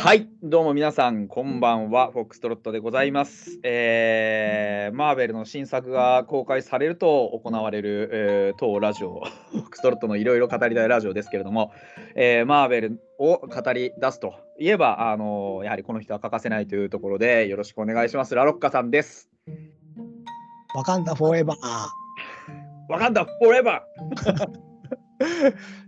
はい、どうも皆さん、こんばんは、フォックストロットでございます。えーマーベルの新作が公開されると行われる、えー当ラジオ、フォックストロットのいろいろ語りたいラジオですけれども、えーマーベルを語り出すといえば、あのやはりこの人は欠かせないというところで、よろしくお願いします。ラロッカさんです。わかんだフォーエバー。わかんだ、フォーエバー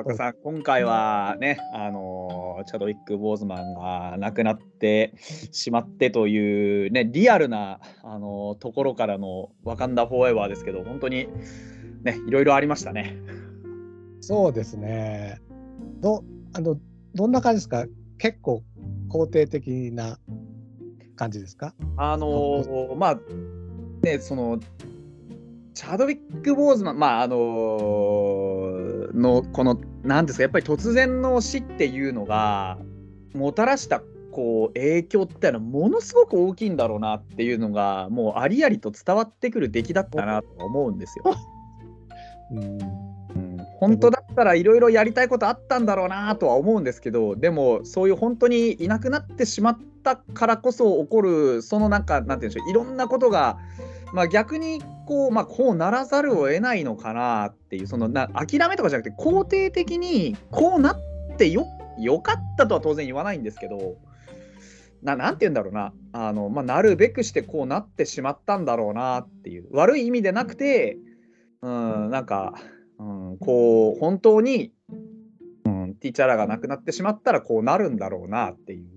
ラロッカさん、今回はね、あのーチャドウィック・ボーズマンが亡くなってしまってという、ね、リアルな、あのーところからのワカンダ・フォーエバーですけど、本当に、ね、いろいろありましたね。そうですね。どあのどんな感じですか？結構肯定的な感じですか？あのーまあ、ね、その、チャドウィック・ボーズマン、まあ、あのーの、この、なんですか、やっぱり突然の死っていうのが、もたらした、こう、影響ってのは、ものすごく大きいんだろうなっていうのが、もうありありと伝わってくる出来だったなと思うんですよ。うんうん本当だったらいろいろやりたいことあったんだろうなとは思うんですけどでもそういう本当にいなくなってしまったからこそ起こるそのなんかなんて言うんでしょういろんなことが、まあ、逆にこう,、まあ、こうならざるを得ないのかなっていうそのな諦めとかじゃなくて肯定的にこうなってよよかったとは当然言わないんですけどななんて言うんだろうな。あの、まあ、なるべくしてこうなってしまったんだろうなっていう。悪い意味でなくてうんなんかうん、こう本当に、うん、ティーチャーがなくなってしまったらこうなるんだろうなっていう、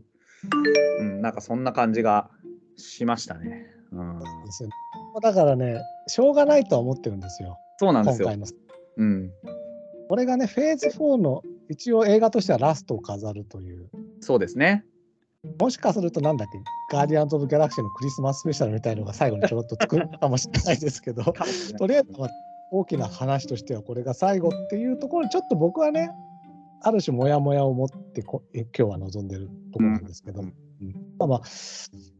うん、なんかそんな感じがしましたね。うん、ですよだからね、しょうがないとは思ってるんですよ、そうなんですよ。今回。の。うん、これがね、フェーズ4の一応映画としてはラストを飾るという、そうですね。もしかするとなんだっけ、ガーディアンズ・オブ・ギャラクシーのクリスマススペシャルみたいのが最後にちょろっと作るかもしれないですけど、とりあえずは大きな話としてはこれが最後っていうところにちょっと僕はねある種モヤモヤを持ってこえ今日は望んでるところなんですけど、ううんん。まあまあ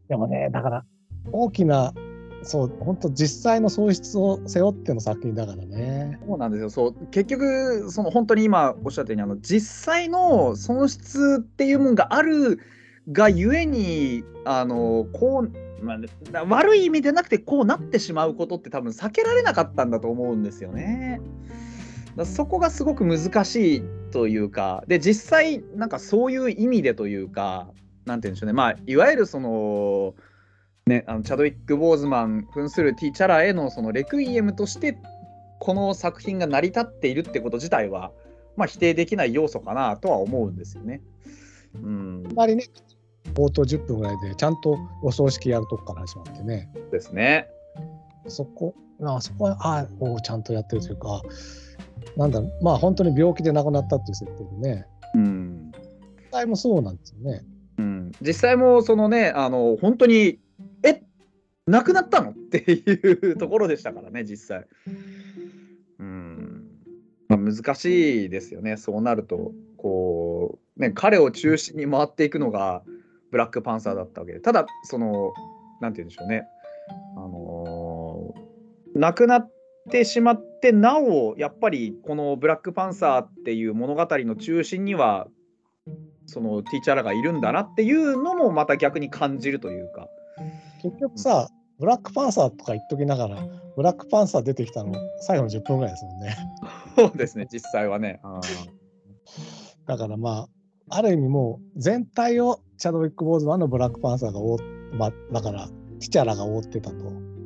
でもねだから大きなそう本当実際の喪失を背負っての作品だからね。そうなんですよそう結局その本当に今おっしゃったようにあの実際の損失っていうもんがあるがゆえにあのこう、まあ、悪い意味でなくてこうなってしまうことって多分避けられなかったんだと思うんですよね。だそこがすごく難しいというかで実際なんかそういう意味でというかなんて言うんでしょうねまあいわゆるそのね、あのチャドウィック・ボーズマン扮するティーチャラへのそのレクイエムとしてこの作品が成り立っているってこと自体は、まあ、否定できない要素かなとは思うんですよね。うんあんまりね冒頭10分ぐらいでちゃんとお葬式やるとこから始まってねですね。そこあそこはあおちゃんとやってるというかなんだろうまあ本当に病気で亡くなったっていう設定でねうん実際もそうなんですよね。うん、実際もそのねあの本当にえ亡くなったの？っていうところでしたからね実際。うん。まあ、難しいですよね。そうなるとこう、ね、彼を中心に回っていくのがブラックパンサーだったわけで。ただそのなんて言うんでしょうね。あのー亡くなってしまってなおやっぱりこのブラックパンサーっていう物語の中心にはそのティーチャーらがいるんだなっていうのもまた逆に感じるというか。結局さ、ブラックパンサーとか言っときながら、ブラックパンサー出てきたの最後の10分ぐらいですもんね。そうですね、実際はね。だからまあ、ある意味もう全体をチャドウィック・ボーズマンのブラックパンサーが覆っ、まあ、だから、ティチャラが覆ってたと。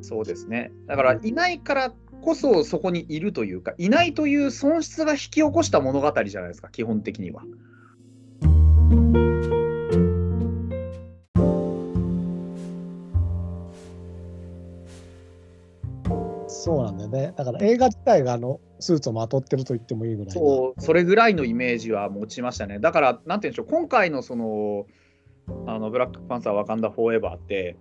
そうですね。だから、いないからこそそこにいるというか、いないという損失が引き起こした物語じゃないですか、基本的には。ね。だから映画自体があのスーツをまとってると言ってもいいぐらいの。そう、それぐらいのイメージは持ちましたね。だから、なんて言うんでしょう、今回のその、あのブラックパンサー・ワカンダ・フォーエバーって、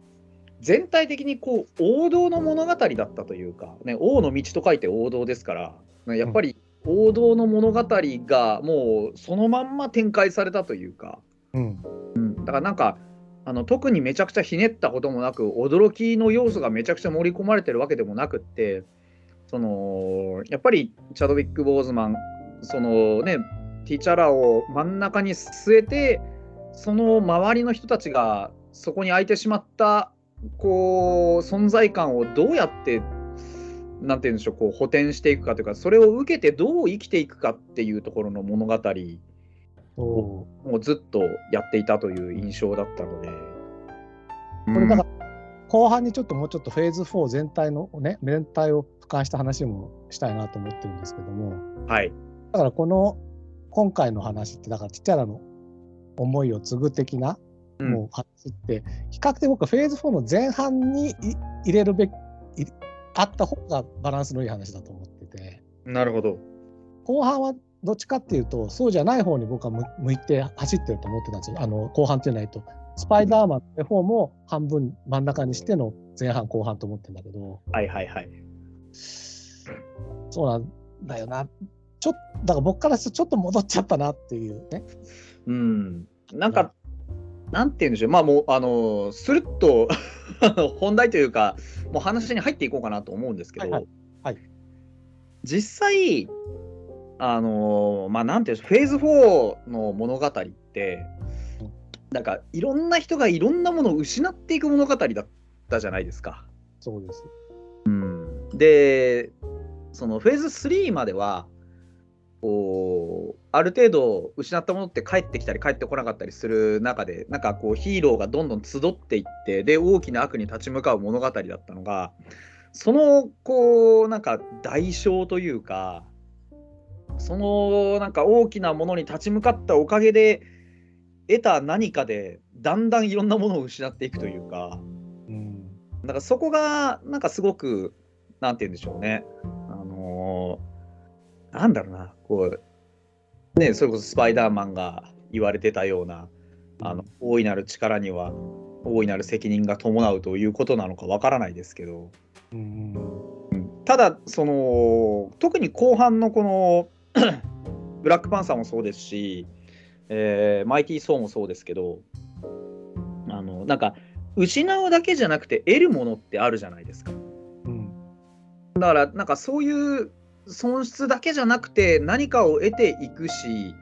全体的にこう王道の物語だったというか、ね、王の道と書いて王道ですから、ねやっぱり王道の物語がもうそのまんま展開されたというか、うん。うん、だからなんかあの特にめちゃくちゃひねったこともなく驚きの要素がめちゃくちゃ盛り込まれてるわけでもなくってそのやっぱりチャドウィック・ボーズマンそのねティチャラを真ん中に据えてその周りの人たちがそこに空いてしまったこう存在感をどうやってなんて言うんでしょうこう補填していくかというかそれを受けてどう生きていくかっていうところの物語をもうずっとやっていたという印象だったので。これだから後半にちょっともうちょっとフェーズ4全体のね全体を俯瞰した話もしたいなと思ってるんですけども、はい、だからこの今回の話ってだからティチャラの思いを継ぐ的なもう話って比較的僕はフェーズ4の前半に入れるべきあった方がバランスのいい話だと思ってて。なるほど。後半はどっちかっていうとそうじゃない方に僕は向いて走ってると思ってたんですよ。あの後半っていうないとスパイダーマンの方も半分真ん中にしての前半後半と思ってるんだけど。はいはいはい。そうなんだよな。ちょだから僕からするとちょっと戻っちゃったなっていうね。うん。なんかなんて言うんでしょう、まあもう、あの、スルッと 本題というか、もう話に入っていこうかなと思うんですけど、はい、はい。はい、実際、あの、まあ、なんていうんでしょう、フェーズ4の物語って、なんか、いろんな人がいろんなものを失っていく物語だったじゃないですか。そうです。うん、で、そのフェーズ3までは、こうある程度失ったものって帰ってきたり帰ってこなかったりする中でなんかこうヒーローがどんどん集っていってで大きな悪に立ち向かう物語だったのがそのこうなんか代償というかそのなんか大きなものに立ち向かったおかげで得た何かでだんだんいろんなものを失っていくというか、うん、だからそこがなんかすごくなんて言うんでしょうね。あのー、なんだろうな。こう、ね、それこそスパイダーマンが言われてたような、あの大いなる力には大いなる責任が伴うということなのかわからないですけど、うん、ただその特に後半のこの ブラックパンサーもそうですし、えー、マイティー・ソーもそうですけどあのなんか失うだけじゃなくて得るものってあるじゃないですか。うん、だからなんかそういう損失だけじゃなくて何かを得ていくし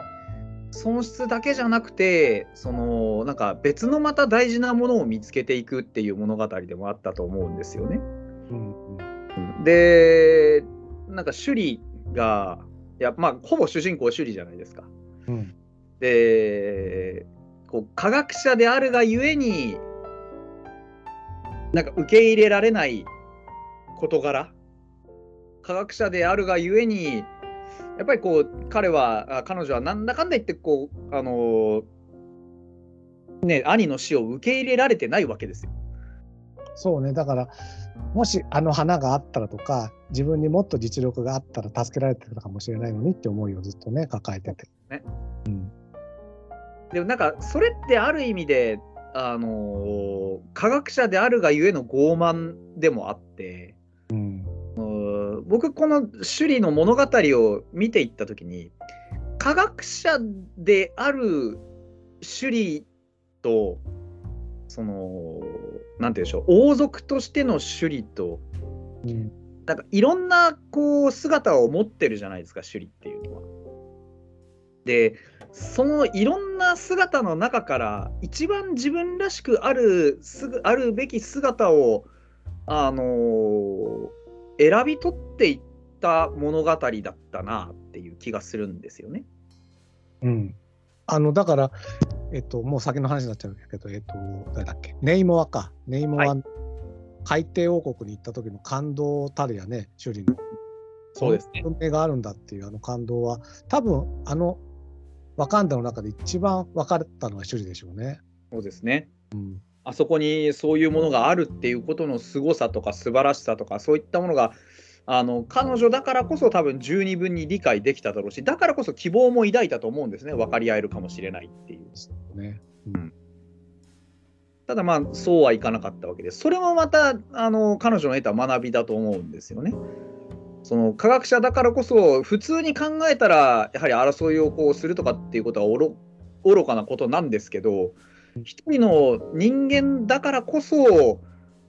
損失だけじゃなくてそのなんか別のまた大事なものを見つけていくっていう物語でもあったと思うんですよね。うんうん、でなんか首里がいやまあほぼ主人公首里じゃないですか。うん、でこう科学者であるがゆえになんか受け入れられない事柄？科学者であるがゆえにやっぱりこう彼は彼女はなんだかんだ言ってこうあのね兄の死を受け入れられてないわけですよ。そうねだからもしあの花があったらとか自分にもっと実力があったら助けられてたかもしれないのにって思いをずっとね抱えてて。ねうん、でもなんかそれってある意味であの科学者であるがゆえの傲慢でもあって。僕この首里の物語を見ていった時に科学者である首里とそのなんて言うんでしょう王族としての首里と、うん、なんかいろんなこう姿を持ってるじゃないですか首里っていうのは。でそのいろんな姿の中から一番自分らしくあるすぐあるべき姿をあのー、選び取っていった物語だったなっていう気がするんですよね。うん、あのだから、えっと、もう先の話になっちゃうけど、えっと、誰だっけ、ネイモアか、ネイモア、はい、海底王国に行った時の感動たるやね、首里の。そうですね。運命があるんだっていうあの感動は、多分あのワカンダの中で一番分かったのは首里でしょうね。そうですね。うんあそこにそういうものがあるっていうことの凄さとか素晴らしさとかそういったものがあの彼女だからこそ多分十二分に理解できただろうしだからこそ希望も抱いたと思うんですね分かり合えるかもしれないっていう。ねうん、ただまあそうはいかなかったわけです。それもまたあの彼女の得た学びだと思うんですよね。その科学者だからこそ普通に考えたらやはり争いをこうするとかっていうことは愚かなことなんですけど一人の人間だからこそ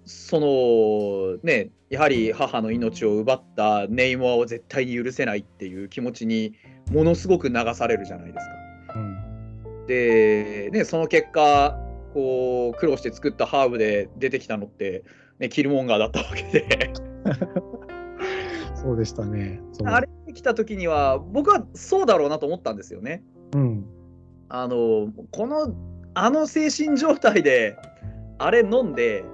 そのねやはり母の命を奪ったネイモアを絶対に許せないっていう気持ちにものすごく流されるじゃないですか。うんで、ね、その結果こう苦労して作ったハーブで出てきたのって、ね、キルモンガーだったわけで そうでしたね。あれできた時には僕はそうだろうなと思ったんですよね。うん。あのこのあの精神状態であれ飲んで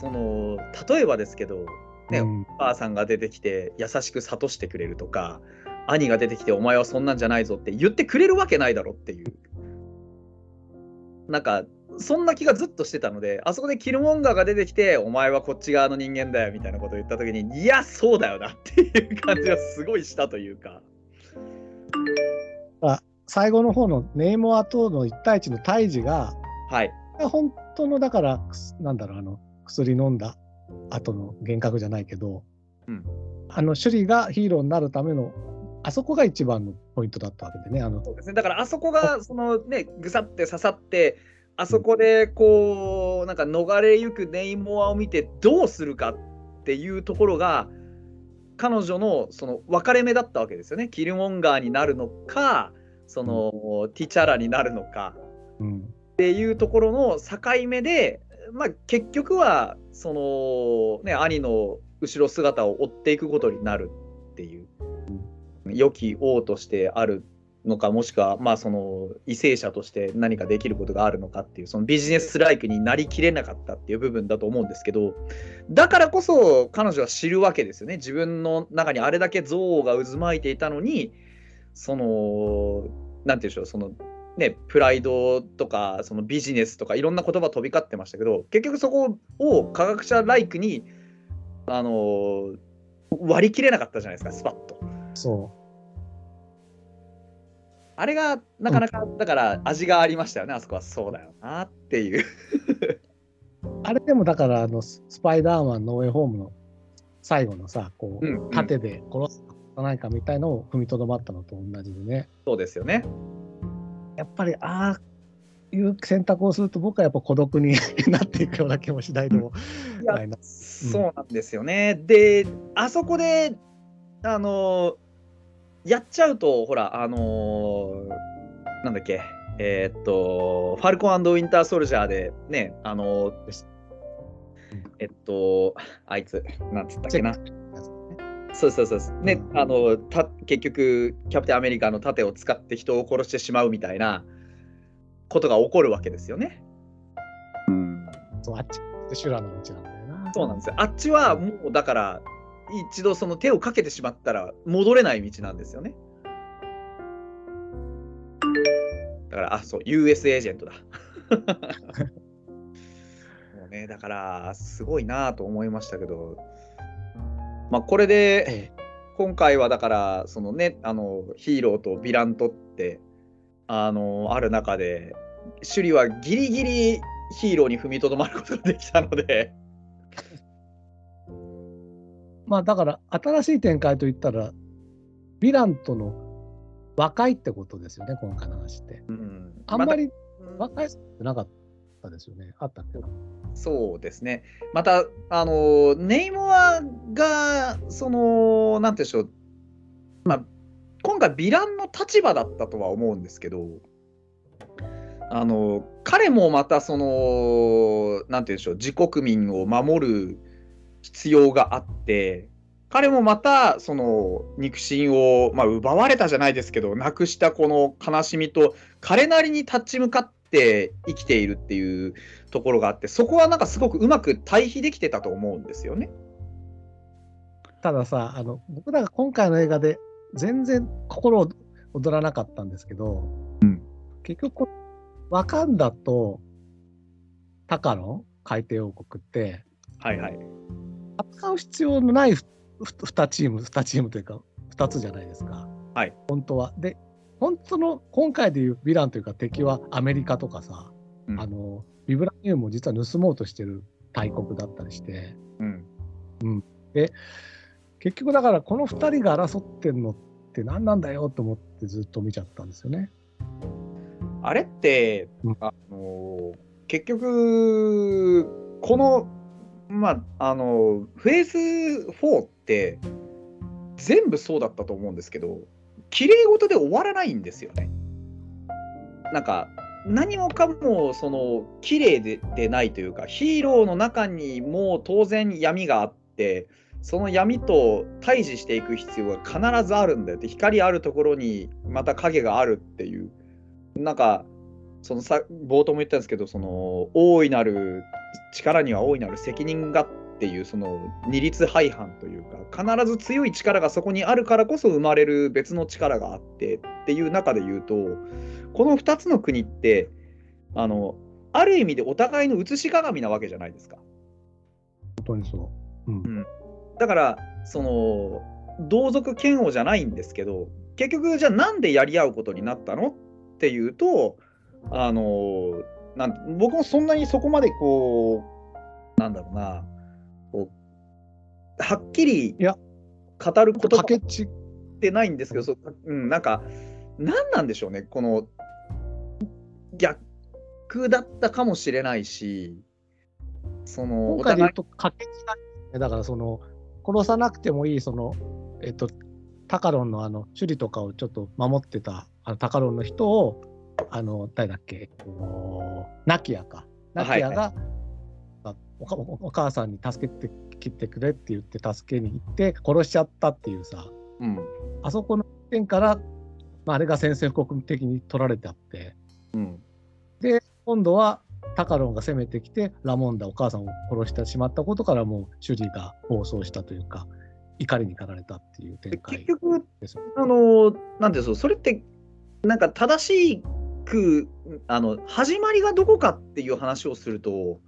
その例えばですけどねうんお母さんが出てきて優しく諭してくれるとか兄が出てきてお前はそんなんじゃないぞって言ってくれるわけないだろっていうなんかそんな気がずっとしてたのであそこでキルモンガーが出てきてお前はこっち側の人間だよみたいなことを言った時にいやそうだよなっていう感じがすごいしたというか最後の方のネイモアとの1対1の対峙が、はい本当のだから、なんだろう、あの薬飲んだ後の幻覚じゃないけど、うんあの首里がヒーローになるための、あそこが一番のポイントだったわけでね。あのそうですね。だからあそこがそのねぐさって刺さってあそこでこうなんか逃れゆくネイモアを見てどうするかっていうところが彼女のその分かれ目だったわけですよね。キルモンガーになるのかその、ティチャラになるのか。うん。っていうところの境目で、まあ、結局はその、ね、兄の後ろ姿を追っていくことになるっていう、良き王としてあるのかもしくは、まあ、その為政者として何かできることがあるのかっていうそのビジネスライクになりきれなかったっていう部分だと思うんですけどだからこそ彼女は知るわけですよね自分の中にあれだけ憎悪が渦巻いていたのにそのなんていうんでしょうそのね、プライドとかそのビジネスとかいろんな言葉飛び交ってましたけど結局そこを科学者ライクに、あの割り切れなかったじゃないですかスパッと。そあれがなかなかだから味がありましたよねあそこはそうだよなっていう。う。あれでもだから、あのススパイダーマンのウェイホームの最後のさ、こう、うんうん盾で殺すかないかみたいのを踏みとどまったのと同じでね。そうですよね。やっぱり、ああいう選択をすると、僕はやっぱ孤独に なっていくような気もしないでもないな。そうなんですよね。であそこであのーやっちゃうとほらあのーなんだっけえーっとファルコンウィンターソルジャーでねあのーえっとあいつなんつったっけなそうそうそうね、うんあのた結局キャプテンアメリカの盾を使って人を殺してしまうみたいなことが起こるわけですよね。そうあっちで修羅の道なんだよな。そうなんですよ。あっちはもうだから一度その手をかけてしまったら戻れない道なんですよね。だからあそう US エージェントだ。もうねだからすごいなと思いましたけど、まあこれでええ今回はだからそのねあのヒーローとヴィラントってあのある中で首里はギリギリヒーローに踏みとどまることができたので。まあだから新しい展開といったらヴィランとの和解ってことですよね今回の話って。うんあんまりま和解ってなかったですよね。あったっけな。たそうですね。また、あの、ネイモアが、その、なんていうんでしょう、まあ、今回、ヴィランの立場だったとは思うんですけど、あの、彼もまた、その、なんていうんでしょう、自国民を守る必要があって、彼もまたその肉親を、まあ、奪われたじゃないですけどなくしたこの悲しみと彼なりに立ち向かって生きているっていうところがあってそこはなんかすごくうまく対比できてたと思うんですよね。たださあの僕らが今回の映画で全然心躍らなかったんですけど、うん結局こワカンダとタカロン海底王国ってはいはい。戦う必要のない2チーム2チームというか2つじゃないですか。はい。本当は。で本当の今回でいうヴィランというか敵はアメリカとかさ、うんあのビブラニウムを実は盗もうとしてる大国だったりして。うん、結局だからこの2人が争ってるのって何なんだよと思ってずっと見ちゃったんですよね。あれって、うんあの結局このまあ、あの、フェーズ4って、全部そうだったと思うんですけど、綺麗事で終わらないんですよね。なんか、何もかも、その、綺麗ででないというか、ヒーローの中にも当然闇があって、その闇と対峙していく必要が必ずあるんだよって、光あるところにまた影があるっていう、なんか、そのさ冒頭も言ったんですけど、その大いなる力には大いなる責任がっていうその二律背反というか必ず強い力がそこにあるからこそ生まれる別の力があってっていう中で言うとこの2つの国ってあのある意味でお互いの写し鏡なわけじゃないですか。本当にそう。うん。だからその同族嫌悪じゃないんですけど結局じゃあなんでやり合うことになったのっていうとあのなん僕もそんなにそこまでこうなんだろうな。こうはっきり語ることってないんですけど、そううん、なんか何なんでしょうね。この逆だったかもしれないしその今回で言うと掛け違いね。だからその殺さなくてもいいそのえっとタカロンのあの首里とかをちょっと守ってたあのタカロンの人をあの誰だっけ、えっと、ナキヤか。ナキヤが、あおかおお母さんに助けてきてくれって言って助けに行って殺しちゃったっていうさ。うん。あそこの点から、まあ、あれが宣戦布告的に取られてあって。うん。今度はタカロンが攻めてきてラモンダお母さんを殺してしまったことからもうシュリーが暴走したというか怒りに駆られたっていう展で開結局です。あのなんていうのそれってなんか正しくあの始まりがどこかっていう話をすると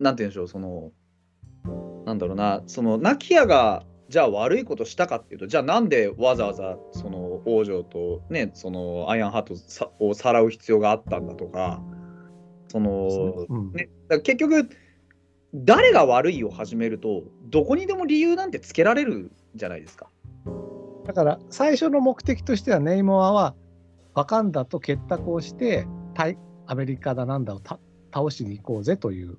なんていうんでしょうそのなんだろうなそのナキヤがじゃあ悪いことしたかっていうとじゃあなんでわざわざその王女とねそのアイアンハートさをさらう必要があったんだとかそのうんね、だ結局誰が悪いを始めるとどこにでも理由なんてつけられるじゃないですか。だから最初の目的としてはネイモアはワカンダと結託をして対アメリカだなんだをた倒しに行こうぜという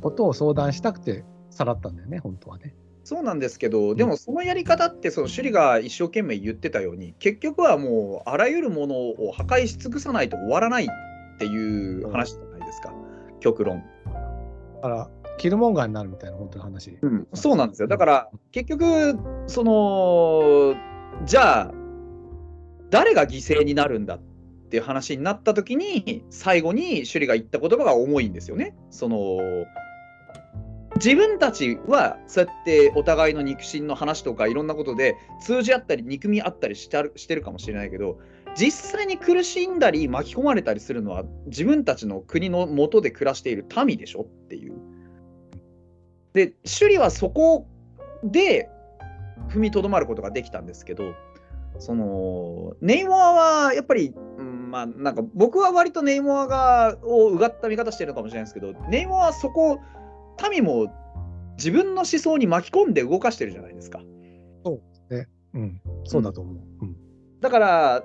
ことを相談したくてさらったんだよね本当はね。そうなんですけど、でもそのやり方って、その首里が一生懸命言ってたように、結局はもう、あらゆるものを破壊し尽くさないと終わらないっていう話じゃないですか、極論。だからキルモンガーになるみたいな本当の話。そうなんですよ。だから、結局、その、じゃあ、誰が犠牲になるんだっていう話になった時に、最後に首里が言った言葉が重いんですよね。その、自分たちはそうやってお互いの肉親の話とかいろんなことで通じ合ったり憎み合ったりしてるしてるかもしれないけど実際に苦しんだり巻き込まれたりするのは自分たちの国の元で暮らしている民でしょっていう。で首里はそこで踏みとどまることができたんですけどそのネイモアはやっぱり、うん、まあなんか僕は割とネイモアがをうがった見方してるのかもしれないですけどネイモアはそこ民も自分の思想に巻き込んで動かしてるじゃないですか。うん、そうだと思う。うんだから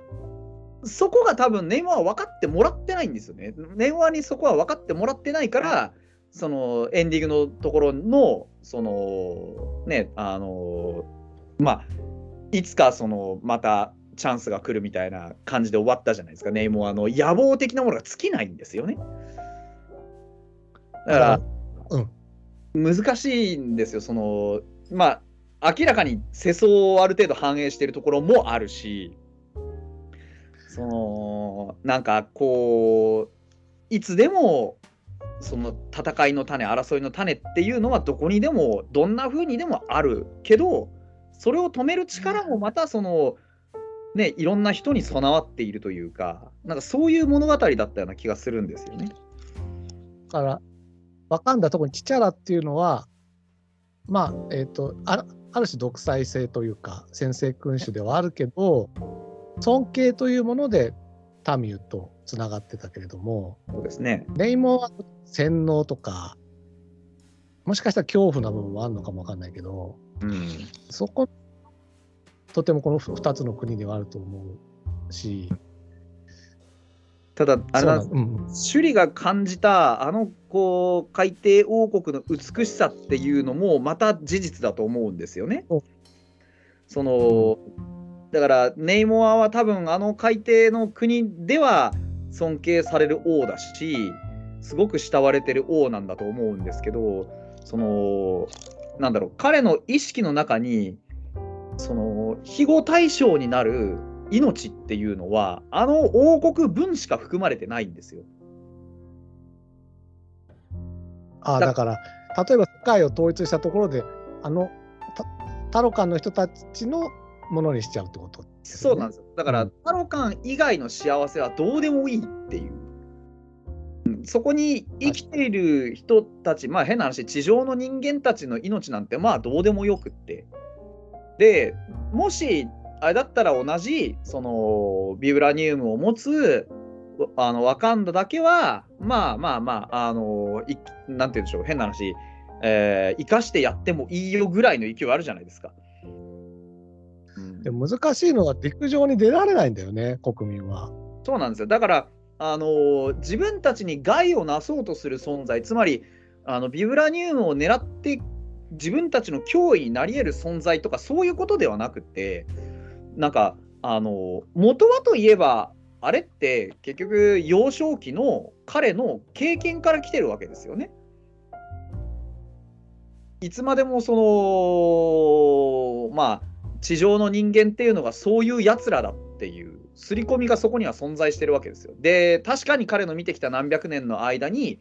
そこが多分ネイモアは分かってもらってないんですよね。ネイモアにそこは分かってもらってないからそのエンディングのところのそのねあのまあいつかそのまたチャンスが来るみたいな感じで終わったじゃないですか。ネイモアの野望的なものが尽きないんですよね。だから難しいんですよ。そのまあ明らかに世相をある程度反映しているところもあるしそのなんかこういつでもその戦いの種争いの種っていうのはどこにでもどんな風にでもあるけどそれを止める力もまたそのねいろんな人に備わっているというかなんかそういう物語だったような気がするんですよね。だからわかんだところにチチャラっていうのはまあえっ、とあある種独裁性というか先制君主ではあるけど尊敬というものでタミュとつながってたけれどもそうですね。レイモは洗脳とかもしかしたら恐怖な部分もあるのかもわかんないけどうん。そことてもこの2つの国ではあると思うし。ただあれなんそうなんうん首里が感じたあのこう海底王国の美しさっていうのもまた事実だと思うんですよね。う。ん。そのだからネイモアは多分あの海底の国では尊敬される王だしすごく慕われてる王なんだと思うんですけどそのなんだろう彼の意識の中にその庇護対象になる命っていうのはあの王国分しか含まれてないんですよ。だあだから例えば世界を統一したところであのたタロカンの人たちのものにしちゃうってことね、そうなんですよ。だから、うんタロカン以外の幸せはどうでもいいっていう。うんそこに生きている人たち、まあ変な話、地上の人間たちの命なんてまあどうでもよくって。で、もし、あれだったら同じ、その、ビブラニウムを持つ、あの、ワカンダだけは、まあまあまあ、あの、いなんて言うんでしょう、変な話、えー生かしてやってもいいよぐらいの勢いあるじゃないですか。うんでも難しいのは陸上に出られないんだよね国民は。そうなんですよ。だから、あの自分たちに害をなそうとする存在、つまりあのビブラニウムを狙って自分たちの脅威になり得る存在とかそういうことではなくて、なんか、あの元はといえば、あれって結局幼少期の彼の経験から来てるわけですよね。いつまでもそのまあ地上の人間っていうのがそういうやつらだっていう刷り込みがそこには存在してるわけですよ。で確かに彼の見てきた何百年の間に、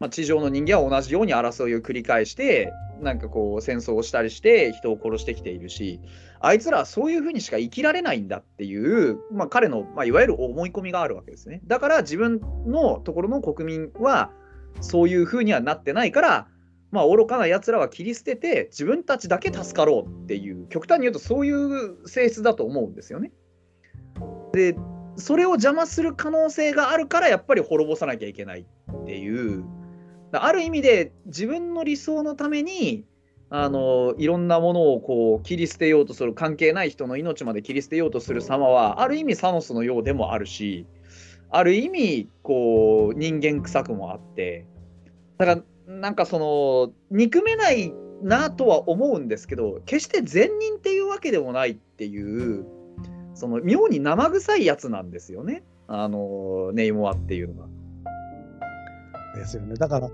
まあ、地上の人間は同じように争いを繰り返してなんかこう戦争をしたりして人を殺してきているしあいつらはそういうふうにしか生きられないんだっていう、まあ、彼の、まあ、いわゆる思い込みがあるわけですね。だから自分のところの国民はそういうふうにはなってないからまあ、愚かなやつらは切り捨てて自分たちだけ助かろうっていう極端に言うとそういう性質だと思うんですよね。でそれを邪魔する可能性があるからやっぱり滅ぼさなきゃいけないっていう。ある意味で自分の理想のためにあのいろんなものをこう切り捨てようとする関係ない人の命まで切り捨てようとする様はある意味サノスのようでもあるしある意味こう人間臭くもあって。だからなんかその憎めないなとは思うんですけど決して善人っていうわけでもないっていうその妙に生臭いやつなんですよねあのネイモアっていうのが。ですよね。だから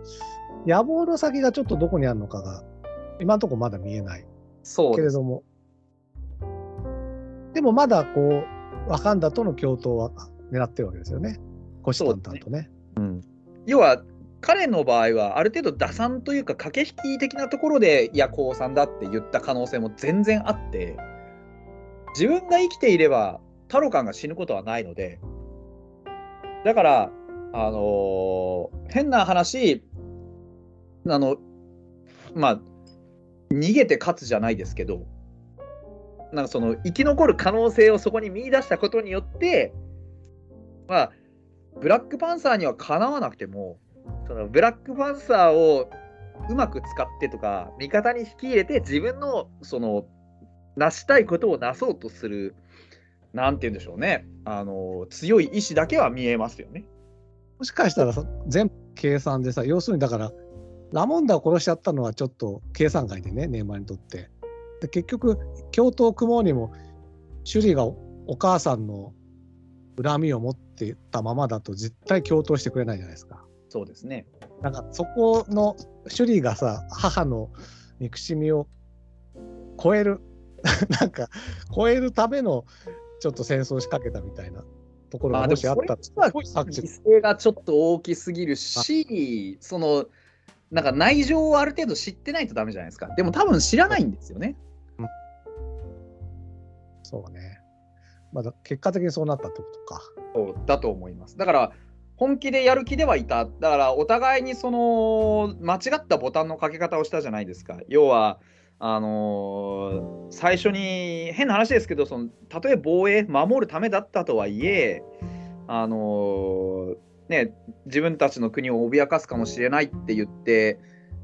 野望の先がちょっとどこにあるのかが今のところまだ見えないそうけれどもでもまだこうワカンダとの共闘は狙ってるわけですよね。虎視眈々とね。要は彼の場合はある程度打算というか駆け引き的なところでいや降参だって言った可能性も全然あって自分が生きていればタロカンが死ぬことはないので。だからあのー変な話あのまあ逃げて勝つじゃないですけどなんかその生き残る可能性をそこに見出したことによってまあブラックパンサーにはかなわなくてもそのブラックパンサーをうまく使ってとか味方に引き入れて自分のその成したいことをなそうとするなんて言うんでしょうねあの強い意志だけは見えますよね。もしかしたらさ全部計算でさ要するにだからラモンダを殺しちゃったのはちょっと計算外でねネイマーにとって。で結局共闘を組もうにもシュリーがおお母さんの恨みを持ってたままだと絶対共闘してくれないじゃないですか。そうですね。なんかそこのシュリーがさ母の憎しみを超える なんか超えるためのちょっと戦争を仕掛けたみたいなところがもしあったらすはごい作詞犠牲がちょっと大きすぎるし、そのなんか内情をある程度知ってないとダメじゃないですか。でも多分知らないんですよね。そうね。まだ結果的にそうなったってことか。そうだと思います。だから本気でやる気ではいた。だからお互いにその間違ったボタンのかけ方をしたじゃないですか。要はあのー最初に変な話ですけどそのたとえ防衛守るためだったとはいえあのーね自分たちの国を脅かすかもしれないって言って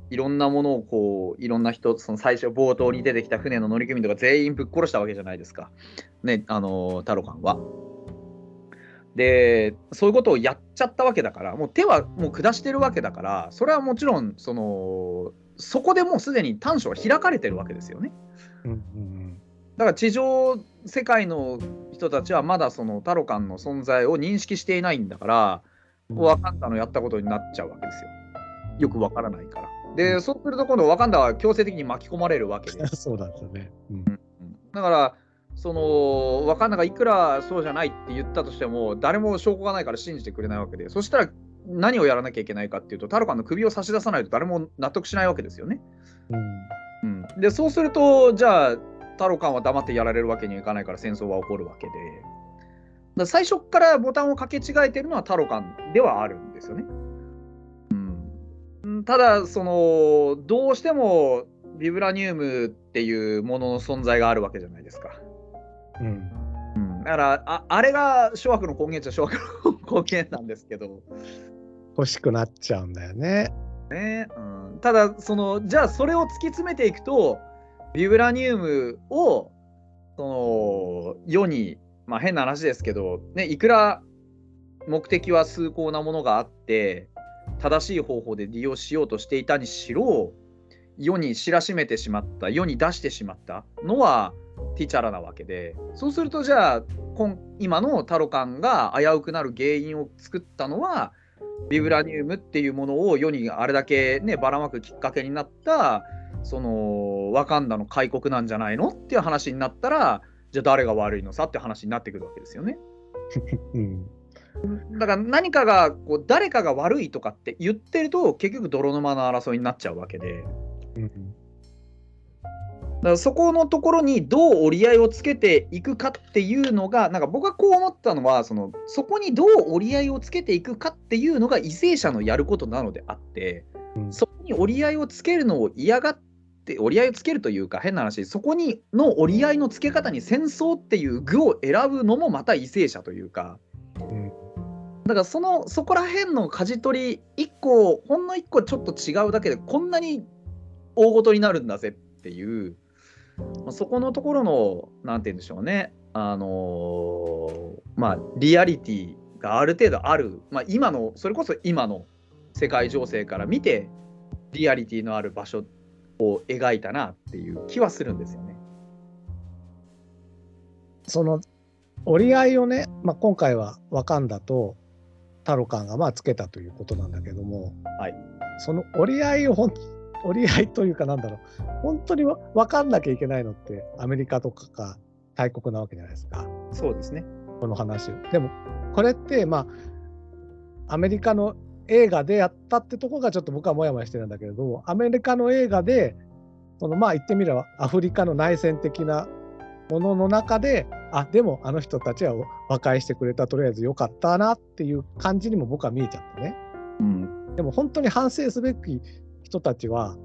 いろんなものをこういろんな人その最初冒頭に出てきた船の乗組員とか全員ぶっ殺したわけじゃないですか。ねあのータロカンは。でそういうことをやっちゃったわけだからもう手はもう下してるわけだからそれはもちろんそのそこでもうすでに短所は開かれてるわけですよね。うんうんだから地上世界の人たちはまだそのタロカンの存在を認識していないんだから、うんワカンダのやったことになっちゃうわけですよ。よくわからないから。で、そうすると今度ワカンダは強制的に巻き込まれるわけで。そうなんですよね。うんだから、そのワカンダがいくらそうじゃないって言ったとしても、誰も証拠がないから信じてくれないわけで、そしたら何をやらなきゃいけないかっていうと、タロカンの首を差し出さないと誰も納得しないわけですよね。うんうん、でそうするとじゃあタロカンは黙ってやられるわけにはいかないから戦争は起こるわけで最初からボタンを掛け違えてるのはタロカンではあるんですよね。うん、ただそのどうしてもビブラニウムっていうものの存在があるわけじゃないですか。うんうん、だからああれが諸悪の根源っちゃ諸悪の根源なんですけど。欲しくなっちゃうんだよね。ねうん、ただそのじゃあそれを突き詰めていくとビブラニウムをその世に、まあ、変な話ですけど、ね、いくら目的は崇高なものがあって正しい方法で利用しようとしていたにしろ世に知らしめてしまった世に出してしまったのはティチャラなわけでそうするとじゃあ今今のタロカンが危うくなる原因を作ったのはビブラニウムっていうものを世にあれだけねばらまくきっかけになったそのワカンダの開国なんじゃないのっていう話になったらじゃあ誰が悪いのさって話になってくるわけですよね。うん。だから何かがこう誰かが悪いとかって言ってると結局泥沼の争いになっちゃうわけで。うんだからそこのところにどう折り合いをつけていくかっていうのがなんか僕がこう思ったのはそのそこにどう折り合いをつけていくかっていうのが為政者のやることなのであってうんそこに折り合いをつけるのを嫌がって折り合いをつけるというか変な話そこにの折り合いのつけ方に戦争っていう具を選ぶのもまた為政者というか。うんだからそのそこら辺の舵取り1個ほんの1個ちょっと違うだけでこんなに大ごとになるんだぜっていう、まあ、そこのところのなんて言うんでしょうね。あのーまあリアリティがある程度ある、まあ、今のそれこそ今の世界情勢から見てリアリティのある場所を描いたなっていう気はするんですよね。その折り合いをね、まあ、今回はワカンダとタロカンがまあつけたということなんだけども、はい。その折り合いをほん折り合いというかなんだろう本当にわ分かんなきゃいけないのってアメリカとかが大国なわけじゃないですかそうですね。この話を。でもこれってまあアメリカの映画でやったってとこがちょっと僕はモヤモヤしてるんだけれどアメリカの映画でそのまあ言ってみればアフリカの内戦的なものの中であでもあの人たちは和解してくれたとりあえずよかったなっていう感じにも僕は見えちゃってねうん、でも本当に反省すべき人たちは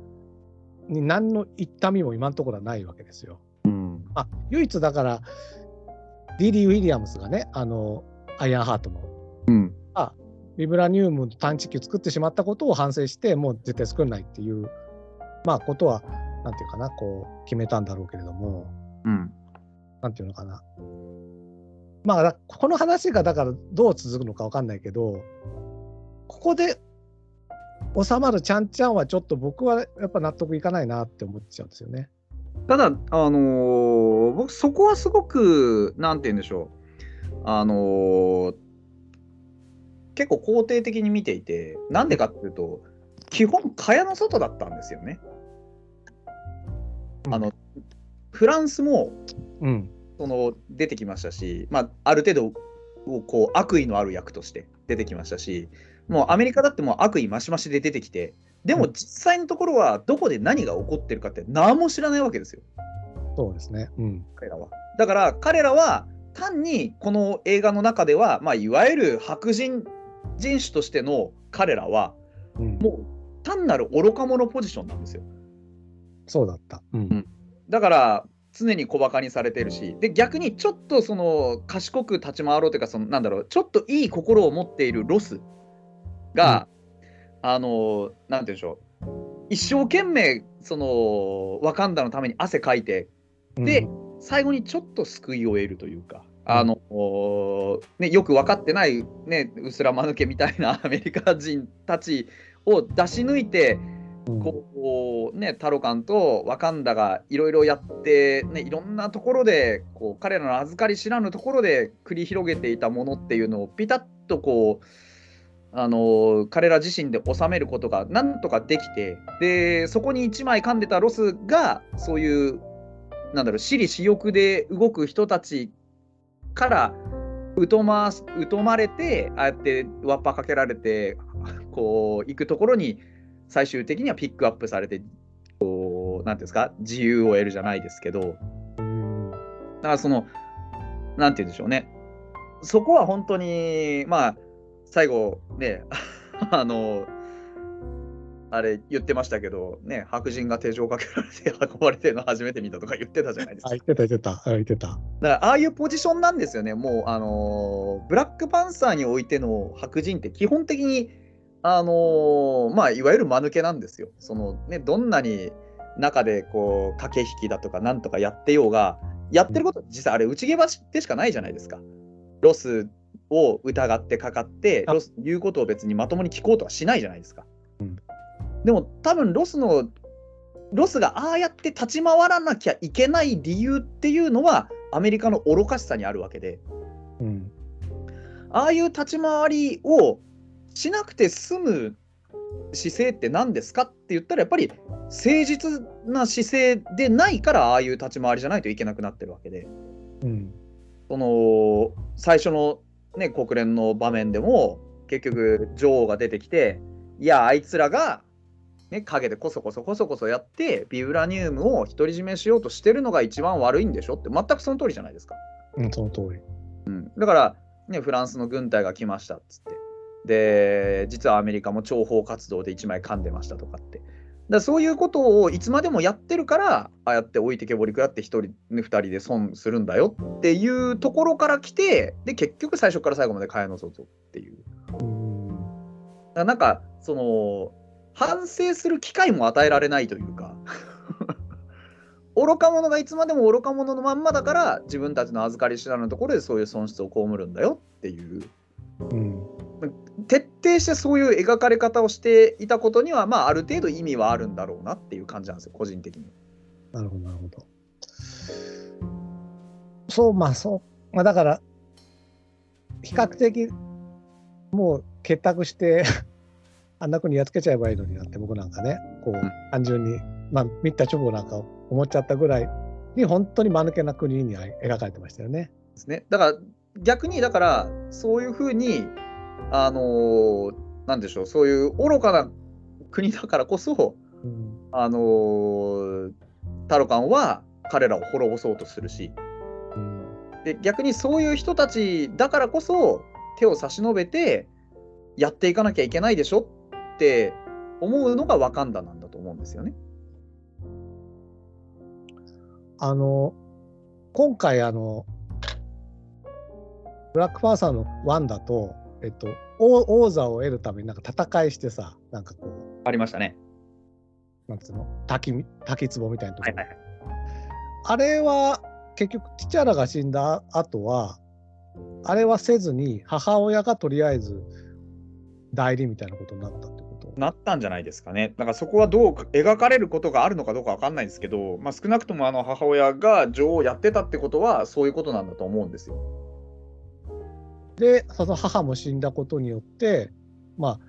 に何の痛みも今のところはないわけですよ。うん、あ唯一だからディリー・ウィリアムスがねあのアイアンハートのうん、ビブラニウムの探知機を作ってしまったことを反省してもう絶対作んないっていうまあことはなんていうかなこう決めたんだろうけれども。うん、なんていうのかな。まあだこの話がだからどう続くのかわかんないけどここで収まるちゃんちゃんはちょっと僕はやっぱ納得いかないなって思っちゃうんですよね。ただ、あのー僕、そこはすごく、なんて言うんでしょう、あのー結構肯定的に見ていて、なんでかっていうと、基本、蚊帳の外だったんですよね。あのフランスもうんその出てきましたし、まあ、ある程度をこう悪意のある役として出てきましたし、もうアメリカだってもう悪意増し増しで出てきて、でも実際のところはどこで何が起こってるかって何も知らないわけですよ。そうですね。うん彼らは。だから彼らは単にこの映画の中では、まあ、いわゆる白人人種としての彼らはうん、もう単なる愚か者ポジションなんですよ。そうだった。うんだから常に小バカにされてるしで逆にちょっとその賢く立ち回ろうというかそのなんだろうちょっといい心を持っているロスが、あのなんて言うんでしょう。一生懸命そのワカンダのために汗かいてで最後にちょっと救いを得るというかあの、ね、よく分かってない、ね、うすら間抜けみたいな アメリカ人たちを出し抜いて、うん。こうね、タロカンとワカンダがいろいろやって、ね、いろんなところでこう彼らの預かり知らぬところで繰り広げていたものっていうのをピタッとこうあの彼ら自身で収めることがなんとかできてでそこに1枚噛んでたロスがそういうなんだろう私利私欲で動く人たちから疎ま疎まれてああやってわっぱかけられてこう行くところに最終的にはピックアップされてこうなんていうんですか自由を得るじゃないですけど。だからそのなんて言うんでしょうね。そこは本当にまあ最後ね あのあれ言ってましたけどね白人が手錠かけられて 運ばれてるの初めて見たとか言ってたじゃないですかあ、言ってた言ってた。あ言ってた。だからああいうポジションなんですよね、もう、あのーブラックパンサーにおいての白人って基本的に、あのーまあ、いわゆる間抜けなんですよ。そのね、どんなに中でこう駆け引きだとかなんとかやってようが、やってること、実際あれ、内ゲバでしかないじゃないですか。ロスを疑ってかかって、あロス言うことを別にまともに聞こうとはしないじゃないですか。うんでも多分ロスのロスがああやって立ち回らなきゃいけない理由っていうのはアメリカの愚かしさにあるわけでうん。ああいう立ち回りをしなくて済む姿勢って何ですかって言ったらやっぱり誠実な姿勢でないからああいう立ち回りじゃないといけなくなってるわけでうん。その最初の、ね、国連の場面でも結局女王が出てきていやあいつらが、ね、陰でこそこそこそこそやってビブラニウムを独り占めしようとしてるのが一番悪いんでしょって全くその通りじゃないですか。うん、その通り。うん、だから、ね、フランスの軍隊が来ましたっつってで実はアメリカも諜報活動で一枚噛んでましたとかってだそういうことをいつまでもやってるからああやって置いてけぼりくやって1人、ね、2人で損するんだよっていうところから来てで結局最初から最後まで蚊帳の外っていう。うん。だなんかその反省する機会も与えられないというか。愚か者がいつまでも愚か者のまんまだから自分たちの預かり知らぬところでそういう損失を被るんだよっていううん。徹底してそういう描かれ方をしていたことにはまあある程度意味はあるんだろうなっていう感じなんですよ個人的に。なるほど、なるほど。そう、まあそう。まあだから、比較的、もう結託して、あんな国やっつけちゃえばいいのになって、僕なんかね、こう、ん単純に、まあ見た直後なんか思っちゃったぐらいに、本当に間抜けな国には描かれてましたよね。ですね。だから逆にだからそういうふうにあのーなんでしょうそういう愚かな国だからこそうん。あのータロカンは彼らを滅ぼそうとするしうんで逆にそういう人たちだからこそ手を差し伸べてやっていかなきゃいけないでしょって思うのがワカンダなんだと思うんですよね。あの、今回、あの、ブラックファーサーのワンだと、えっと、王王座を得るためになんか戦いしてさ、なんかこありましたね。う、なんつうの、滝み、滝壺みたいなところ。はいはいはい。あれは、結局、ティチャラが死んだ後は、あれはせずに、母親がとりあえず代理みたいなことになったってこと？なったんじゃないですかね。だからそこはどう描かれることがあるのかどうかわかんないんですけど、まあ、少なくともあの母親が女王をやってたってことはそういうことなんだと思うんですよ。で、その母も死んだことによって、まあ、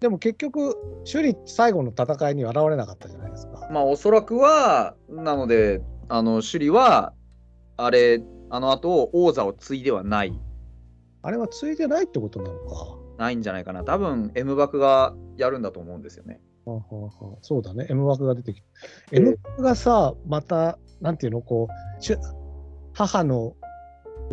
でも結局、首里最後の戦いには現れなかったじゃないですか。まあおそらくはなのであの首里はあれあの後王座を継いではないあれはついてないってことなのか。ないんじゃないかな。多分 M 枠がやるんだと思うんですよね。はあはあはあそうだね、M 枠が出てきて。ええ M 枠がさ、また、なんていうの、こう、母の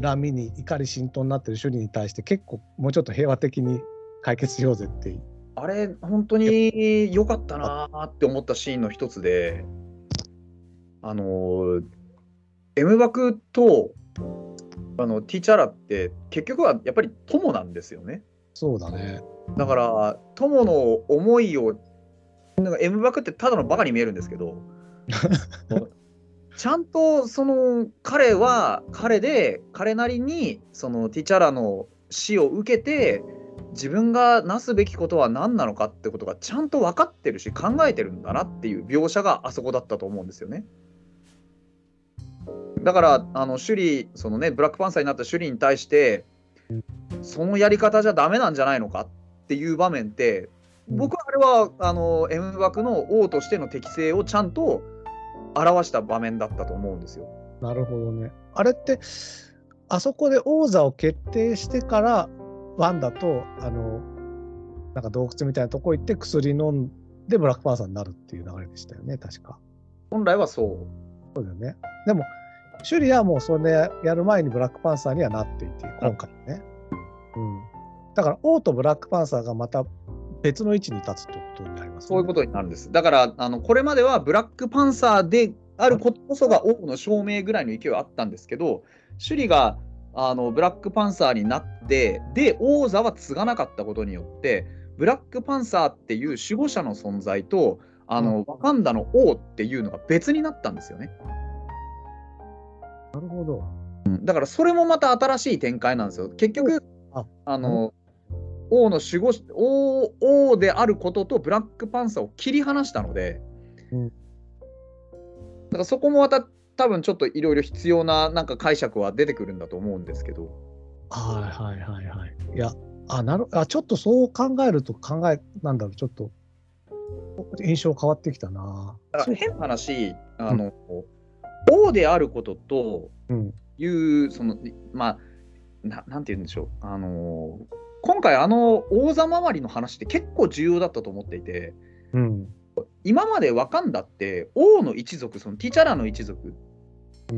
恨みに怒り心頭になってる首里に対して、結構もうちょっと平和的に解決しようぜってあれ本当に良かったなーって思ったシーンの一つであのー M 枠とあのティチャラって結局はやっぱり友なんですよね。そうだね。だから友の思いをなんか M 枠ってただのバカに見えるんですけど ちゃんとその彼は彼で彼なりにそのティチャラの死を受けて自分がなすべきことは何なのかってことがちゃんと分かってるし考えてるんだなっていう描写があそこだったと思うんですよね。だからあの首里そのねブラックパンサーになった首里に対してそのやり方じゃダメなんじゃないのかっていう場面って僕はあれはあの M 枠の王としての適性をちゃんと表した場面だったと思うんですよ。なるほどね。あれってあそこで王座を決定してからワンダとあのなんか洞窟みたいなとこ行って薬飲んでブラックパンサーになるっていう流れでしたよね確か。本来はそう。そうだよね。でもシュリはもうそれやる前にブラックパンサーにはなっていて今回ね。うん。だから王とブラックパンサーがまた別の位置に立つってことになります、ね、そういうことになるんです。だからあのこれまではブラックパンサーであることこそが王の証明ぐらいの勢いはあったんですけど、首里があのブラックパンサーになってで王座は継がなかったことによってブラックパンサーっていう守護者の存在とあの、うん、ワカンダの王っていうのが別になったんですよね。なるほど。うん、だからそれもまた新しい展開なんですよ。結局ああの、うん、王の守護王王であることとブラックパンサーを切り離したので、うん、だからそこもまた多分ちょっといろいろ必要ななんか解釈は出てくるんだと思うんですけど。はいはいはいはい。いや、あなるあちょっとそう考えると考え、なんだろう、ちょっと印象変わってきたな。変な話、あの、うん、王であることという、うん、その、まあな、なんて言うんでしょう、あの今回、あの王座周りの話って結構重要だったと思っていて、うん、今までワカンダって王の一族、そのティチャラの一族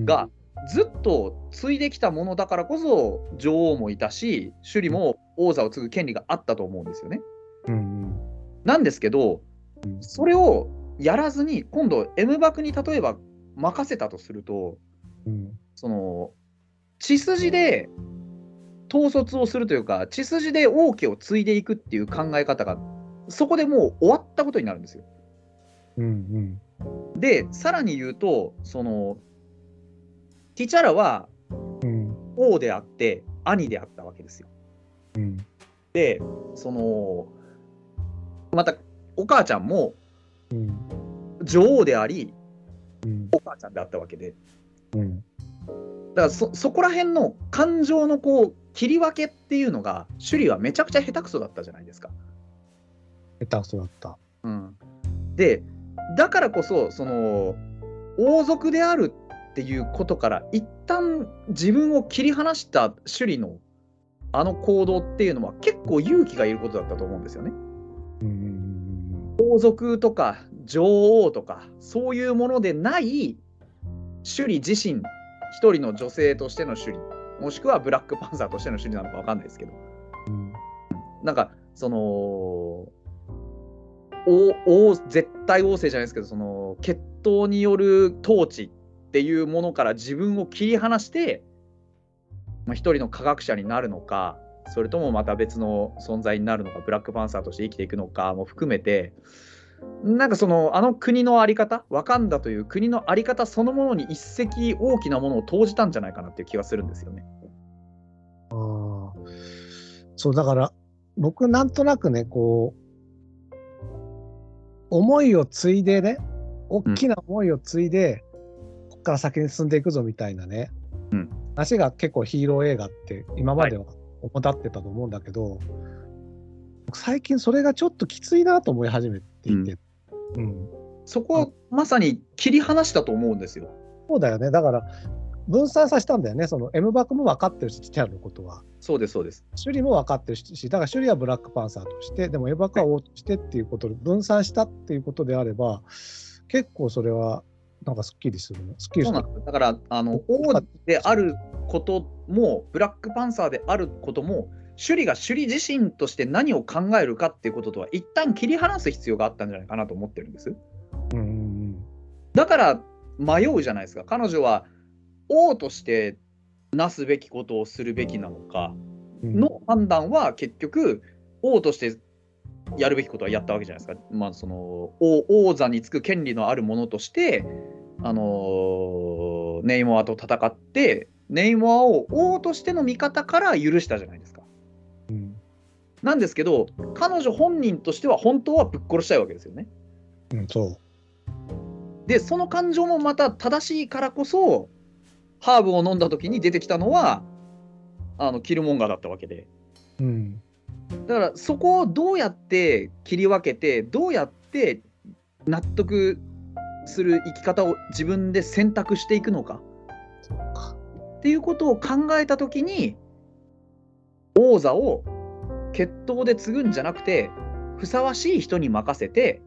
がずっと継いできたものだからこそ女王もいたし首里も王座を継ぐ権利があったと思うんですよね。うん、なんですけどそれをやらずに今度 M 幕に例えば任せたとすると、うん、その血筋で統率をするというか血筋で王家を継いでいくっていう考え方がそこでもう終わったことになるんですよ。うんうん、でさらに言うとそのティチャラは王であって兄であったわけですよ。うん、でそのまたお母ちゃんも女王であり、うん、お母ちゃんであったわけで、うん、だからそそこら辺の感情のこう切り分けっていうのが首里はめちゃくちゃ下手くそだったじゃないですか。下手くそだった。うん、でだからこそその王族であるっていうことから一旦自分を切り離した首里のあの行動っていうのは結構勇気がいることだったと思うんですよね。王族とか女王とかそういうものでない首里自身一人の女性としての首里もしくはブラックパンサーとしての首里なのか分かんないですけど、うん、なんかその王絶対王政じゃないですけどその血統による統治っていうものから自分を切り離して、まあ、一人の科学者になるのかそれともまた別の存在になるのかブラックパンサーとして生きていくのかも含めてなんかそのあの国の在り方ワカンダという国の在り方そのものに一石大きなものを投じたんじゃないかなっていう気がするんですよね。あそうだから僕なんとなくねこう思いを継いでね大きな思いを継いで、から先に進んでいくぞみたいなね、うん、話が結構ヒーロー映画って今までは主ってたと思うんだけど、はい、最近それがちょっときついなと思い始めていて、うん、うん、そこはまさに切り離したと思うんですよ。そうだよね。だから分散させたんだよね、その M バックも分かってるし、ティアのことは。そうです、そうです。首里も分かってるし、だから首里はブラックパンサーとして、でも M バックは王としてっていうことで分散したっていうことであれば、結構それはなんかすっきりするすっきりするだからあの王であることもブラックパンサーであることも首里が首里自身として何を考えるかっていうこととは一旦切り離す必要があったんじゃないかなと思ってるんです。うんだから迷うじゃないですか彼女は王としてなすべきことをするべきなのかの判断は結局王としてやるべきことはやったわけじゃないですか。まあ、その王座につく権利のあるものとしてあのとネイモアと戦ってネイモアを王としての味方から許したじゃないですか。うん。なんですけど彼女本人としては本当はぶっ殺したいわけですよね。うん、そでその感情もまた正しいからこそハーブを飲んだ時に出てきたのはあのキルモンガーだったわけでう。うん。だからそこをどうやって切り分けてどうやって納得する生き方を自分で選択していくのか。っていうことを考えた時に王座を決闘で継ぐんじゃなくてふさわしい人に任せて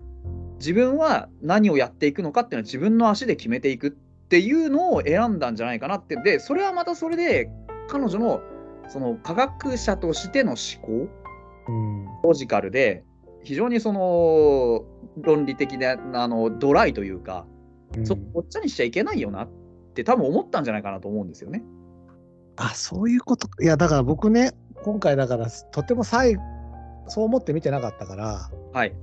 自分は何をやっていくのかっていうのは自分の足で決めていくっていうのを選んだんじゃないかなってでそれはまたそれで彼女のその科学者としての思考うん。ロジカルで非常にその論理的であのドライというか、うんそこごっちゃにしちゃいけないよなって多分思ったんじゃないかなと思うんですよね。あ、そういうこと。いや、だから僕ね、今回だから、とても最後、そう思って見てなかったから、はい。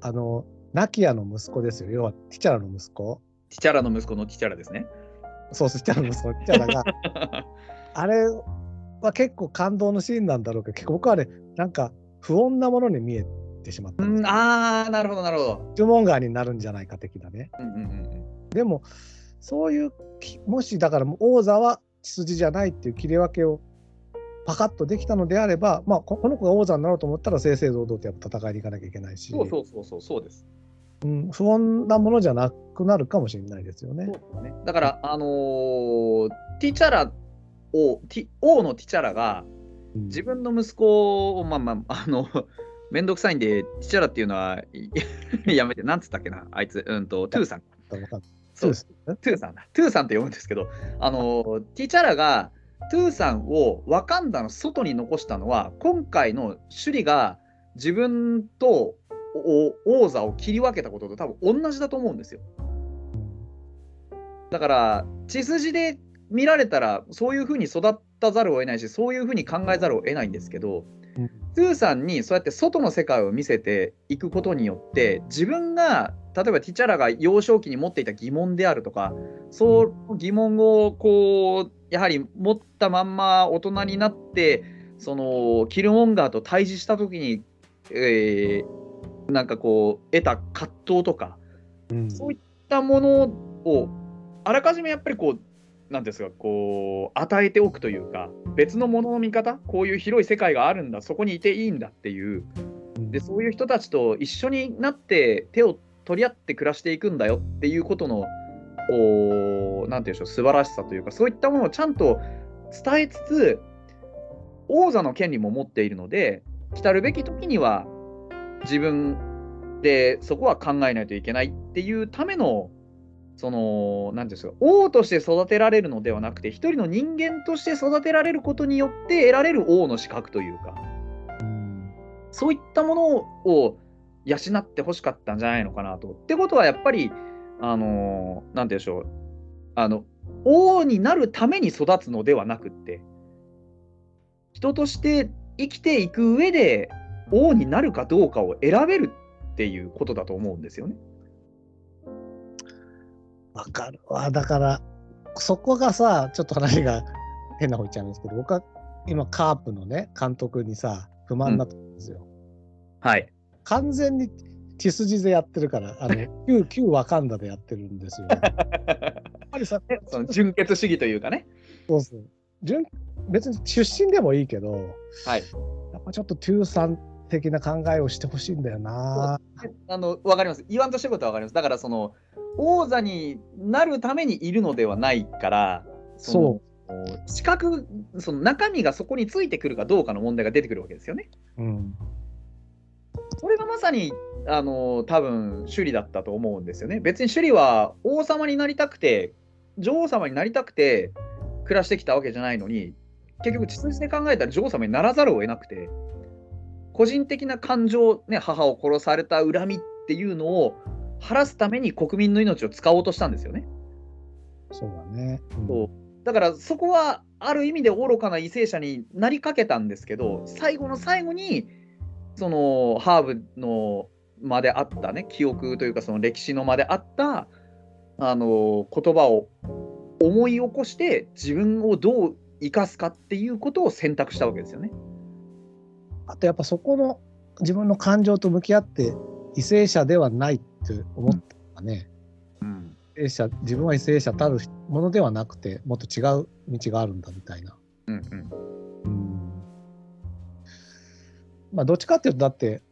あの、ナキアの息子ですよ。要は、ティチャラの息子。ティチャラの息子のティチャラですね。そうティチャラの息子、ティチャラが、あれは結構感動のシーンなんだろうけど、結構僕はね、なんか不穏なものに見えてしまったですああ、なるほど、なるほど。ジュモンガーになるんじゃないか的なね。うんうんうんでも、そういうき、もしだから王座は血筋じゃないっていう切り分けをパカッとできたのであれば、まあ、ここの子が王座になろうと思ったら正々堂々とやっぱ戦いに行かなきゃいけないし、そうそうそうそう、そうです。うん、不穏なものじゃなくなるかもしれないですよねそう。ですねだから、あのーティチャラを、ティ王のティチャラがうん自分の息子を、まあまあ、あの、めんどくさいんで、ティチャラっていうのはい やめて、なんつったっけな、あいつ、うんと、トゥーさん。そうですね。トゥーさんだ。トゥーさんって読むんですけど、あの、ティチャラがトゥーさんをワカンダの外に残したのは、今回のシュリが自分と王座を切り分けたことと多分同じだと思うんですよ。だから、血筋で見られたら、そういうふうに育ったざるを得ないし、そういうふうに考えざるを得ないんですけど、うんトゥーさんにそうやって外の世界を見せていくことによって、自分が、例えばティチャラが幼少期に持っていた疑問であるとか、そう疑問をこう、やはり持ったまんま大人になって、そのキルモンガーと対峙したときに、えーなんかこう、得た葛藤とか、うん。そういったものをあらかじめやっぱりこう、なんていうんですか、こう、与えておくというか、別のものの見方、こういう広い世界があるんだ、そこにいていいんだっていう、でそういう人たちと一緒になって手を取り合って暮らしていくんだよっていうことの、おなんていうんでしょう、素晴らしさというか、そういったものをちゃんと伝えつつ、王座の権利も持っているので、来たるべき時には自分でそこは考えないといけないっていうための、その、なんていうんですか、王として育てられるのではなくて、一人の人間として育てられることによって得られる王の資格というか、そういったものを養ってほしかったんじゃないのかなと。ってことはやっぱり、あのーなんて言うんでしょう、あの、王になるために育つのではなくって、人として生きていく上で王になるかどうかを選べるっていうことだと思うんですよね。わかるわ。だから、そこがさ、ちょっと話が変な方いっちゃうんですけど、僕は今、カープのね、監督にさ、不満だったんですよ。はい。完全に血筋でやってるから、あの 旧旧ワカンダでやってるんですよ。やっぱりさ、その純血主義というかね。そうそう順別に出身でもいいけど、はい。やっぱちょっとトゥーさん的な考えをしてほしいんだよな。あの分かります。言わんとしてることは分かります。だからその王座になるためにいるのではないから、その資格、その中身がそこについてくるかどうかの問題が出てくるわけですよね。う。うん。それがまさにあの多分首里だったと思うんですよね。別に首里は王様になりたくて、女王様になりたくて暮らしてきたわけじゃないのに、結局、血筋で考えたら女王様にならざるを得なくて、個人的な感情、ね、母を殺された恨みっていうのを晴らすために国民の命を使おうとしたんですよね。そうだね。うんそうだからそこはある意味で愚かな為政者になりかけたんですけど最後の最後にそのハーブの間であったね記憶というかその歴史の間であったあの言葉を思い起こして自分をどう生かすかっていうことを選択したわけですよね。あとやっぱそこの自分の感情と向き合って為政者ではないって思ったのがね、うん、為政者自分は為政者たるものではなくてもっと違う道があるんだみたいな。うんうんうんまあどっちかっていうとだって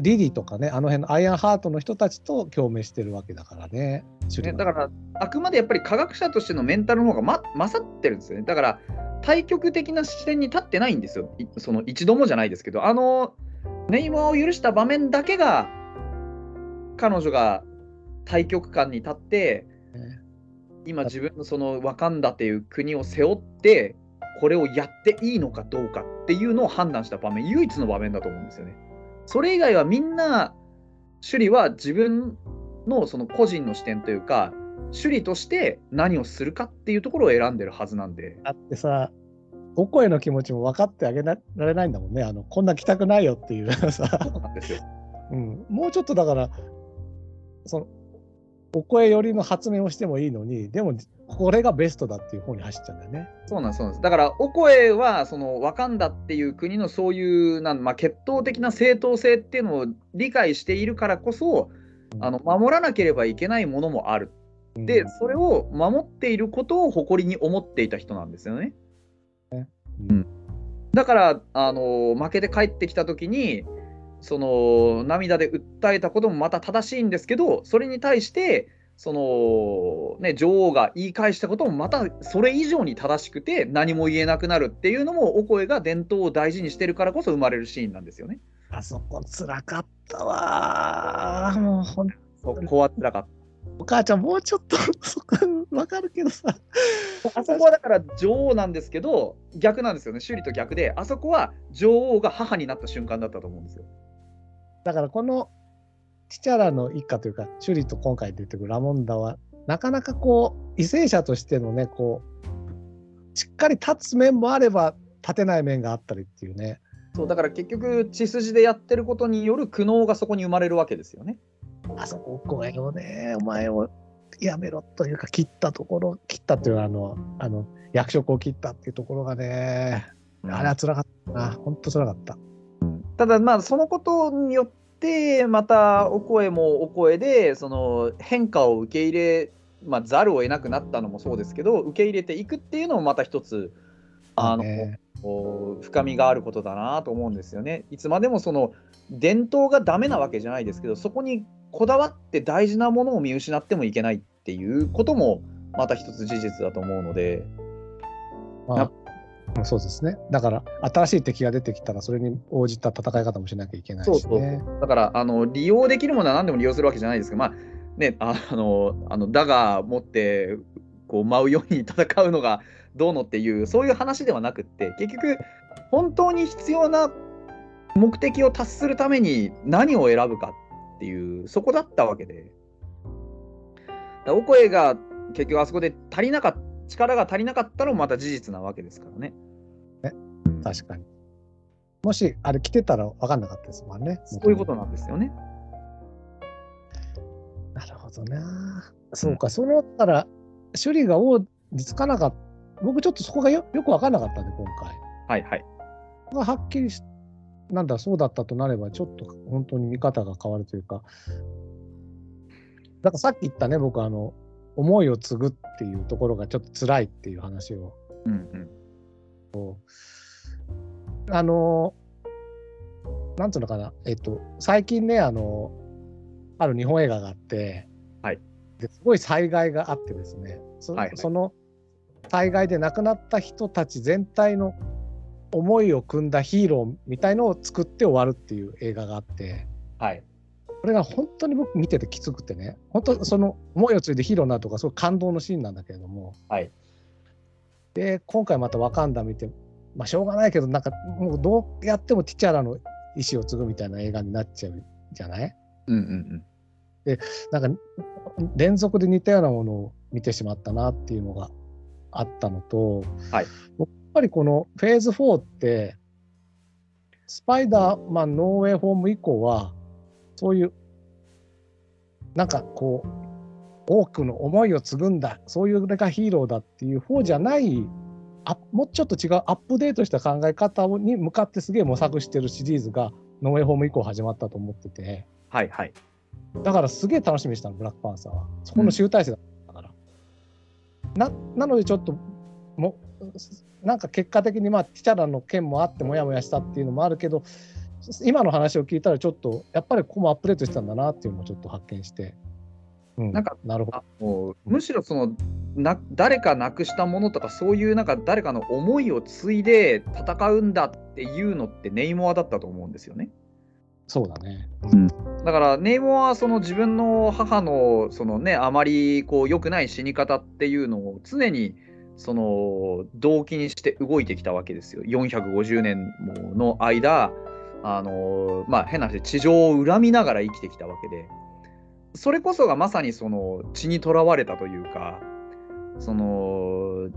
リリーとかねあの辺のアイアンハートの人たちと共鳴してるわけだからね。ね、だからあくまでやっぱり科学者としてのメンタルの方が、ま、勝ってるんですよね。だから対極的な視点に立ってないんですよ。いその一度もじゃないですけど、あのネイマーを許した場面だけが彼女が対極観に立って、ね今自分のそのワカンダっていう国を背負ってこれをやっていいのかどうかっていうのを判断した場面唯一の場面だと思うんですよね。それ以外はみんな首里は自分のその個人の視点というか首里として何をするかっていうところを選んでるはずなんで。だってさお声の気持ちも分かってあげられないんだもんねあのこんな来たくないよっていうさ、そうなんですよ。うん、もうちょっとだからそのお声寄りの発明をしてもいいのにでもこれがベストだっていう方に走っちゃうんだよね。そうなんです、そうなんです。だから、オコエは、その、ワカンダっていう国のそういう、なんまあ、血統的な正当性っていうのを理解しているからこそ、あの守らなければいけないものもある。うんで、それを守っていることを誇りに思っていた人なんですよね。うんだから、あの負けて帰ってきた時に、その涙で訴えたこともまた正しいんですけど、それに対して、そのね、女王が言い返したこともまたそれ以上に正しくて何も言えなくなるっていうのもお声が伝統を大事にしてるからこそ生まれるシーンなんですよね。あそこ辛かったわーもうほんそうこは辛かっお母ちゃんもうちょっと そこ分かるけどさた。あそこはだから女王なんですけど逆なんですよね、首里と逆で、あそこは女王が母になった瞬間だったと思うんですよ。だからこのチチャラの一家というかシュリと今回出てくるラモンダはなかなかこう為政者としてのねこうしっかり立つ面もあれば立てない面があったりっていうねそうだから結局血筋でやってることによる苦悩がそこに生まれるわけですよね。あそこ声をねお前をやめろというか切ったところ切ったっていうあのあの役職を切ったっていうところがねあれは辛かったな本当辛かった。ただまあそのことによってまたお声もお声でその変化を受け入れ、まあ、ざるを得なくなったのもそうですけど受け入れていくっていうのもまた一つあの、ね深みがあることだなと思うんですよね。いつまでもその伝統がダメなわけじゃないですけどそこにこだわって大事なものを見失ってもいけないっていうこともまた一つ事実だと思うので。まあうんそうですね。だから、新しい敵が出てきたら、それに応じた戦い方もしなきゃいけないし、ね。そうそうだからあの利用できるものは何でも利用するわけじゃないですけど、まあね、あの あのダガー持ってこう舞うように戦うのがどうのっていうそういう話ではなくって結局本当に必要な目的を達するために何を選ぶかっていうそこだったわけで。だからオコエが結局あそこで足りなかった力が足りなかったのもまた事実なわけですからね。確かに。もし、あれ来てたら分かんなかったですもんね。そういうことなんですよね。なるほどな。そうか、その、だから、首里が王につかなかった。僕、ちょっとそこがよよく分かんなかったんで、今回。はいはい。がはっきりし、なんだ、そうだったとなれば、ちょっと本当に見方が変わるというか。だからさっき言ったね、僕、あの、思いを継ぐっていうところがちょっと辛いっていう話を。うんうん。あの、なんつうのかな、えっと、最近ね、あの、ある日本映画があって、はい。ですごい災害があってですね、そ,、はいはい。その災害で亡くなった人たち全体の思いを組んだヒーローみたいのを作って終わるっていう映画があって、はい。これが本当に僕見ててきつくてね、本当その思いをついてヒーローになるとか、すごい感動のシーンなんだけれども、はい。で、今回またワカンダ見て、まあしょうがないけど、なんかもうどうやってもティチャラの意思を継ぐみたいな映画になっちゃうじゃない？うんうんなんか連続で似たようなものを見てしまったなっていうのがあったのと、はい。僕やっぱりこのフェーズ4って、スパイダーマンノーウェイホーム以降は、そういう、なんかこう、多くの思いを継ぐんだそういうのがヒーローだっていう方じゃないあもうちょっと違うアップデートした考え方に向かってすげえ模索してるシリーズがノーウェイホーム以降始まったと思ってて。はいはい。だからすげえ楽しみにしたのブラックパンサーは。そこの集大成だったから、ななのでちょっともなんか結果的にまあティチャラの件もあってモヤモヤしたっていうのもあるけど今の話を聞いたらちょっとやっぱりここもアップデートしてたんだなっていうのをちょっと発見して、うん、なんかなるほどむしろそのな誰か亡くしたものとかそういうなんか誰かの思いを継いで戦うんだっていうのってネイモアだったと思うんですよね。そうだね。だからネイモアはその自分の母のそのねあまりこう良くない死に方っていうのを常にその動機にして動いてきたわけですよ。450年もの間あのまあ変な話地上を恨みながら生きてきたわけでそれこそがまさにその血にとらわれたというかその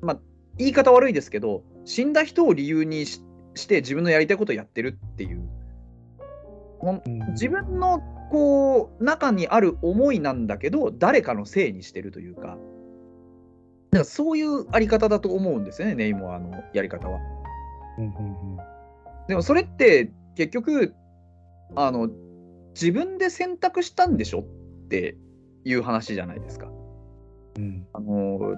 まあ言い方悪いですけど死んだ人を理由にしして自分のやりたいことをやってるっていう自分のこう中にある思いなんだけど誰かのせいにしてるというかだからそういうあり方だと思うんですよねネイモアのやり方は。うんうんうんでもそれって結局あの自分で選択したんでしょっていう話じゃないですか。うんあの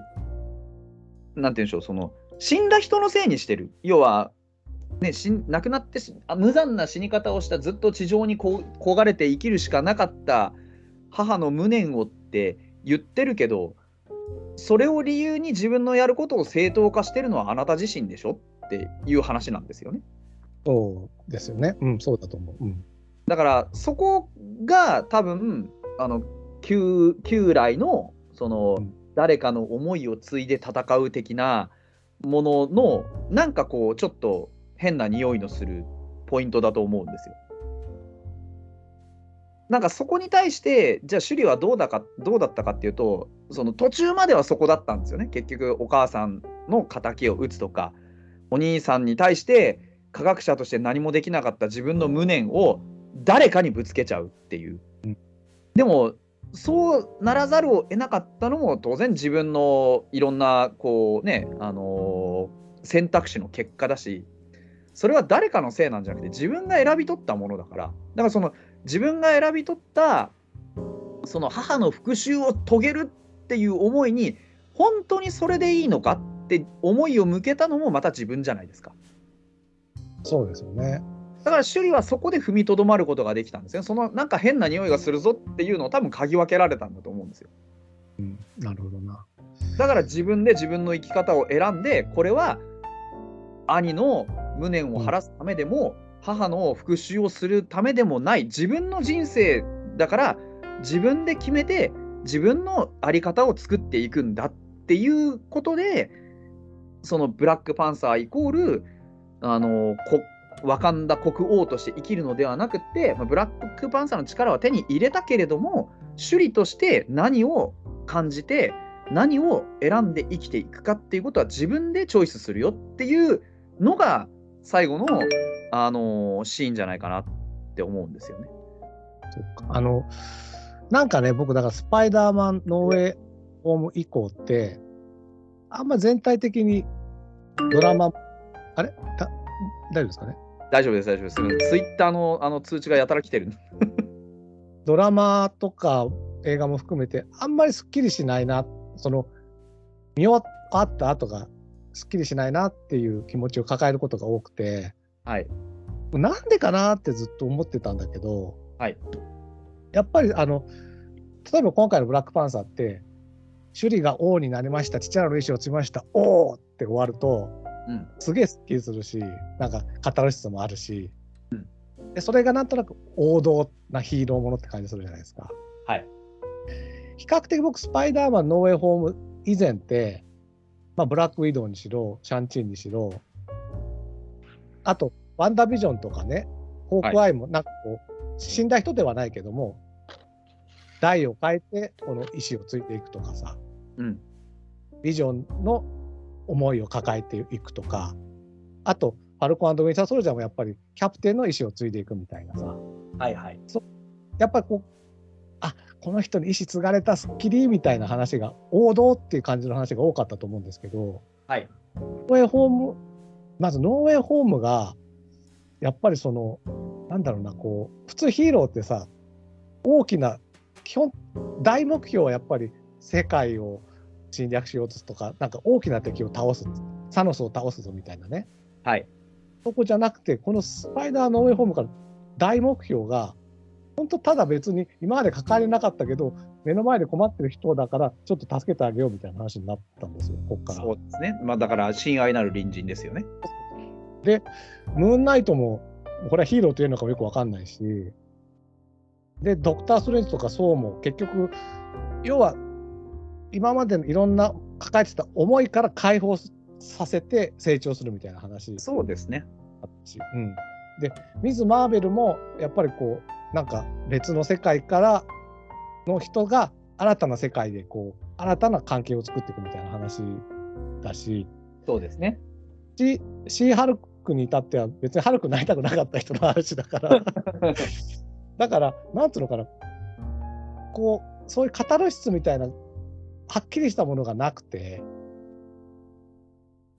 なんて言うんでしょうその死んだ人のせいにしてる要は、ね、死ん亡くなってしあ無残な死に方をしたずっと地上にこ焦がれて生きるしかなかった母の無念をって言ってるけどそれを理由に自分のやることを正当化してるのはあなた自身でしょっていう話なんですよね。そうですよね。うん、そうだと思う。うん。だからそこが多分あの旧旧来のその、うん誰かの思いを継いで戦う的なもののなんかこうちょっと変な匂いのするポイントだと思うんですよ。なんかそこに対してじゃあ首里はどうだかどうだったかっていうとその途中まではそこだったんですよね結局お母さんの敵を討つとかお兄さんに対して科学者として何もできなかった自分の無念を誰かにぶつけちゃうっていう。でもそうならざるを得なかったのも当然自分のいろんなこうね、あのー選択肢の結果だしそれは誰かのせいなんじゃなくて自分が選び取ったものだからだからその自分が選び取ったその母の復讐を遂げるっていう思いに本当にそれでいいのかって思いを向けたのもまた自分じゃないですか。そうですよね。だから首里はそこで踏みとどまることができたんですね。そのなんか変な匂いがするぞっていうのを多分嗅ぎ分けられたんだと思うんですよ。うん、なるほどな。だから自分で自分の生き方を選んで、これは兄の無念を晴らすためでも、母の復讐をするためでもない自分の人生だから自分で決めて自分の在り方を作っていくんだっていうことでそのブラックパンサーイコールあのこワカンダ国王として生きるのではなくてまあブラックパンサーの力は手に入れたけれども首里として何を感じて何を選んで生きていくかっていうことは自分でチョイスするよっていうのが最後の、あのーシーンじゃないかなって思うんですよね。あの、なんかね、僕、だからスパイダーマンノーウェイホーム以降って、あんま全体的にドラマ、あれ？た大丈夫ですかね？大丈夫です、大丈夫です。ツイッターのあの通知がやたら来てる。ドラマとか映画も含めて、あんまりすっきりしないな、その、見終わった後がすっきりしないなっていう気持ちを抱えることが多くて、はい。なんでかなってずっと思ってたんだけど、はいやっぱりあの例えば今回の「ブラックパンサー」って首里が王になりました父親の意志を継ぎました王って終わるとうん。すげえすっきりするしなんかカタルシスもあるし、うんでそれがなんとなく王道なヒーローものって感じするじゃないですか。はい。比較的僕スパイダーマンノーウェイホーム以前って、まあ、ブラックウィドウにしろシャンチンにしろあとワンダービジョンとかねホークアイもなんかこう、死んだ人ではないけども代を変えてこの意思を継いでいくとかさうん。ビジョンの思いを抱えていくとかあとファルコンウィンターソルジャーもやっぱりキャプテンの意思を継いでいくみたいなさ。はいはい。やっぱりこうあこの人に意思継がれたスッキリみたいな話が王道っていう感じの話が多かったと思うんですけど、はい、ノーウェイホームまずノーウェイホームがやっぱりそのなんだろうなこう普通ヒーローってさ大きな基本大目標はやっぱり世界を侵略しようとすとかなんか大きな敵を倒すサノスを倒すぞみたいなねはい、そこじゃなくてこのスパイダーノーウェイホームから大目標が本当ただ別に今まで関われなかったけど目の前で困ってる人だからちょっと助けてあげようみたいな話になったんですよこっから。そうですね。まあだから親愛なる隣人ですよね。でムーンナイトもこれはヒーローというのかもよくわかんないしでドクター・ストレンジとかそうも結局要は今までのいろんな抱えてた思いから解放させて成長するみたいな話。そうですね。あったし、うん、でミズ・マーベルもやっぱりこうなんか別の世界からの人が新たな世界でこう新たな関係を作っていくみたいな話だし。そうですね。シシー・ハルクに至っては別にハルクになりたくなかった人の話だから。だからなんつうのかな。こうそういうカタルシスみたいなはっきりしたものがなくて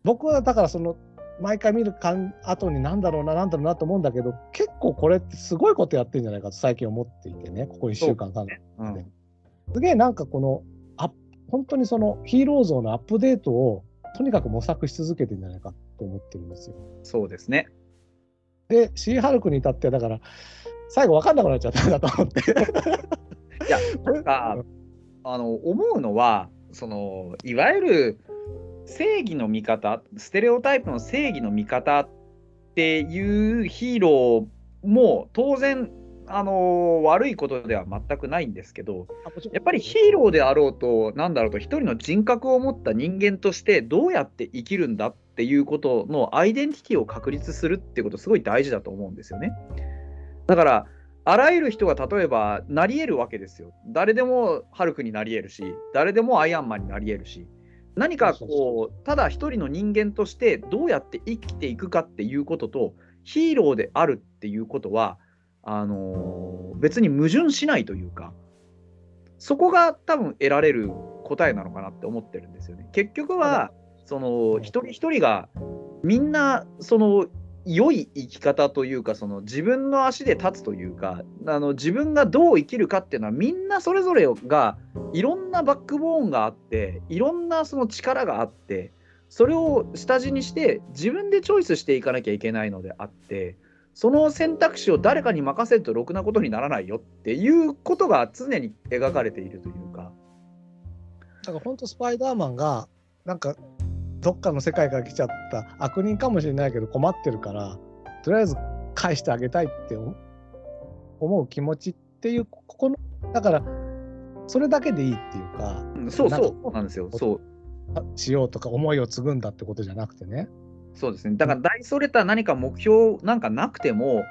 僕はだからその毎回見るかん後に何だろうな何だろうなと思うんだけど結構これってすごいことやってるんじゃないかと最近思っていてねここ1週間間、うん、すげえなんかこのあ本当にそのヒーロー像のアップデートをとにかく模索し続けてるんじゃないかと思ってるんですよ。そうですね。でシーハルクに至ってはだから最後分かんなくなっちゃったんだと思って。いやなんかあの思うのはそのいわゆる正義の味方ステレオタイプの正義の味方っていうヒーローも当然あの悪いことでは全くないんですけどやっぱりヒーローであろうとなんだろうと一人の人格を持った人間としてどうやって生きるんだっていうことのアイデンティティを確立するってことすごい大事だと思うんですよね。だからあらゆる人が例えばなり得るわけですよ。誰でもハルクになり得るし、誰でもアイアンマンになり得るし、何かこう、ただ一人の人間としてどうやって生きていくかっていうことと、ヒーローであるっていうことは、あのー別に矛盾しないというか、そこが多分得られる答えなのかなって思ってるんですよね。結局は、その一人一人がみんなその良い生き方というかその自分の足で立つというかあの自分がどう生きるかっていうのはみんなそれぞれがいろんなバックボーンがあっていろんなその力があってそれを下地にして自分でチョイスしていかなきゃいけないのであってその選択肢を誰かに任せるとろくなことにならないよっていうことが常に描かれているというか。だから本当スパイダーマンがなんかどっかの世界から来ちゃった悪人かもしれないけど困ってるからとりあえず返してあげたいって思思う気持ちっていうここのだからそれだけでいいっていうかうんそうそうなんですよ。そうしようとか思いを継ぐんだってことじゃなくてね。そうですね。だから大それた何か目標なんかなくても、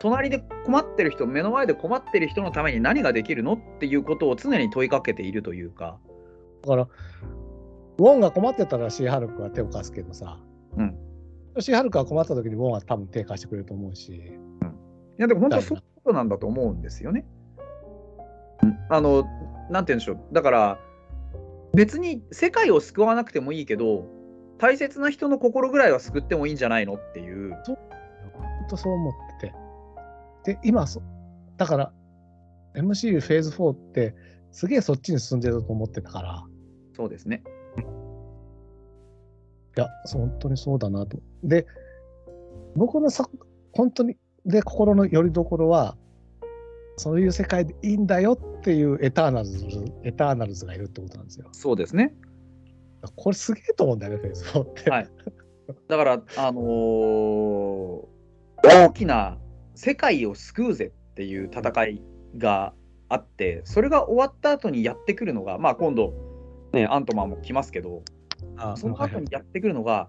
隣で困ってる人、目の前で困ってる人のために何ができるのっていうことを常に問いかけているというか。だからウォンが困ってたらシーハルクは手を貸すけどさ、うん、シーハルクが困った時にウォンは多分手貸してくれると思うし。いや、でも本当そういうことなんだと思うんですよね。うんあの、なんて言うんでしょう。だから、別に世界を救わなくてもいいけど、大切な人の心ぐらいは救ってもいいんじゃないのっていう。本当そう思ってて。で、今そ、だから MCU フェーズ4ってすげえそっちに進んでると思ってたから、そうですね。いや、本当にそうだなと。で、僕のさ、本当に、で、心の拠り所は、そういう世界でいいんだよっていうエターナルズ、エターナルズがいるってことなんですよ。そうですね。これすげえと思うんだよね、フェーズ4って。はいだから、あのー大きな世界を救うぜっていう戦いがあって、それが終わった後にやってくるのが、まあ、今度、ね、アントマンも来ますけど、あその後にやってくるのが、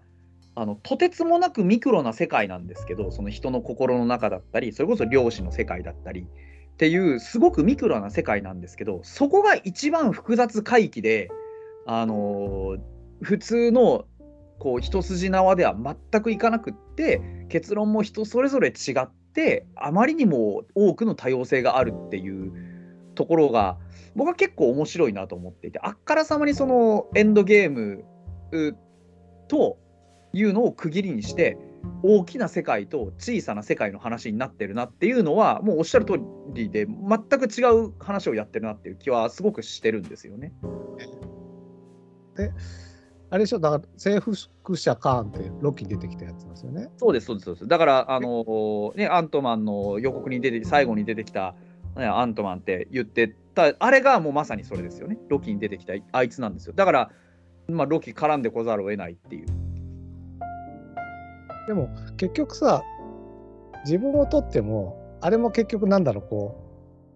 あのとてつもなくミクロな世界なんですけど、その人の心の中だったり、それこそ漁師の世界だったりっていう、すごくミクロな世界なんですけど、そこが一番複雑回帰で、あのー普通のこう一筋縄では全くいかなくって、結論も人それぞれ違って、あまりにも多くの多様性があるっていうところが僕は結構面白いなと思っていてあっからさまにそのエンドゲームというのを区切りにして大きな世界と小さな世界の話になってるなっていうのはもうおっしゃる通りで全く違う話をやってるなっていう気はすごくしてるんですよね。であれでしょだから征服者カーンってロキに出てきたやつなんですよね。そうですそうですそうですだからあのねアントマンの予告に出て最後に出てきた、ね、アントマンって言ってたあれがもうまさにそれですよねロキに出てきたあいつなんですよだから、まあ、ロキ絡んでこざるを得ないっていう。でも結局さ自分をとってもあれも結局なんだろうこ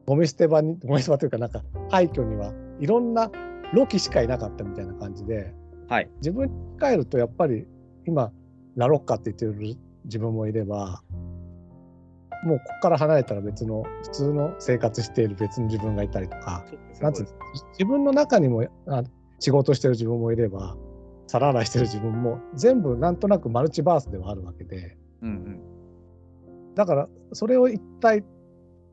うゴミ捨て場にゴミ捨て場というかなんか廃墟にはいろんなロキしかいなかったみたいな感じで、はい、自分に帰るとやっぱり今ラロッカって言ってる自分もいればもうここから離れたら別の普通の生活している別の自分がいたりとかなんつ自分の中にもあ仕事してる自分もいれば皿洗いしてる自分も全部なんとなくマルチバースではあるわけで、うんうん、だからそれを一体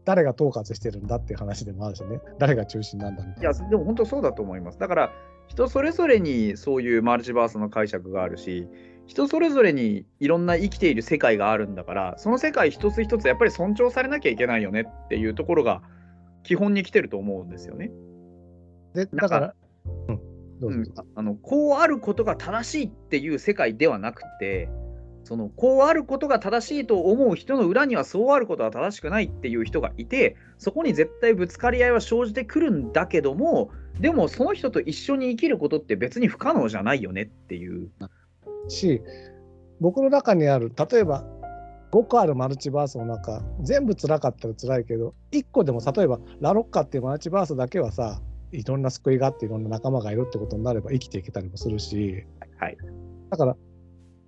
誰が統括してるんだっていう話でもあるしね。誰が中心なんだみたいな。いやでも本当そうだと思います。だから人それぞれにそういうマルチバースの解釈があるし人それぞれにいろんな生きている世界があるんだからその世界一つ一つやっぱり尊重されなきゃいけないよねっていうところが基本に来てると思うんですよね。でだから、うん、うん、あのこうあることが正しいっていう世界ではなくてそのこうあることが正しいと思う人の裏にはそうあることは正しくないっていう人がいてそこに絶対ぶつかり合いは生じてくるんだけどもでもその人と一緒に生きることって別に不可能じゃないよねっていう。し僕の中にある例えば5個あるマルチバースの中全部辛かったら辛いけど1個でも例えばラロッカっていうマルチバースだけはさいろんな救いがあっていろんな仲間がいるってことになれば生きていけたりもするし、はい、だから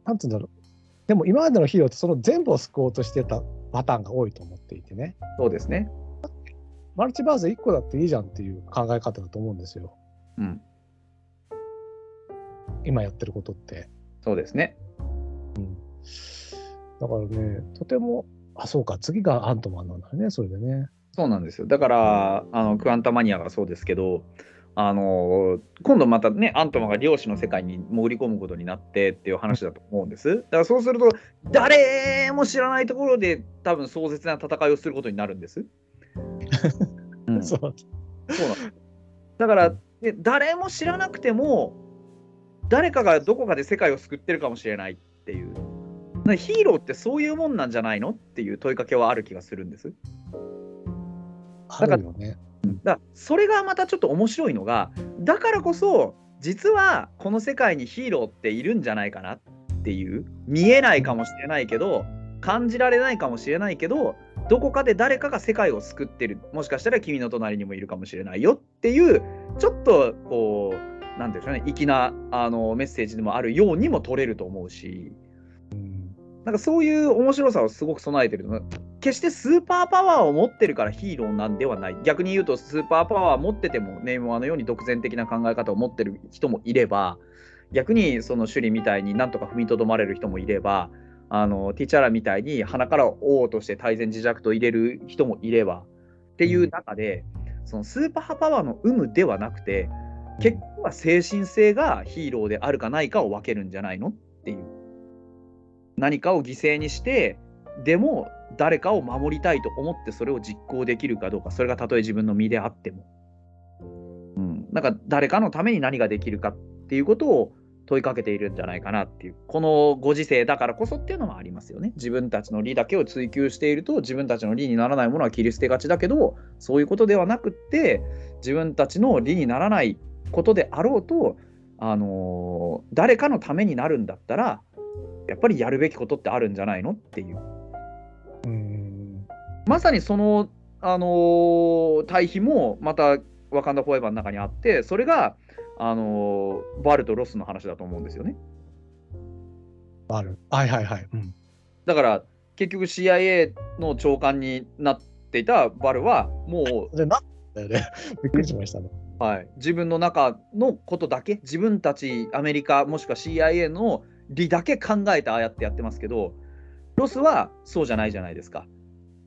なんつうんだろう。でも今までのヒーローってその全部を救おうとしてたパターンが多いと思っていてね。そうですね。マルチバース1個だっていいじゃんっていう考え方だと思うんですよ、うん、今やってることって。そうですね、うん、だからねとてもあそうか。次がアントマンなんだねそれでねそうなんですよ。だから、あのクアンタマニアがそうですけど、あの今度またね、アントマンが漁師の世界に潜り込むことになってっていう話だと思うんです。だからそうすると、誰も知らないところで多分壮絶な戦いをすることになるんです。うん、そうそうなんだから、ね、誰も知らなくても、誰かがどこかで世界を救ってるかもしれないっていう。ヒーローってそういうもんなんじゃないのっていう問いかけはある気がするんです。だから、ね、だそれがまたちょっと面白いのがだからこそ実はこの世界にヒーローっているんじゃないかなっていう見えないかもしれないけど感じられないかもしれないけどどこかで誰かが世界を救ってる。もしかしたら君の隣にもいるかもしれないよっていうちょっとこうなんでしょうね粋なあのメッセージでもあるようにも取れると思うし。なんかそういう面白さをすごく備えてる決してスーパーパワーを持ってるからヒーローなんではない逆に言うとスーパーパワーを持っててもネームワのように独善的な考え方を持ってる人もいれば逆にその首里みたいになんとか踏みとどまれる人もいればあのティチャラみたいに鼻から王として大然自弱と入れる人もいればっていう中で、そのスーパーパワーの有無ではなくて結局は精神性がヒーローであるかないかを分けるんじゃないのっていう。何かを犠牲にしてでも誰かを守りたいと思ってそれを実行できるかどうかそれがたとえ自分の身であっても、うん、なんか誰かのために何ができるかっていうことを問いかけているんじゃないかなっていうこのご時世だからこそっていうのはありますよね。自分たちの利だけを追求していると自分たちの利にならないものは切り捨てがちだけどそういうことではなくって自分たちの利にならないことであろうとあのー、誰かのためになるんだったらやっぱりやるべきことってあるんじゃないのっていう。うんまさにその、あのー、対比もまたワカンダ・フォーエバーの中にあってそれが、あのー、バルとロスの話だと思うんですよね。バルはいはいはい。うん、だから結局 CIA の長官になっていたバルはもう。なだよね。びっくりしましたね。はい、自分の中のことだけ自分たちアメリカもしくは CIA の利だけ考えてああやってやってますけどロスはそうじゃないじゃないですか。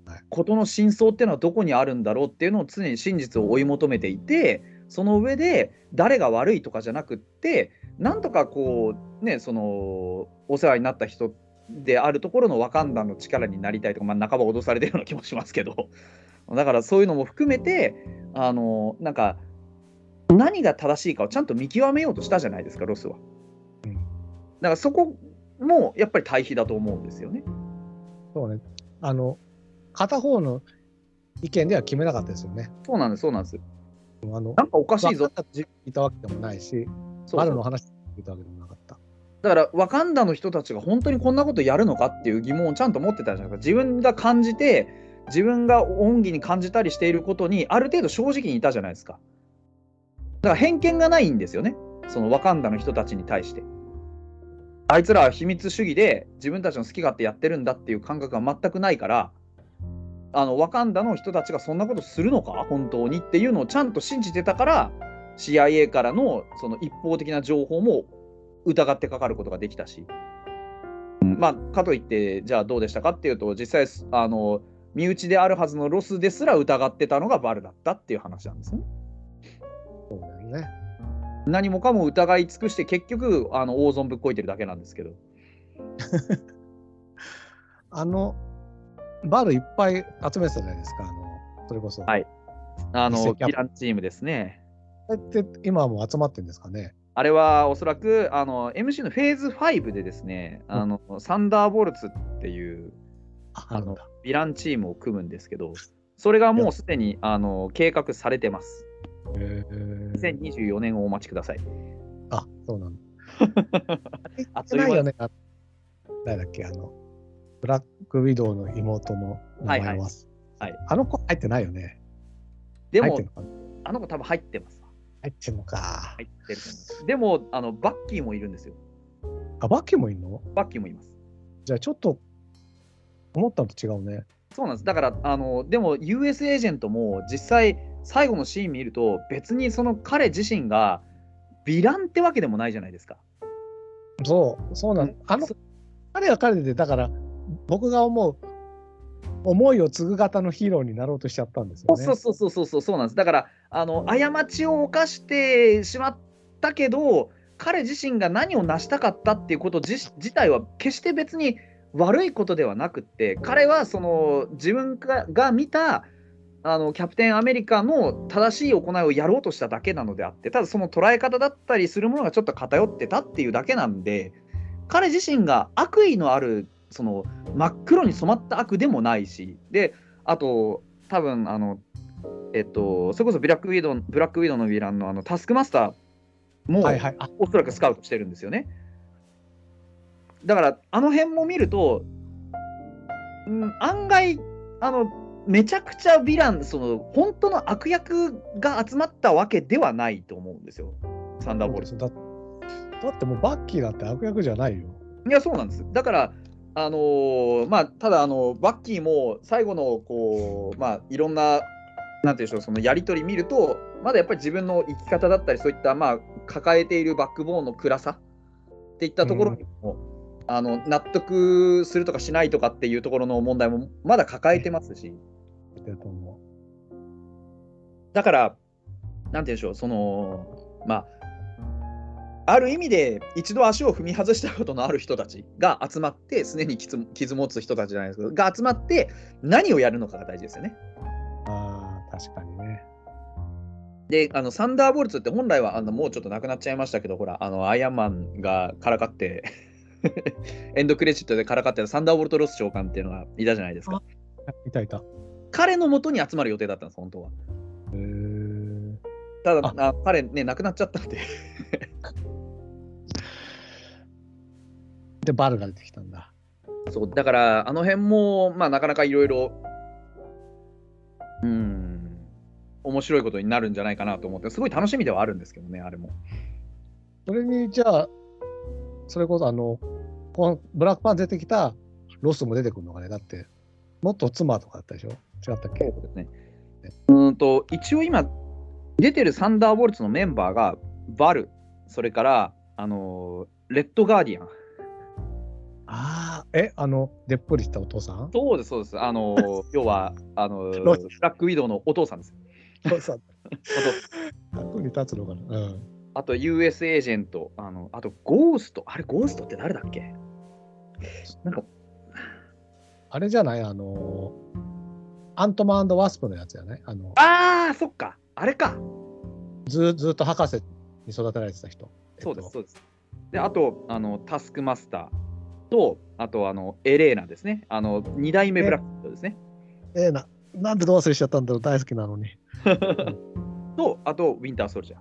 はいことの真相っていうのはどこにあるんだろうっていうのを常に真実を追い求めていてその上で誰が悪いとかじゃなくってなんとかこうねそのお世話になった人であるところのワカンダの力になりたいとか、まあ、半ば脅されてるような気もしますけど だからそういうのも含めてあのなんか何が正しいかをちゃんと見極めようとしたじゃないですかロスは。うんだからそこもやっぱり対比だと思うんですよね。そうね。あの、片方の意見では決めなかったですよね。そうなんです、そうなんです。あの、なんかおかしいぞいたわけでもないし、そうの話聞いたわけでもなかった。だから、ワカンダの人たちが本当にこんなことやるのかっていう疑問をちゃんと持ってたじゃないですか。自分が感じて、自分が恩義に感じたりしていることに、ある程度正直にいたじゃないですか。だから偏見がないんですよね。そのワカンダの人たちに対して。あいつらは秘密主義で自分たちの好き勝手やってるんだっていう感覚が全くないから、あのワカンダの人たちがそんなことするのか？本当にっていうのをちゃんと信じてたから CIA からのその一方的な情報も疑ってかかることができたし、まあ、かといってじゃあどうでしたかっていうと実際あの身内であるはずのロスですら疑ってたのがバルだったっていう話なんですね。そうだよね。何もかも疑い尽くして結局あの大損ぶっこいてるだけなんですけど。あの、バルいっぱい集めてたじゃないですか、あの、それこそ。はいあの実績アップヴィランチームですね。これって今はもう集まってるんですかね？あれはおそらくあの MC のフェーズ5でですね、あのサンダーボルツっていうああのヴィランチームを組むんですけど、それがもうすでにあの計画されてます。へー2024年をお待ちください。あ、そうなんだ。あっあといよね。あ誰だっけ、あの、ブラックウィドウの妹の名前は。はいはいはいあの子入ってないよね。でもあの子多分入ってますわ。入ってんのか。入ってる。でも、あのバッキーもいるんですよ。あ、バッキーもいんの？バッキーもいます。じゃあちょっと、思ったのと違うね。そうなんです。だから、あのでも US エージェントも実際、最後のシーン見ると、別にその彼自身がヴィランってわけでもないじゃないですか。そう、そうなの。あのそ、彼は彼で、だから、僕が思う、思いを継ぐ型のヒーローになろうとしちゃったんですよね。そうそうそうそうそうそうなんです。だからあの過ちを犯してしまったけど彼自身が何を成したかったっていうこと自自体は決して別に悪いことではなくって彼はその自分がが見たあのキャプテンアメリカの正しい行いをやろうとしただけなのであってただその捉え方だったりするものがちょっと偏ってたっていうだけなんで彼自身が悪意のあるその真っ黒に染まった悪でもないしであと多分あのえっとそれこそブラックウィドウブラックウィドウのヴィランのあのタスクマスターもはいはい。あ、おそらくスカウトしてるんですよね。だからあの辺も見ると、うん、案外あのめちゃくちゃヴィランその本当の悪役が集まったわけではないと思うんですよサンダーボルト。だだってもうバッキーだって悪役じゃないよ。いや、そうなんです。だから、あのーまあ、ただ、あのバッキーも最後の、こう、まあ、いろんな、なんていうんでしょう、そのやり取り見ると、まだやっぱり自分の生き方だったり、そういった、まあ、抱えているバックボーンの暗さっていったところにも、あの納得するとかしないとかっていうところの問題もまだ抱えてますし、だから、なんていうんでしょう、その、まあ、ある意味で一度足を踏み外したことのある人たちが集まって、すでに傷傷持つ人たちじゃないですけど、が集まって何をやるのかが大事ですよね。う。ああ、確かにね。で、あのサンダーボルツって本来はあのもうちょっとなくなっちゃいましたけど、ほら、あのアイアンマンがからかって、エンドクレジットでからかってたサンダーボルト・ロス長官っていうのがいたじゃないですか。いたいた。彼のもとに集まる予定だったんです、本当は。へーただ、あ彼ね、亡くなっちゃったんで。で、バルが出てきたんだ。そうだからあの辺も、まあ、なかなかいろいろうん面白いことになるんじゃないかなと思ってすごい楽しみではあるんですけどねあれも。それに、じゃあ、それこそあの、このブラックパン出てきたロスも出てくるのかね。だって、もっと妻とかだったでしょ？違ったっけ？ですね。うーんと一応今出てるサンダーボルツのメンバーがバルそれからあのーレッドガーディアンああ、え、あの、でっぷりしたお父さん？そうです、そうです。あの、要は、あの、ブロラックウィドウのお父さんです。お父さん。あと役に立つのかな？うん。あと US エージェント、あのあとゴースト、あれゴーストって誰だっけ？なんか、あれじゃない？あの、アントマンワスプのやつやね。あの、ああ、そっか、あれか。ずずっと博士に育てられてた人。そうです、そうです。で、あと、あのタスクマスターと、あと、あのエレーナですね。あの、2代目ブラックウィドウですね。とええな。なんでどう忘れしちゃったんだろう大好きなのに。と、あと、ウィンターソルジャー。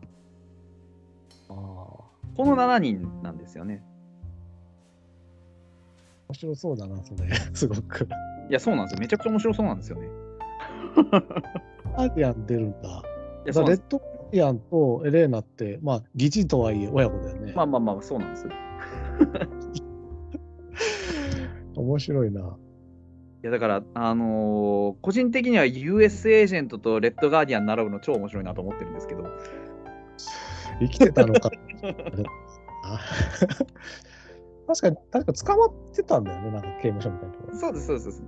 ああ。この7人なんですよね。面白そうだな、それ。すごく。いや、そうなんですよ。めちゃくちゃ面白そうなんですよね。ガーディアン出るんだ。いやレッドガーディアンとエレーナって、まあ、疑似とはいえ親子だよね。まあまあまあ、そうなんです。い面白いな。や、だから、あのー個人的には US エージェントとレッドガーディアン並ぶの超面白いなと思ってるんですけど。生きてたのか。あ確かに、確か捕まってたんだよね、なんか刑務所みたいなとこそうです、そうです。そうです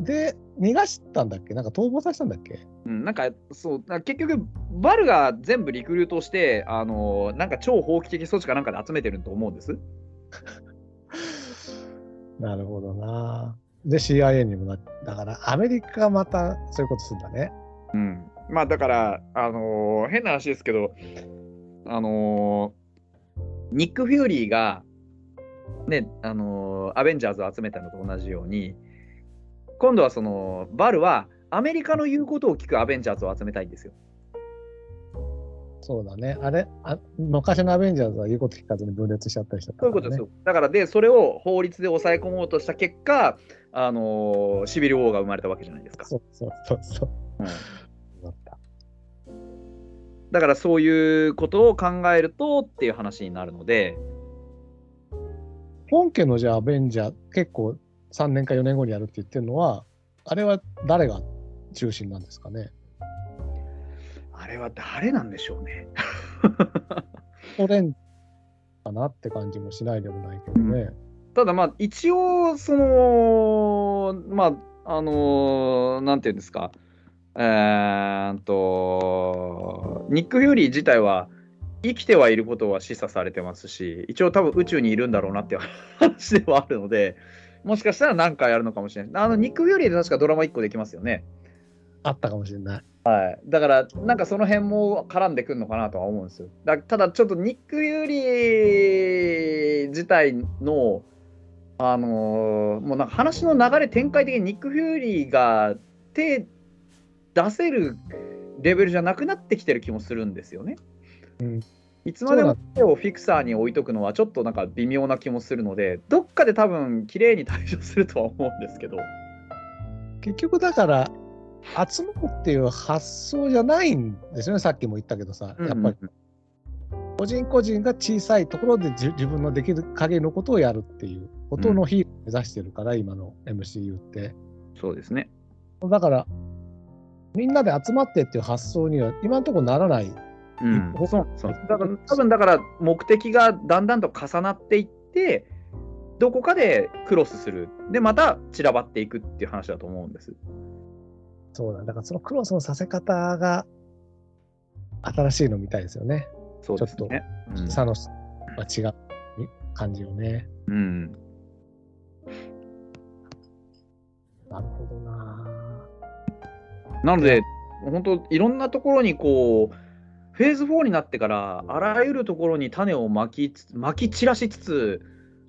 ろ。で、逃がしたんだっけ？なんか逃亡させたんだっけ？うん、なんかそう結局、バルが全部リクルートして、あのーなんか超法規的措置かなんかで集めてると思うんです。なるほどな。で、CIA にもなだから、アメリカがまたそういうことするんだね。うん、まあだから、あのー変な話ですけど、あのーニック・フューリーが、ね、あのーアベンジャーズを集めたのと同じように、今度はその、バルはアメリカの言うことを聞くアベンジャーズを集めたいんですよ。そうだね。あれ？あ、昔のアベンジャーズは言うこと聞かずに分裂しちゃったりしたから、ね。そういうことですよ。だから、で、それを法律で抑え込もうとした結果、あのーシビル・ウォーが生まれたわけじゃないですか。そうそうそうそう。うん。だから、そういうことを考えるとっていう話になるので、本家のじゃあアベンジャー、結構3年か4年後にやるって言ってるのは、あれは誰が中心なんですかね？あれは誰なんでしょうね。ソ連かなって感じもしないでもないけどね。ただまあ一応そのまああのなんていうんですかえーっとニック・フューリー自体は生きてはいることは示唆されてますし一応多分宇宙にいるんだろうなっていう話ではあるのでもしかしたら何かやるのかもしれないあのニック・フューリーで確かドラマ1個できますよねあったかもしれない。はい、だから、なんかその辺も絡んでくるのかなとは思うんですよ。だただ、ちょっとニック・ユーリー自体の、あのーもうなんか話の流れ、展開的にニック・フューリーが手出せるレベルじゃなくなってきてる気もするんですよね。うんいつまでも手をフィクサーに置いとくのはちょっとなんか微妙な気もするので、どっかで多分綺麗に対処するとは思うんですけど。結局だから、集まるっていう発想じゃないんですよね。さっきも言ったけどさ、やっぱり個人個人が小さいところでじ自分のできる限りのことをやるっていうことのヒーローを目指してるから、今の MCU って。そうですね。だから、みんなで集まってっていう発想には今のところならない。うんほそうそうだから多分だから目的がだんだんと重なっていってどこかでクロスするでまた散らばっていくっていう話だと思うんです。そうだ。だからそのクロスのさせ方が新しいのみたいですよね。そうですね。うんサノスは違う感じよね。うんなるほどな。なので本当いろんなところにこうフェーズ4になってからあらゆるところに種をまきまき散らしつつ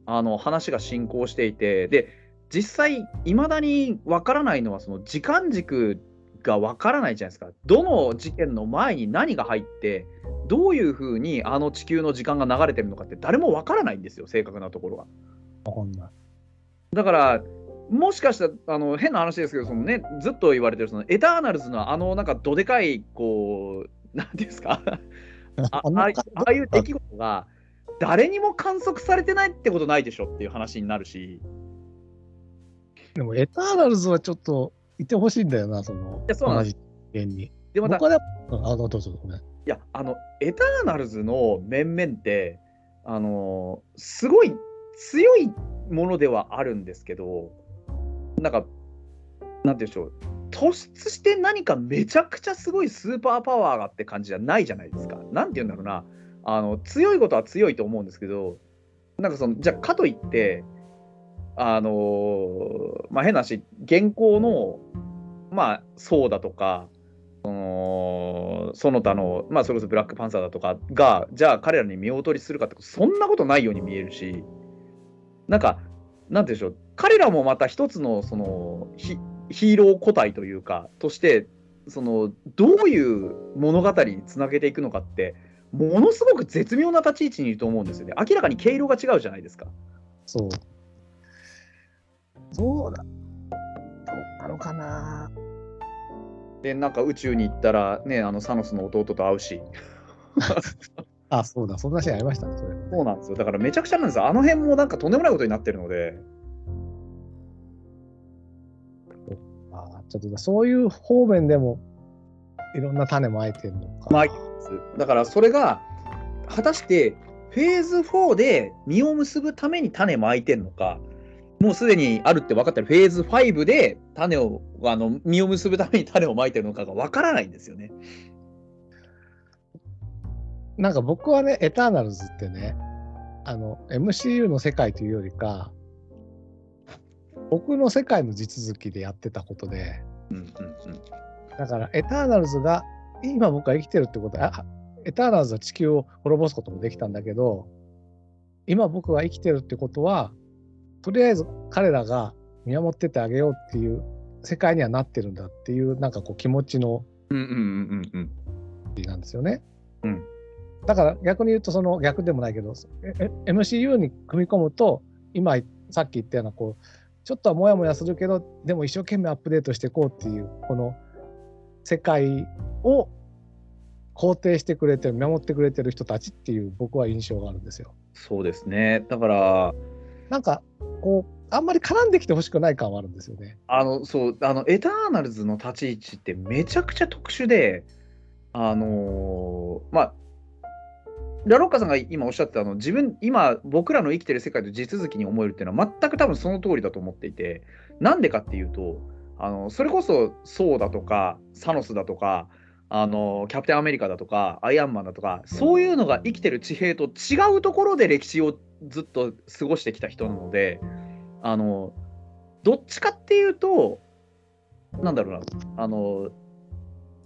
あの話が進行していてで実際いまだにわからないのはその時間軸がわからないじゃないですかどの事件の前に何が入ってどういうふうにあの地球の時間が流れてるのかって誰もわからないんですよ正確なところは。わかんない。だから、もしかしたらあの変な話ですけど、そのね、ずっと言われてるそのエターナルズのあのなんかどでかい、こう、なんていうんですか、あああいう出来事が誰にも観測されてないってことないでしょっていう話になるし、でも、エターナルズはちょっといてほしいんだよな、その、やそ同じ人間に。でまた、あ、どうぞごめん。いや、あの、エターナルズの面々って、あの、すごい強いものではあるんですけど、なんか、なんて言うんでしょう、突出して何かめちゃくちゃすごいスーパーパワーがって感じじゃないじゃないですか。なんて言うんだろうな、あの強いことは強いと思うんですけど、なんかその、じゃあ、かといって、あのーまあ、変な話、現行の、まあ、そうだとか、そのその他の、まあ、それこそブラックパンサーだとかが、じゃあ彼らに見劣りするかって、そんなことないように見えるし、なんか、なんていうでしょう、彼らもまた一つのそのヒヒーロー個体というか、として、そのどういう物語につなげていくのかって、ものすごく絶妙な立ち位置にいると思うんですよね。明らかに毛色が違うじゃないですか。そう。そうだ。どうなのかな。で、なんか宇宙に行ったら、ね、あのサノスの弟と会うし。あ、そうだ。そんなシーンありましたね、それ。そうなんですよ。だからめちゃくちゃなんですよ。あの辺もなんかとんでもないことになってるので。あちょっとそういう方面でもいろんな種まいてるのか。まあだからそれが果たしてフェーズ4で実を結ぶために種まいてんのか、もうすでにあるって分かってるフェーズ5で種をあの実を結ぶために種をまいてるのかが分からないんですよね。なんか僕はね、エターナルズってね、あの MCU の世界というよりか、僕の世界の地続きでやってたことで、うんうんうん、だからエターナルズが今僕が生きてるってことは、あエターナルズは地球を滅ぼすこともできたんだけど、今僕が生きてるってことは、とりあえず彼らが見守っててあげようっていう世界にはなってるんだっていうなんかこう気持ちのうんうんうんうんなんですよね。うんだから逆に言うとその逆でもないけどええ MCU に組み込むと今さっき言ったようなこうちょっとはモヤモヤするけどでも一生懸命アップデートしていこうっていうこの世界を肯定してくれてる守ってくれてる人たちっていう僕は印象があるんですよ。そうですね。だから、なんかこうあんまり絡んできてほしくない感はあるんですよね。あの、そう、あの、エターナルズの立ち位置ってめちゃくちゃ特殊で、あのーまあ、ラロッカさんが今おっしゃってたあの自分今僕らの生きてる世界と地続きに思えるっていうのは全く多分その通りだと思っていてなんでかっていうとあのそれこそソウだとかサノスだとかあのキャプテンアメリカだとかアイアンマンだとかそういうのが生きてる地平と違うところで歴史をずっと過ごしてきた人なのであのどっちかっていうとなんだろうなあの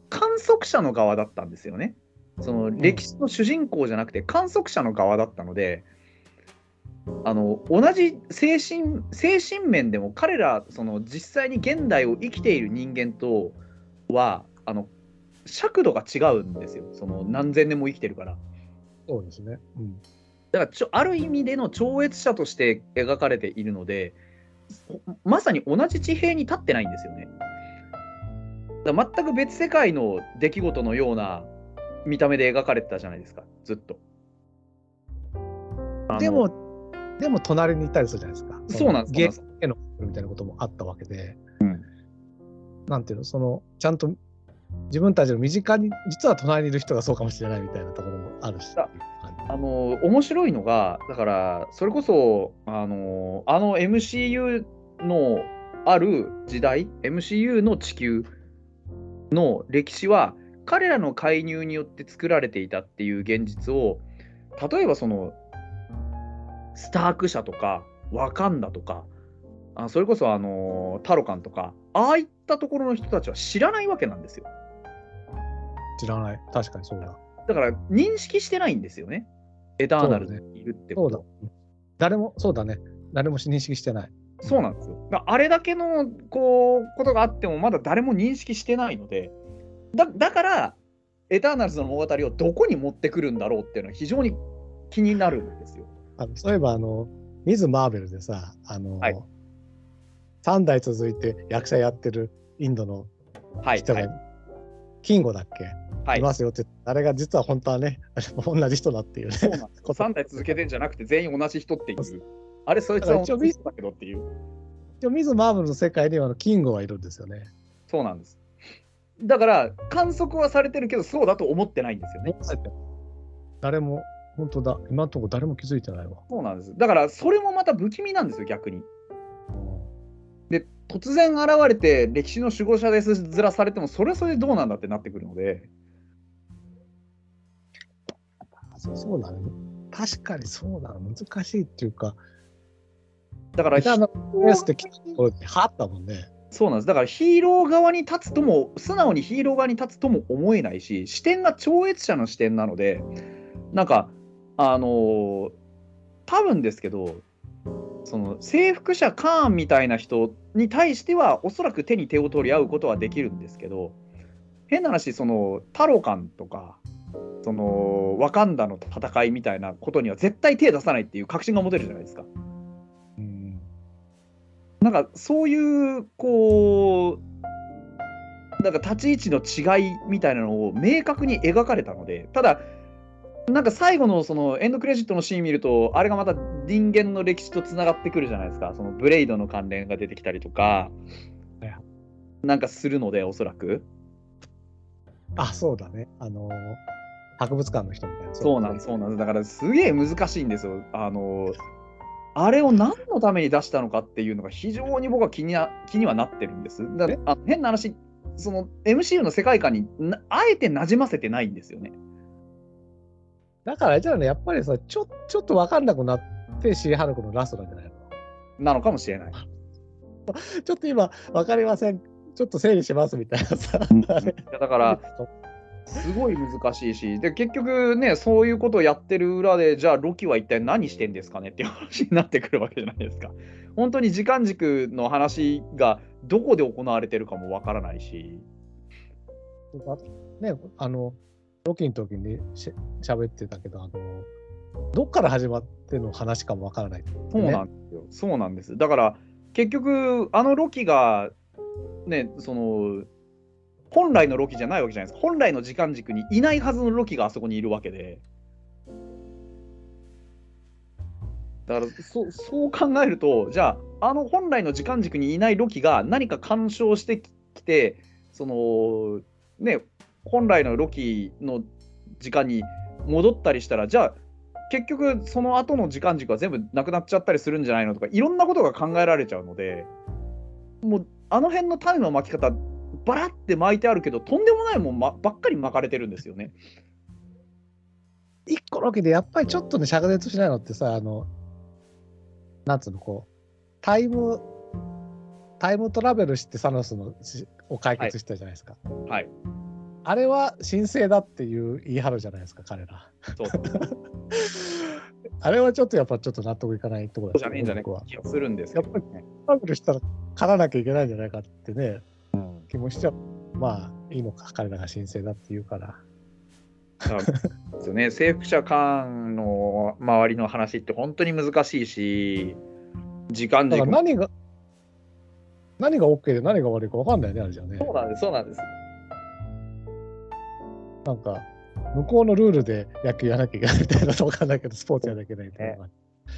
観測者の側だったんですよね。その歴史の主人公じゃなくて観測者の側だったので、あの同じ精神精神面でも彼らその実際に現代を生きている人間とはあの尺度が違うんですよその何千年も生きてるから。そうですね。うん、だからちょある意味での超越者として描かれているのでまさに同じ地平に立ってないんですよね。だ全く別世界の出来事のような見た目で描かれてたじゃないですかずっと。でもでも隣にいたりするじゃないですか。そうなんですゲーへのみたいなこともあったわけで、うんなんていうのそのちゃんと自分たちの身近に実は隣にいる人がそうかもしれないみたいなところもあるし。だあの面白いのがだからそれこそあのあの MCU のある時代 MCU の地球の歴史は彼らの介入によって作られていたっていう現実を例えばそのスターク社とかワカンダとかあそれこそあのタロカンとかああいったところの人たちは知らないわけなんですよ知らない。確かにそうだ。だから認識してないんですよねエターナルズにいるってそうだこと。誰も、そうだね。誰も認識してない。そうなんですよ。あれだけのこうことがあっても、まだ誰も認識してないので、だだから、エターナルズの物語をどこに持ってくるんだろうっていうのは非常に気になるんですよ。あのそういえば、あの、ミズ・マーベルでさ、あの、はい3代続いて役者やってるインドのはい。人が、はい。キンゴだっけ、、はいいますよって、あれが実は本当はね、同じ人だっていうね。そうなんですこと3代続けてんじゃなくて全員同じ人っていう。あれ、そいつは同じ人だけどっていう。でもミズ・マーベルの世界にはキンゴはいるんですよね。そうなんです。だから、観測はされてるけど、そうだと思ってないんですよね。誰も本当だ。今のところ誰も気づいてないわ。そうなんです。だから、それもまた不気味なんですよ、逆に。うんで、突然現れて、歴史の守護者ですずらされても、それはそれでどうなんだってなってくるので、そうそうなの？確かにそうなの。難しいっていうか、だから、あの、レースって来たところで、はったもんね。そうなんです。だからヒーロー側に立つとも、素直にヒーロー側に立つとも思えないし、視点が超越者の視点なので、なんか、あのー多分ですけど、その征服者カーンみたいな人に対しては、おそらく手に手を取り合うことはできるんですけど、変な話、そのタロカンとか、そのワカンダの戦いみたいなことには絶対手出さないっていう確信が持てるじゃないですか。うん。なんかそういうこうなんか立ち位置の違いみたいなのを明確に描かれたのでただなんか最後のそのエンドクレジットのシーン見るとあれがまた人間の歴史とつながってくるじゃないですかそのブレイドの関連が出てきたりとかなんかするのでおそらくあ、そうだね。あのー博物館の人みたいな。そうなんですそうなんですだからすげえ難しいんですよあのあれを何のために出したのかっていうのが非常に僕は気にな気にはなってるんです。だえ？あ変な話、その MCU の世界観になあえてなじませてないんですよね。だからあれじゃあね、やっぱりさ、ちょちょっと分かんなくなって、シーハルクのラストなんじゃないの？なのかもしれない。ちょっと今、分かりません。ちょっと整理しますみたいなさ。だから、すごい難しいし、で結局ね、そういうことをやってる裏で、じゃあロキは一体何してんですかねっていう話になってくるわけじゃないですか。本当に時間軸の話がどこで行われてるかもわからないし。ね、あの、ロキの時にし喋ってたけど、あの、どっから始まっての話かもわからない、そうなんですよ。そうなんです。だから結局あのロキがねその本来のロキじゃないわけじゃないですか。本来の時間軸にいないはずのロキがあそこにいるわけで。だからそそう考えるとじゃああの本来の時間軸にいないロキが何か干渉してきてそのね本来のロキの時間に戻ったりしたらじゃあ結局その後の時間軸は全部なくなっちゃったりするんじゃないのとかいろんなことが考えられちゃうのでもうあの辺の種の巻き方バラって巻いてあるけどとんでもないもん、ま、ばっかり巻かれてるんですよね。一個ロキでやっぱりちょっとね、灼熱しないのってさ、あの、なんつうの、こう、タイム、タイムトラベルしてサノスのしを解決したじゃないですか。はい。あれは神聖だっていう言い張るじゃないですか、彼ら。そう あれはちょっとやっぱちょっと納得いかないところじゃねえんじゃ。か気がするんですけど、ね。トラベルしたら勝たなきゃいけないんじゃないかってね、気もしちゃう。まあ、いいのか、彼らが神聖だって言うから。ですよね、征服者間の周りの話って本当に難しいし、時間だか軸もら何が、何が OK で何が悪いか分かんないよね、あれじゃね。そうなんです、そうなんです。なんか、向こうのルールで野球やらなきゃいけないみたいなの分かんないけど、スポーツやらなきゃいけないみたいな。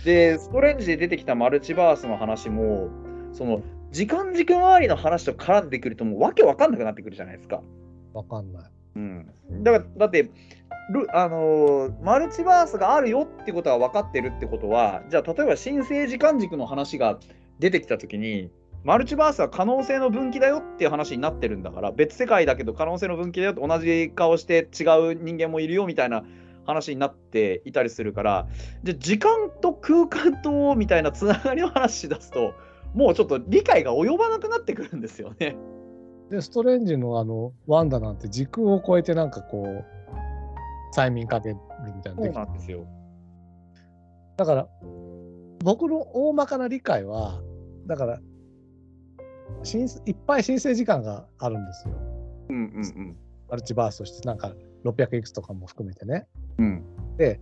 で、ストレンジで出てきたマルチバースの話も、その時間軸周りの話と絡んでくると、もうわけわかんなくなってくるじゃないですか。分かんない。うん、だからだってルあのーマルチバースがあるよってことは分かってるってことはじゃあ例えば新生時間軸の話が出てきた時にマルチバースは可能性の分岐だよっていう話になってるんだから別世界だけど可能性の分岐だよ同じ顔して違う人間もいるよみたいな話になっていたりするからじゃあ時間と空間とみたいなつながりの話し出すともうちょっと理解が及ばなくなってくるんですよね。で、ストレンジのあの、ワンダなんて時空を超えてなんかこう、催眠かけるみたいなのそうなんですよ。だから、僕の大まかな理解は、だから、申いっぱい申請時間があるんですよ。うんうんマルチバースとして、なんか600いくつとかも含めてね。うん。うんで、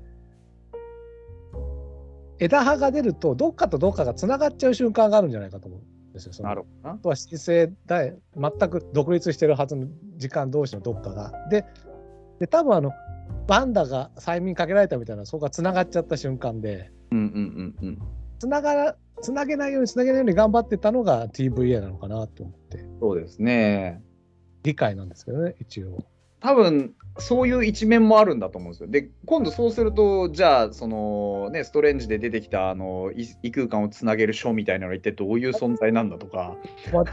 枝葉が出ると、どっかとどっかがつながっちゃう瞬間があるんじゃないかと思うんですよ。そのなるほどなあ。とは申請だい全く独立してるはずの時間同士のどっかが。で、で多分あの、バンダが催眠かけられたみたいな、そこがつながっちゃった瞬間で、うんうんうんうん。つながら、つなげないようにつなげないように頑張ってたのが TVA なのかなと思って、そうですね。理解なんですけどね、一応。多分そういう一面もあるんだと思うんですよ。で今度そうするとじゃあそのねストレンジで出てきたあのい異空間をつなげる書みたいなのは一体どういう存在なんだとか困っ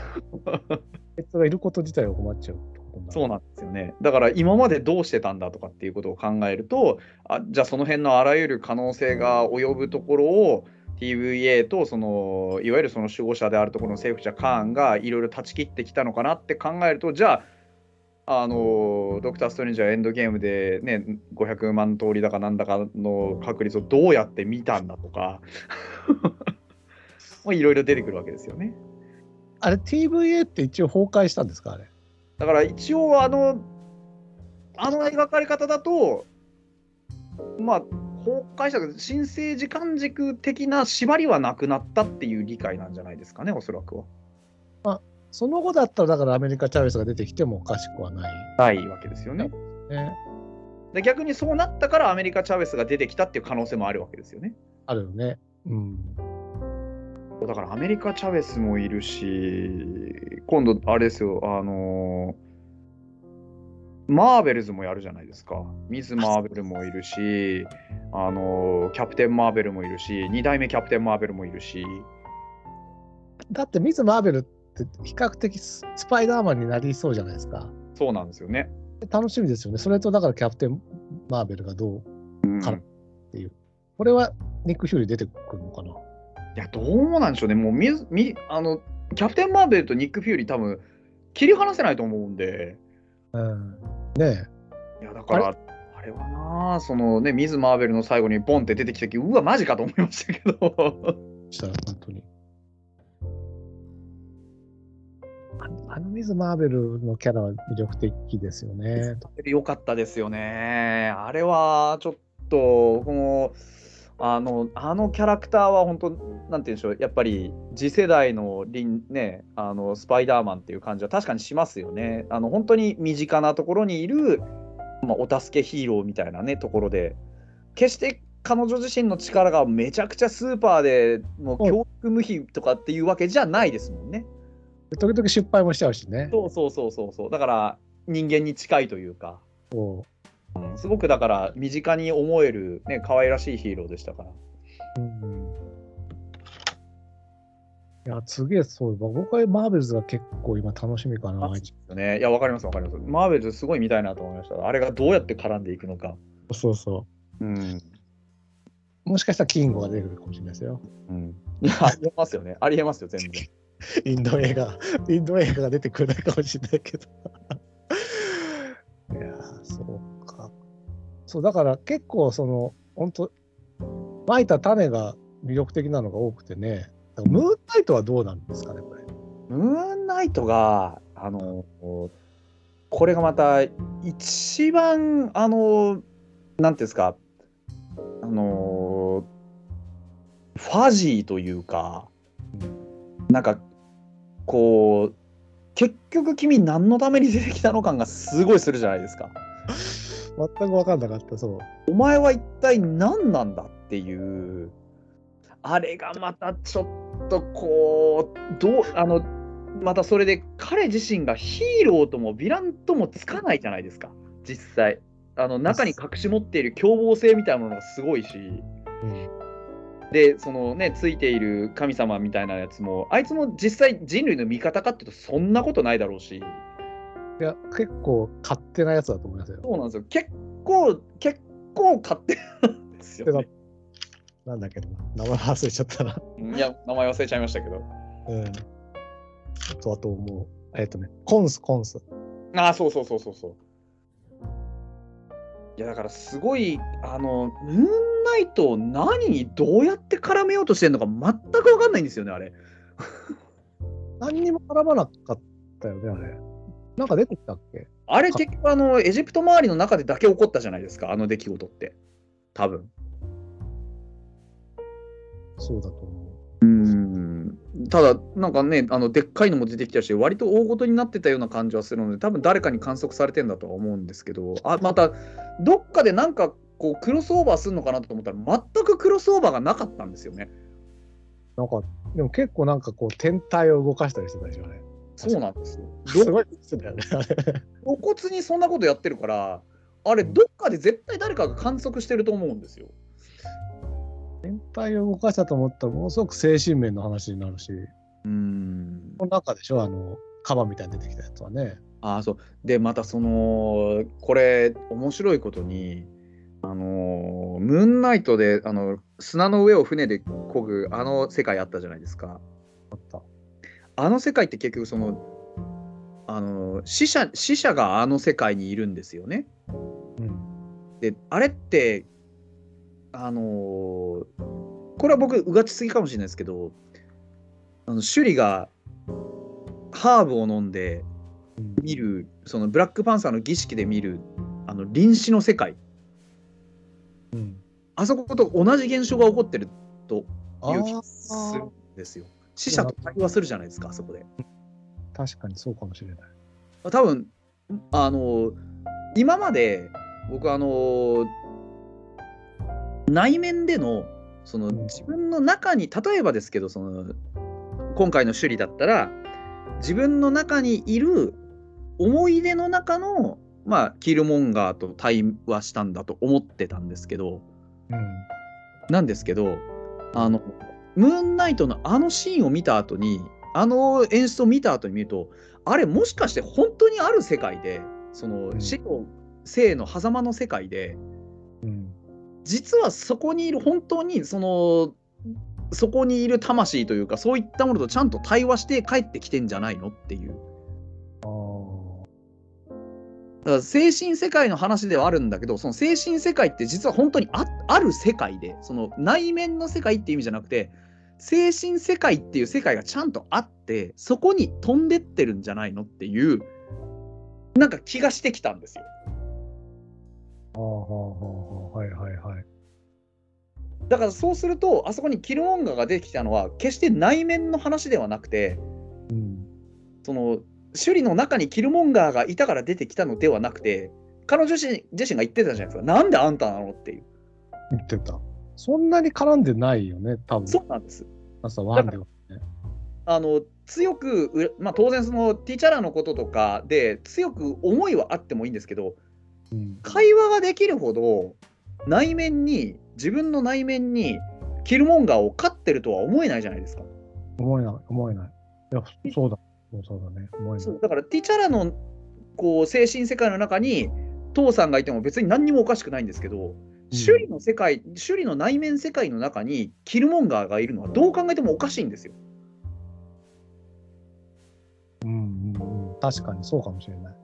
あいつがいること自体は困っちゃうってことになるそうなんですよね。だから今までどうしてたんだとかっていうことを考えるとあじゃあその辺のあらゆる可能性が及ぶところを TVA とそのいわゆるその守護者であるところの政府者カーンがいろいろ断ち切ってきたのかなって考えるとじゃああのドクター・ストレンジはエンドゲームで、ね、500万通りだかなんだかの確率をどうやって見たんだとか まあいろいろ出てくるわけですよね。あれ TVA って一応崩壊したんですかあれ？だから一応あのあの描かれ方だとまあ崩壊したけど新生時間軸的な縛りはなくなったっていう理解なんじゃないですかねおそらくは。その後だったらだからアメリカ・チャベスが出てきてもおかしくはない。ないわけですよね。ね、で逆にそうなったからアメリカ・チャベスが出てきたっていう可能性もあるわけですよね。あるよね。うん。だからアメリカ・チャベスもいるし今度あれですよあのマーベルズもやるじゃないですか。ミズ・マーベルもいるし、あのキャプテン・マーベルもいるし、2代目キャプテン・マーベルもいるし、だってミズ・マーベルって比較的ススパイダーマンになりそうじゃないですか。そうなんですよね。楽しみですよね。それとだからキャプテン・マーベルがどううんからこれはニック・ヒューリー出てくるのかないや、どうなんでしょうね。もうみずみあの、キャプテン・マーベルとニック・フューリー、多分切り離せないと思うんで、うん。ねいや、だから、あれはな、そのね、ミズ・マーベルの最後にボンって出てきた時、うわ、マジかと思いましたけど。え、したら本当に。あのミズ・マーベルのキャラは魅力的ですよね。よかったですよね。あれはちょっと、この、あのあのキャラクターは本当、なんて言うんでしょう、やっぱり次世代のリン、ね、あのスパイダーマンっていう感じは確かにしますよね。あの本当に身近なところにいる、まあ、お助けヒーローみたいなね、ところで、決して彼女自身の力がめちゃくちゃスーパーでもう教育無比とかっていうわけじゃないですもんね。時々失敗もしちゃうしね。そうそうそうそうそう。だから人間に近いというか。そうんすごくだから身近に思える、ね、可愛らしいヒーローでしたから。う。うん、いや、すげえそう。僕はマーベルズが結構今楽しみかな。ね、いや、わかります、わかります。マーベルズすごい見たいなと思いました。あれがどうやって絡んでいくのか。そうそうん。う。もしかしたらキングが出てくるかもしれないですよ。うん、いや、ありえますよね。ありえますよ、全然。インド映画、インド映画が出てくれないかもしれないけど。いや、そうか。そう、だから結構その、本当まいた種が魅力的なのが多くてね。ムーンナイトはどうなんですかね、これ。ムーンナイトが、あの、これがまた一番、あの、なんていうんですか、あの、ファジーというか、なんか、こう、結局君何のために出てきたの感がすごいするじゃないですか。全く分かんなかった、そう。お前は一体何なんだっていう、あれがまたちょっとこう、どう、あの、またそれで彼自身がヒーローともヴィランともつかないじゃないですか、実際。あの中に隠し持っている凶暴性みたいなものがすごいし、うんで、そのね、ついている神様みたいなやつも、あいつも実際人類の味方かっていうとそんなことないだろうし、いや、結構勝手なやつだと思いますよ。そうなんですよ。結構、結構勝手なんですよ、ね。なんだけどな、名前忘れちゃったな。いや、名前忘れちゃいましたけど。うん。あと、あともう、えっ、とね、コンス、コンス。ああ、そうそうそうそうそう。いや、だからすごい、あの、ムーンナイトを何にどうやって絡めようとしてるのか全く分かんないんですよね、あれ。何にも絡まなかったよね、あれ。なんか出てきたっけ？あれ、結局、あの、エジプト周りの中でだけ起こったじゃないですか、あの出来事って。多分。そうだと思うん。ただ、なんかね、あの、でっかいのも出てきたし、割と大ごとになってたような感じはするので、多分誰かに観測されてんだとは思うんですけど、あ、また、どっかでなんか、こう、クロスオーバーするのかなと思ったら、全くクロスオーバーがなかったんですよね。う。なんか、でも結構なんかこう、天体を動かしたりしてたでしょ、あれ。そうなんですよ。すごいですね。露骨にそんなことやってるから、あれ、どっかで絶対誰かが観測してると思うんですよ。天体を動かしたと思ったら、ものすごく精神面の話になるし、うん。この中でしょ、あの、カバみたいに出てきたやつはね。ああそうでまたそのこれ面白いことにあのムーンナイトであの砂の上を船で漕ぐあの世界あったじゃないですかあった。あの世界って結局そのあの死者死者があの世界にいるんですよねうん。であれってあのこれは僕うがちすぎかもしれないですけどあの首里がハーブを飲んでうん見るそのブラックパンサーの儀式で見るあの臨死の世界うん。あそこと同じ現象が起こってるとあいう気がするんですよ。死者と対話するじゃないですかあそこで。あ、確かにそうかもしれない。多分あの今まで僕あの内面でのそのうん自分の中に例えばですけどその今回の首里だったら自分の中にいる思い出の中のまあキルモンガーと対話したんだと思ってたんですけどうん。なんですけどあのムーンナイトのあのシーンを見た後にあの演出を見た後に見るとあれもしかして本当にある世界でそのうん死と生の狭間の世界でうん。実はそこにいる本当にそのそこにいる魂というかそういったものとちゃんと対話して帰ってきてんじゃないのっていう。だから精神世界の話ではあるんだけどその精神世界って実は本当にあある世界でその内面の世界っていう意味じゃなくて精神世界っていう世界がちゃんとあってそこに飛んでってるんじゃないのっていうなんか気がしてきたんですよ。ああ、はあ、はあ、はいはいはい。だからそうするとあそこにキルモンガーが出てきたのは決して内面の話ではなくてうん。その首里の中にキルモンガーがいたから出てきたのではなくて彼女自身自身が言ってたじゃないですかなんであんたなのっていう言ってた。そんなに絡んでないよね、多分。そうなんです朝ワンではね。あの強くう、まあ、当然そのティチャラのこととかで強く思いはあってもいいんですけどうん。会話ができるほど内面に自分の内面にキルモンガーを飼ってるとは思えないじゃないですか。思えない、思えない。いや、そうだ。そうそうだね。そうだからティチャラのこう精神世界の中に父さんがいても別に何にもおかしくないんですけど、首里の世界首里の内面世界の中にキルモンガーがいるのはどう考えてもおかしいんですよ。うんうんうん。確かにそうかもしれない。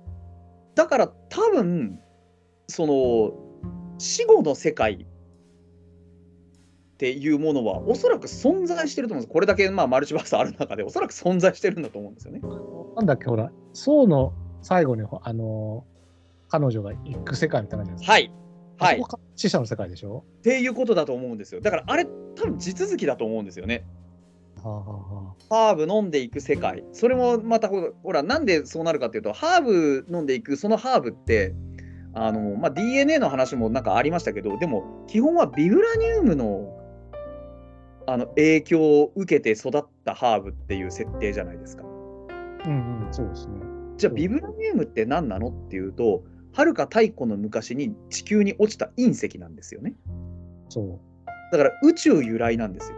だから多分その死後の世界っていうものはおそらく存在してると思うんですこれだけまあマルチバースある中でおそらく存在してるんだと思うんですよね。なんだっけ、ほら、宋の最後に、あの彼女が行く世界みたいなじゃないですか。はい、はい、死者の世界でしょ？っていうことだと思うんですよ。だからあれ多分地続きだと思うんですよね。はあ、はあはハーブ飲んでいく世界それもまたほらほらなんでそうなるかっていうとハーブ飲んでいくそのハーブってあの、まあ、DNA の話もなんかありましたけどでも基本はビブラニウムのあの影響を受けて育ったハーブっていう設定じゃないですか。あ、うんうん、そうですね。じゃあビブラニウムって何なのっていうとはるか太古の昔に地球に落ちた隕石なんですよね。そう。だから宇宙由来なんですよ。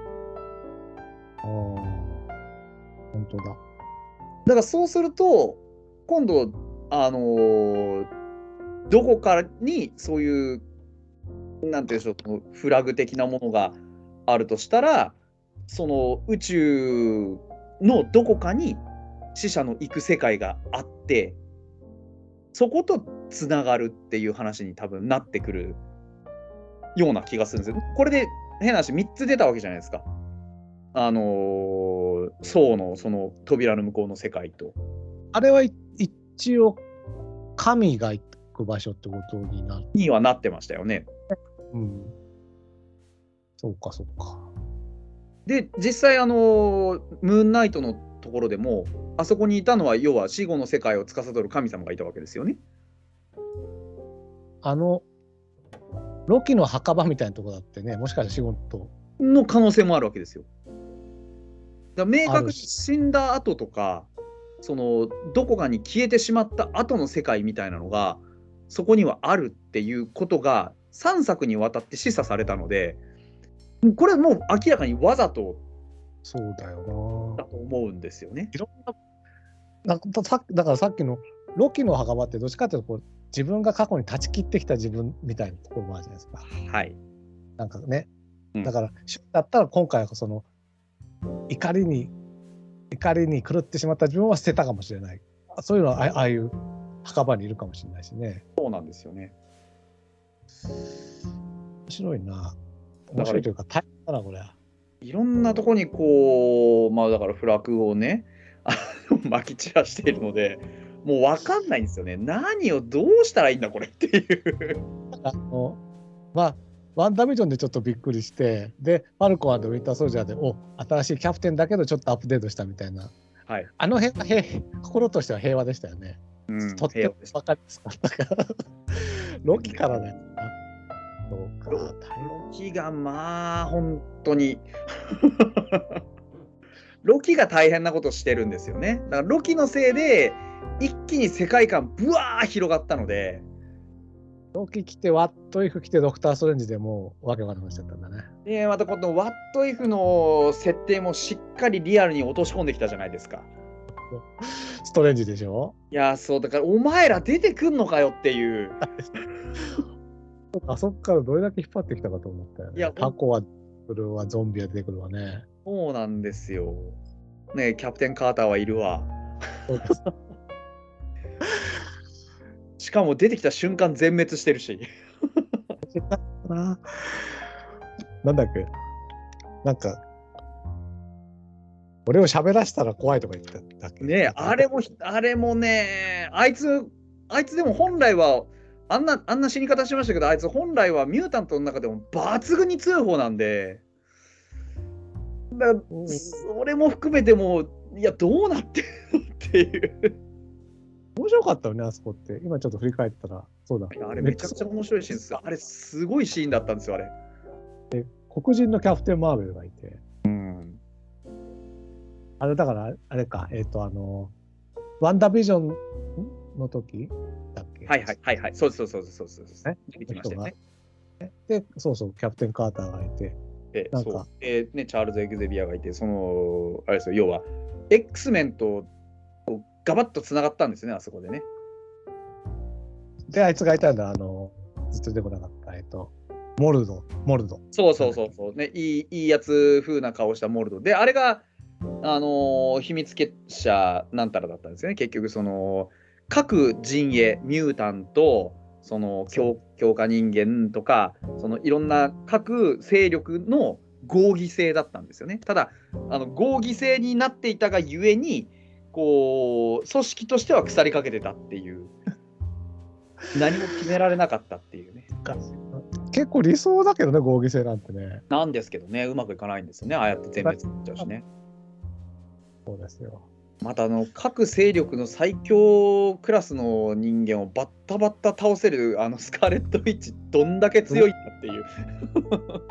ああ、本当だ。だからそうすると今度あのーどこかにそういうなんていうんでしょうフラグ的なものがあるとしたらその宇宙のどこかに死者の行く世界があってそことつながるっていう話に多分なってくるような気がするんですよ。これで変な話3つ出たわけじゃないですか。あのー、宋のその扉の向こうの世界と。あれはい一応、神が行く場所ってことになる。にはなってましたよね。うん。そうか、そうか。で実際あのムーンナイトのところでもあそこにいたのは要は死後の世界を司る神様がいたわけですよね。あの、ロキの墓場みたいなとこだってね、もしかしたら仕事。の可能性もあるわけですよ。だから明確に死んだ後とかそのどこかに消えてしまった後の世界みたいなのがそこにはあるっていうことが3作にわたって示唆されたのでこれもう明らかにわざとそうだよだと思うんですよね。いろんななんかさだからさっきのロキの墓場ってどっちかっていうとこう自分が過去に断ち切ってきた自分みたいなところもあるじゃないですか。はい、なんかね。うん。だから、だったら今回はその怒りに怒りに狂ってしまった自分は捨てたかもしれない。そういうのはあああいう墓場にいるかもしれないしね。そうなんですよね。面白いな面白いというか大変だなこれいろんなとこにこうまあだからフラグをねあの撒き散らしているのでもう分かんないんですよね。何をどうしたらいいんだこれっていう。あのまあワンダービジョンでちょっとびっくりしてでファルコンウィンターソルジャーでお新しいキャプテンだけどちょっとアップデートしたみたいな。はい。あの辺は平心としては平和でしたよね、うんとっても分かりやすかったから。ロキからだよなそうかロキがまあ本当に。ロキが大変なことしてるんですよね。だからロキのせいで一気に世界観ブワー広がったので。ロキ来てワットイフ来てドクター・ストレンジでもうわけわかんなくなっちゃったんだね。でまたこのワットイフの設定もしっかりリアルに落とし込んできたじゃないですか。ストレンジでしょ？いやそうだからお前ら出てくんのかよっていう あそっからどれだけ引っ張ってきたかと思ったよね。いや過去は来るわゾンビは出てくるわね。そうなんですよ。ねキャプテン・カーターはいるわ。しかも出てきた瞬間全滅してるし。な なんだっけ？なんか俺を喋らせたら怖いとか言ったんだっけ？ねあれもひ、あれもね、あいつ、あいつでも本来は、あんな、あんな死に方しましたけど、あいつ本来はミュータントの中でも抜群に強い方なんで、だうんそれも含めても、いや、どうなってるのっていう。面白かったよねあそこって今ちょっと振り返ったらそうだあれめちゃくちゃ面白いシーンです。あれ、すごいシーンだったんですよ、あれ。黒人のキャプテン・マーベルがいてうん。あれだからあれかえっ、とあのワンダービジョンの時だっけはいはいはいはい。そうそうそうですそうです。え出てきましたよね。でそうそうキャプテン・カーターがいて。で、なんか。そう。でね、チャールズ・エグゼビアがいて、その、あれですよ、要は、X メンとガバッとつながったんですよね、あそこでね。であいつがいたんだ。あのずっと出てこなかった。えっ、とモルド。モルド。そうそうそうそう、ね、いいいいやつ風な顔したモルド。で、あれが、あのー秘密結社なんたらだったんですよね、結局、その、各陣営、ミュータンと、その強強化人間とか、そのいろんな各勢力の合議制だったんですよね。ただ、あの合議制になっていたがゆえに、こう、組織としては腐りかけてたっていう、何も決められなかったっていうね。結構理想だけどね合議制なんてねなんですけどね、うまくいかないんですよね、ああやって全滅になっちゃうしね。そうですよまたあの各勢力の最強クラスの人間をバッタバッタ倒せるあのスカーレット・ウィッチどんだけ強いんだっていう。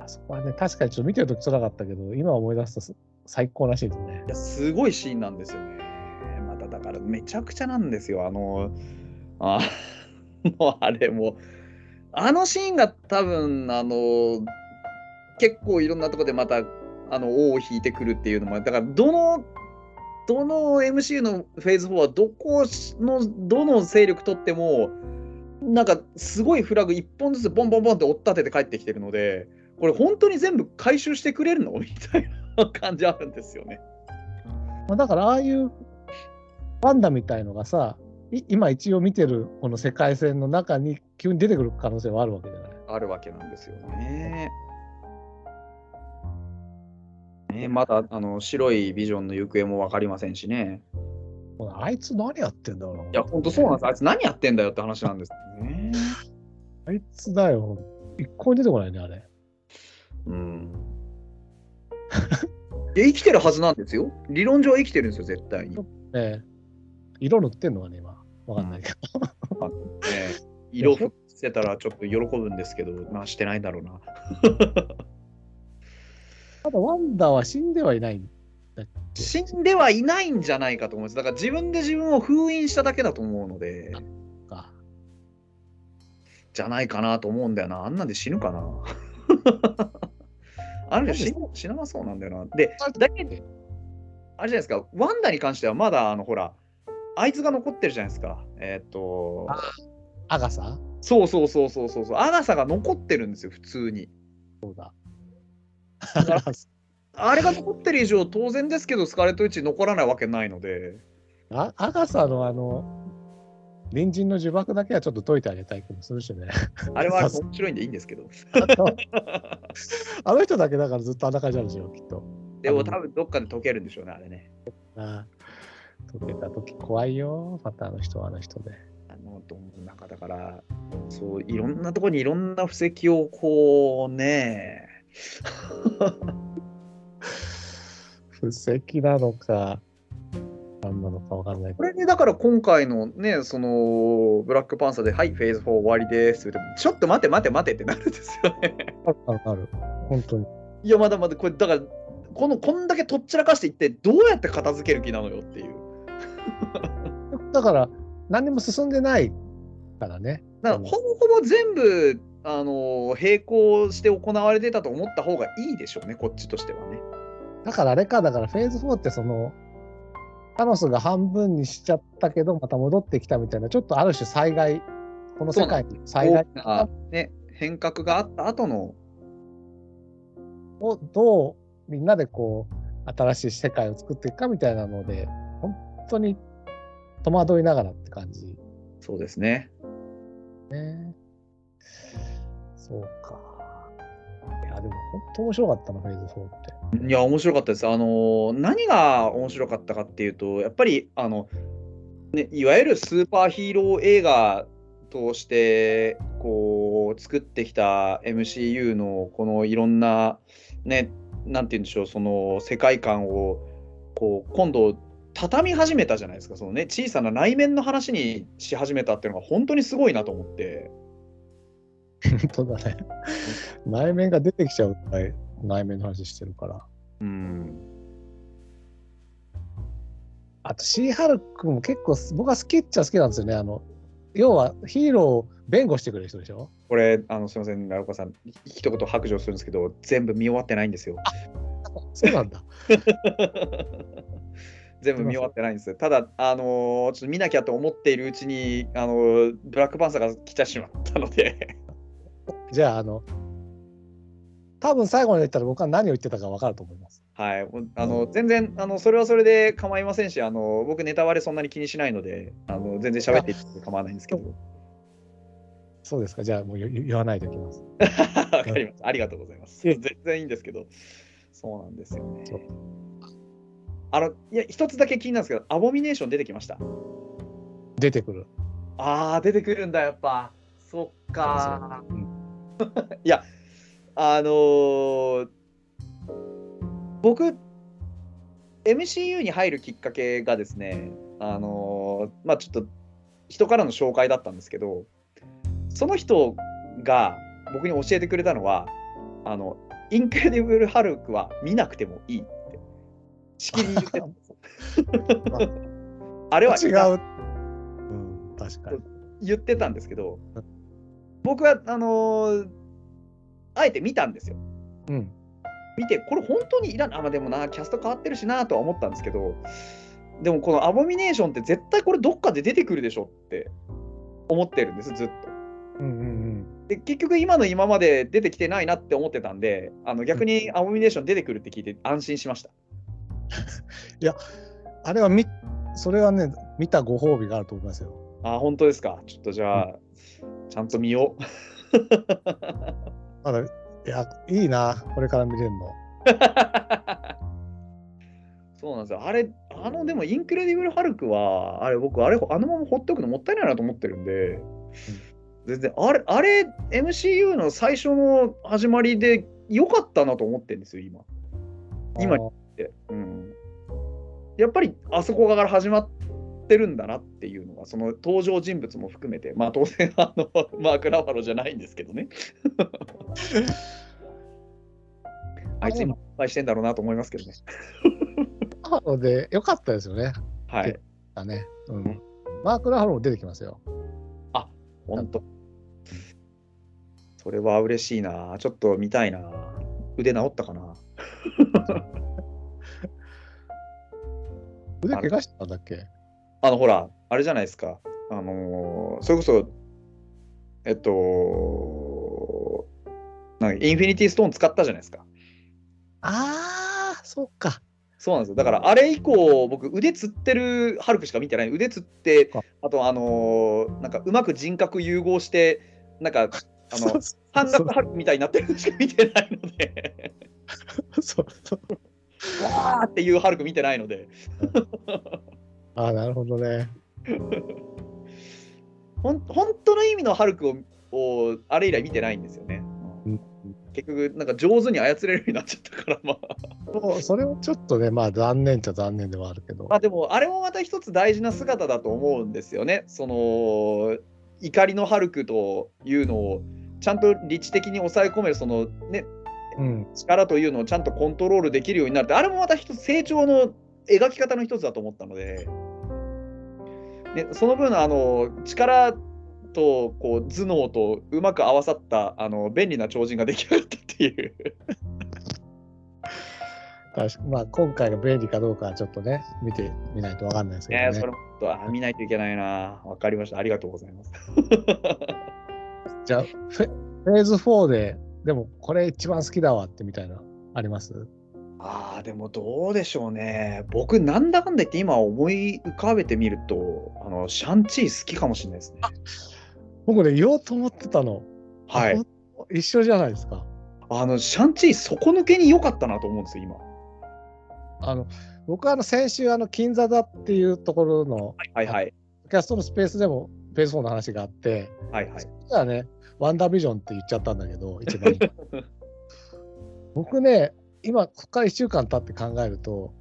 あそこはね確かにちょっと見てると辛かったけど今思い出すとす最高らしいですねいやすごいシーンなんですよね。まただからめちゃくちゃなんですよ。あのあもうあれもあのシーンが多分あの結構いろんなところでまたあの尾を引いてくるっていうのもだからどのどの MCU のフェーズ4はどこのどの勢力とってもなんかすごいフラグ1本ずつボンボンボンって追っ立てて帰ってきてるのでこれ本当に全部回収してくれるの？みたいな感じあるんですよね。まあ、だからああいうパンダみたいのがさい今一応見てるこの世界線の中に急に出てくる可能性はあるわけじゃない？あるわけなんですよね。ねまだあの白いビジョンの行方も分かりませんしね。あいつ何やってんだろういや、本当そうなんです。あいつ何やってんだよって話なんですよね。あいつだよ一向に出てこないねあれうん。いや生きてるはずなんですよ。理論上は生きてるんですよ、絶対に。ね色塗ってんのかね今わかんないけど、色振ってたらちょっと喜ぶんですけど、まあしてないだろうな。ただワンダは死んではいないん死んではいないんじゃないかと思うんです。だから自分で自分を封印しただけだと思うので、か。じゃないかなと思うんだよな。あんなんで死ぬかな。あれ死ぬ死ななそうなんだよな。で、だけど、あれじゃないですか、ワンダに関してはまだ、あの、ほら、あいつが残ってるじゃないですか。えーっと、あアガサ？そうそうそうそうそうそう、アガサが残ってるんですよ、普通に。そうだ。らあれが残ってる以上、当然ですけど、スカーレット・ウィッチ残らないわけないので、あアガサのあの、隣人の呪縛だけはちょっと解いてあげたい気もするしね。あれは面白いんでいいんですけど。あの 人だけだからずっとあんな感じなんでしょう、きっと。でも多分どっかで解けるんでしょうね、あれね。ああ解けた時怖いよ、またあの人はあの人で。あのどんなんかだから、そういろんなところにいろんな布石をこうね、布石なのか、何なのかわかんないけこれでだから今回のね、そのブラックパンサーで、はい、フェーズ4終わりですってちょっと待て待て待てってなるんですよね。ど。あるある。本当に。いや、まだまだこれ、だから、このこんだけとっちらかしていって、どうやって片付ける気なのよっていう。だから、何にも進んでないからね。だから、ほぼほぼ全部、あの並行して行われてたと思った方がいいでしょうね、こっちとしてはね。だからあれか、だからフェーズ4ってその、タノスが半分にしちゃったけど、また戻ってきたみたいな、ちょっとある種災害、この世界に災害大きな、ね、変革があった後の、をどうみんなでこう、新しい世界を作っていくかみたいなので、本当に戸惑いながらって感じそうですね。ね。そうか。いや、でも本当面白かったな、フェーズ4って。いや、面白かったです。あの何が面白かったかっていうと、やっぱり、あの、ね、いわゆるスーパーヒーロー映画として、こう、作ってきた MCU の、このいろんな、ね、なんて言うんでしょう、その世界観を、こう、今度、畳み始めたじゃないですか、そのね、小さな内面の話にし始めたっていうのが本当にすごいなと思って。本当だね。内面が出てきちゃうぐらい内面の話してるから。うん。あと、シーハルクも結構僕は好きっちゃ好きなんですよね。あの、要はヒーローを弁護してくれる人でしょ？これ、あのすみません、奈良岡さん、一言白状するんですけど、全部見終わってないんですよ。そうなんだ。全部見終わってないんです。ただ、あのーちょっと見なきゃと思っているうちに、あのーブラックパンサーが来てしまったので、じゃあ、あの、多分最後まで言ったら僕は何を言ってたか分かると思います。はい、あの全然あの、それはそれで構いませんし、あの僕、ネタバレそんなに気にしないので、あの全然喋っていって構わないんですけど、そうですか。じゃあもう言言わないでおきます。わかります。ありがとうございます。全然いいんですけど、そうなんですよね。あのいや、一つだけ気になるんですけど、アボミネーション出てきました。出てくる。ああ、出てくるんだ、やっぱ。そっか。うん いや、あのー僕、MCU に入るきっかけがですね、あのーまあちょっと人からの紹介だったんですけど、その人が僕に教えてくれたのは、あの、インクレディブル・ハルクは見なくてもいいって、しきりに言ってたんですよ。あれは違う。うん、確かに。言ってたんですけど、僕はあのーあえて見たんですよ。うん。見て、これ本当にいらん、あ、まあ、でもな、キャスト変わってるしなとは思ったんですけど、でもこのアボミネーションって絶対これどっかで出てくるでしょって思ってるんです、ずっと。うんうんうん。で、結局今の今まで出てきてないなって思ってたんで、あの逆にアボミネーション出てくるって聞いて安心しました。あれはみ、それはね、見たご褒美があると思いますよ。あ、本当ですか。ちょっとじゃあ、ちゃんと見よう。まだ、いや、いいな、これから見れるの。そうなんですよ。あれ、あの、でも、インクレディブル・ハルクは、あれ、僕、あれ、あのまま放っておくのもったいないなと思ってるんで、全然、あれ、あれ、MCU の最初の始まりで良かったなと思ってるんですよ、今。今ってうん。やっぱり、あそこから始まってるんだなっていうのは、その登場人物も含めて、まあ、当然、あの、マーク・ラファロじゃないんですけどね。あいつ今、失敗してんだろうなと思いますけどね。ラファローでよかったですよね。はい。だね。ううんん。マーク・ラファローも出てきますよ。本当。それは嬉しいな。ちょっと見たいな。腕治ったかな。腕怪我したんだっけ？あの、ほら、あれじゃないですか。あのーそれこそ、えっと、なんかインフィニティストーン使ったじゃないですか。ああ、そっか。そうなんですよ。だから、あれ以降、僕、腕つってるハルクしか見てない。腕つってあ、あと、あのーなんか、うまく人格融合して、なんか、あの、半額ハルクみたいになってるのしか見てないので、そうそう。わーっていうハルク見てないので、ああ、なるほどね。ほん本当の意味のハルクををあれ以来見てないんですよね。うん結局、なんか上手に操れるようになっちゃったから、まあ。そうそれはちょっとね、まあ残念っちゃ残念ではあるけど。まあでも、あれもまた一つ大事な姿だと思うんですよね。その、怒りのハルクというのを、ちゃんと理知的に抑え込める、そのね、うん。力というのをちゃんとコントロールできるようになるって、あれもまた一つ成長の描き方の一つだと思ったので、でその分、あの力とこう頭脳とうまく合わさったあの便利な超人が出来上がったっていう。確かまあ今回が便利かどうかはちょっとね、見てみないとわかんないですけどね。ねそれもとあ見ないといけないな。わかりました。ありがとうございます。じゃあフェ、フェーズ4で、でもこれ一番好きだわってみたいな、あります？ああ、でもどうでしょうね。僕、なんだかんだ言って今思い浮かべてみると、あのシャンチー好きかもしれないですね。僕ね、言おうと思ってたの。はいあ。一緒じゃないですか。あの、シャンチー底抜けに良かったなと思うんですよ、今。あの僕はあの先週、あの金座だっていうところのはいはい。キャストのスペースでもフェーズ4の話があって、はいはいそ。れはね、ワンダービジョンって言っちゃったんだけど、一番 僕ね、今、ここから1週間経って考えると、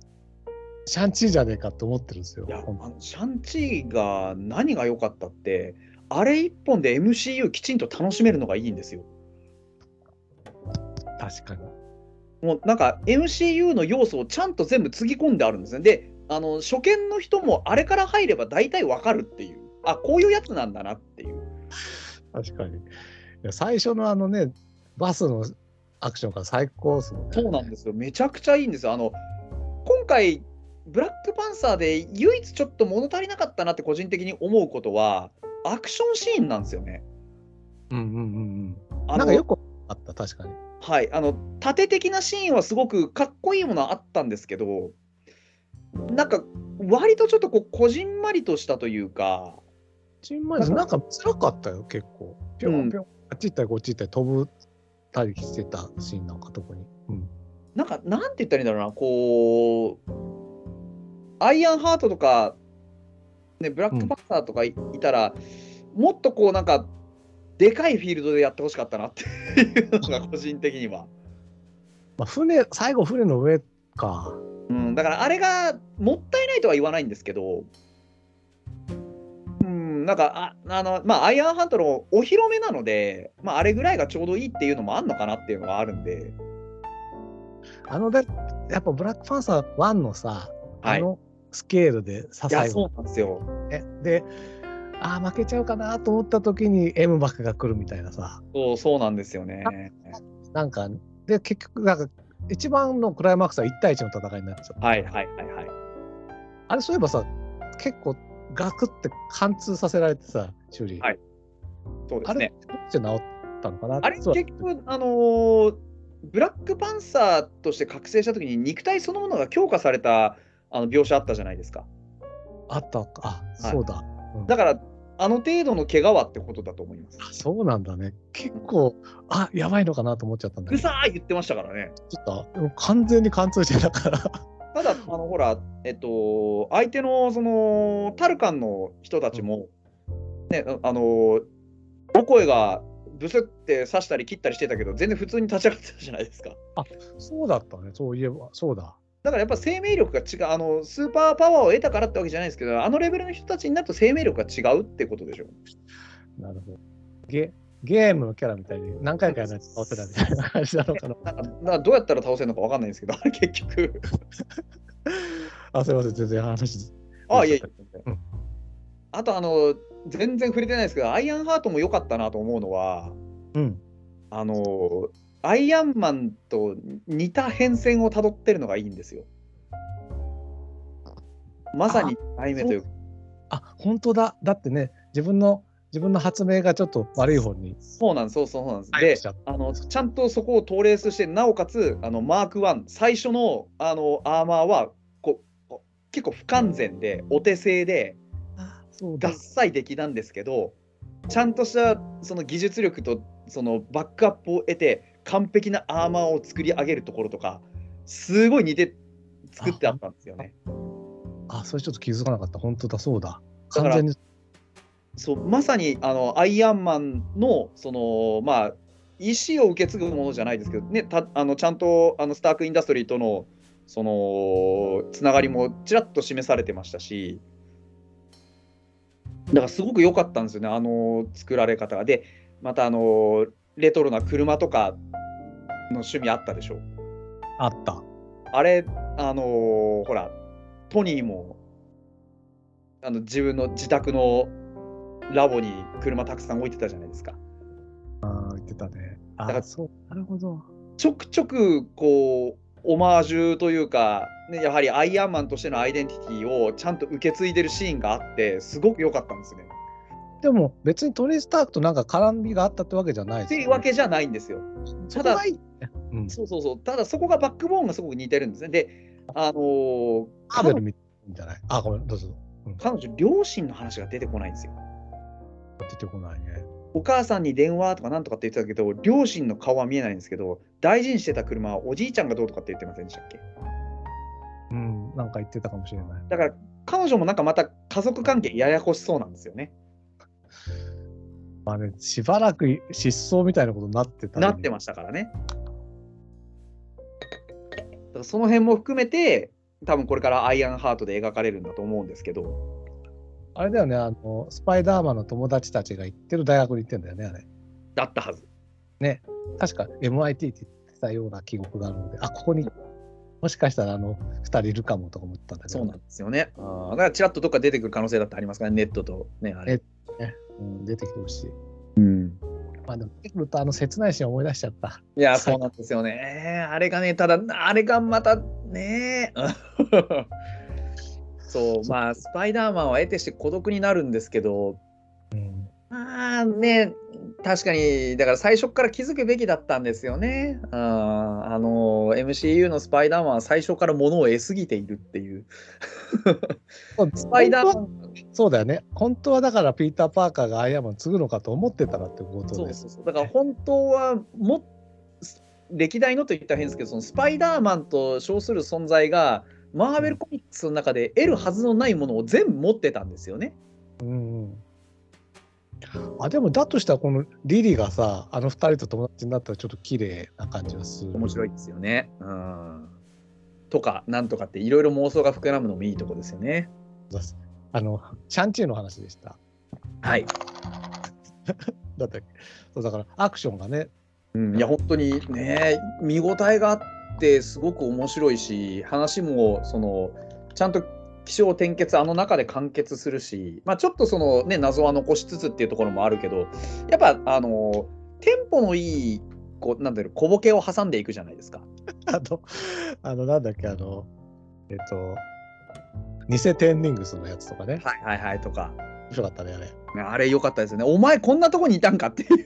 シャンチーじゃねえかって思ってるんですよ。いや、あのシャンチーが何が良かったって、あれ一本で MCU きちんと楽しめるのがいいんですよ。確かに。もうなんか MCU の要素をちゃんと全部つぎ込んであるんですね。で、あの初見の人もあれから入れば大体わかるっていう、あこういうやつなんだなっていう。確かに。いや最初のあのね、バスのアクションが最高ですもんね。そうなんですよ。めちゃくちゃいいんですよ。あの今回、ブラックパンサーで唯一ちょっと物足りなかったなって個人的に思うことは、アクションシーンなんですよね。うんうんうんうん。なんかよくあった、確かに。はい、あの縦的なシーンはすごくかっこいいものはあったんですけど、なんか割とちょっとこうこじんまりとしたというか、チンマイズなんか辛かったよ、結構。ぴょんぴょん、あっち行ったりこっち行ったり飛ぶたりしてたシーンなんか特に。うん。なんかなんて言ったらいいんだろうな、こう、アイアンハートとか、ね、ブラックパンサーとかい,、たら、もっとこうなんか、でかいフィールドでやってほしかったなっていうのが 個人的には。まあ、船、最後船の上か。うん、だからあれがもったいないとは言わないんですけど、うん、なんかああの、まあ、アイアンハントのお披露目なので、まあ、あれぐらいがちょうどいいっていうのもあるのかなっていうのはあるんで、あので、やっぱブラックパンサー1のさ、はいあのスケールでさ、いや、最後そうなんですよ。ね。で、ああ、負けちゃうかなと思った時に M バックが来るみたいなさ。そうそうなんですよね。なんか、で、結局、なんか、一番のクライマックスは1対1の戦いになっちゃう。はいはいはいはい。あれ、そういえばさ、結構ガクって貫通させられてさ、修理。はいそうですあれ、ね。どっちで治ったのかな？あれ結局、あのーブラックパンサーとして覚醒したときに肉体そのものが強化されたあの描写あったじゃないですか。あったか。あ、はいそうだ。うんだから、あの程度の怪我はってことだと思います。あそうなんだね。結構、あ、やばいのかなと思っちゃったんだけど。ぐさー言ってましたからね。ちょっと、完全に貫通してたから。ただ、あのほら、えっと、相手のそのタルカンの人たちも、ね、あの、お声がブスって刺したり切ったりしてたけど、全然普通に立ち上がってたじゃないですか。そうだったね。そういえば、そうだ。だからやっぱ生命力が違う、あのスーパーパワーを得たからってわけじゃないですけど、あのレベルの人たちになると生命力が違うってことでしょ。なるほど。ゲゲームのキャラみたいに何回かやらないと倒せないみたいな感じなのかな。なんかどうやったら倒せるのかわかんないんですけど、あれ結局。あ、すいません、全然話。あ、いえいえうん。あと、あの、全然触れてないですけど、アイアンハートも良かったなと思うのは、うん。あの、アイアンマンと似た変遷をたどってるのがいいんですよ。まさに題名というか、あ、本当だ。だってね、自分の、自分の発明がちょっと悪い方に。そうなんです、そうそうそうなんです。であの、ちゃんとそこをトーレースして、なおかつ、あのマーク1、最初のあのアーマーはここ結構不完全で、お手製で、あそうだダッ。サい出来なんですけど、ちゃんとしたその技術力とそのバックアップを得て、完璧なアーマーを作り上げるところとか、すごい似て作ってあったんですよね。あ、それちょっと気づかなかった。本当だ、そうだ。完全に。そうまさにあのアイアンマンのそのまあ意思を受け継ぐものじゃないですけど、ね、たあのちゃんとあのスターク・インダストリーとのそのつながりもちらっと示されてましたしだからすごく良かったんですよねあの作られ方が。でまたあのレトロな車とかの趣味あったでしょあった。あれあのほらトニーもあの自分の自宅のラボに車たくさん置いてたじゃないですか。ああ、言ってたね。あだからあ、そう。なるほど。ちょくちょくこうオマージュというか、ね、やはりアイアンマンとしてのアイデンティティをちゃんと受け継いでるシーンがあってすごく良かったんですよね。でも別にトニー・スタークとなんか絡みがあったってわけじゃないってですよねいうわけじゃないんですよ。そこがいいね。うん。そうそうそう。ただそこがバックボーンがすごく似てるんですね。で、あのー彼女マーベルみたいない？あ、ごめん、どうぞ。彼女両親の話が出てこないんですよ。出てこないね。お母さんに電話とかなんとかって言ってたけど、両親の顔は見えないんですけど、大事にしてた車はおじいちゃんがどうとかって言ってませんでしたっけ？うん、なんか言ってたかもしれない。だから彼女もなんかまた家族関係ややこしそうなんですよね。まあね、しばらく失踪みたいなことになってたなってましたからね。だからその辺も含めて、多分これからアイアンハートで描かれるんだと思うんですけど、あれだよね、あの、スパイダーマンの友達たちが行ってる大学に行ってんだよね、あれ。だったはず。確か MIT って言ってたような記憶があるので、あ、ここにもしかしたらあの2人いるかもとか思ったんだけど、そうなんですよね。あーだからちらっとどっか出てくる可能性だってありますからね、ネットとね、あれ。うん、出てきてほしい。うんまあでも出てくるとあの切ないシーン思い出しちゃった。いや、そうなんですよね。あれがね、ただ、あれがまたね。そう、まあ、スパイダーマンは得てして孤独になるんですけど、うん、まあね、確かに、だから最初から気づくべきだったんですよね。ああの、MCU のスパイダーマンは最初から物を得すぎているっていう。スパイダーマン、そうだよね。本当はだからピーター・パーカーがアイアンマン継ぐのかと思ってたらってことです。そうそうそう。だから本当はも歴代のと言ったら変ですけど、そのスパイダーマンと称する存在が、マーベルコミックスの中で得るはずのないものを全部持ってたんですよね。うんうんあでもだとしたらこのリリーがさあの二人と友達になったらちょっと綺麗な感じがする。面白いですよね。うん。とか、なんとかっていろいろ妄想が膨らむのもいいとこですよね。あのシャンチーの話でした。はい。だったそうだからアクションがねうん、いや、本当にね、見応えがあって、すごく面白いし、話も、その、ちゃんと起承転結、あの中で完結するし、まあ、ちょっとそのね、謎は残しつつっていうところもあるけど、やっぱ、あの、テンポのいい、こう、なんだろう、小ボケを挟んでいくじゃないですか。あのあのなんだっけあのえっと偽テンニングスのやつとかねはいはいはいとか。面白かったねあれ。ねあれ良かったですよね。お前こんなとこにいたんかっていう。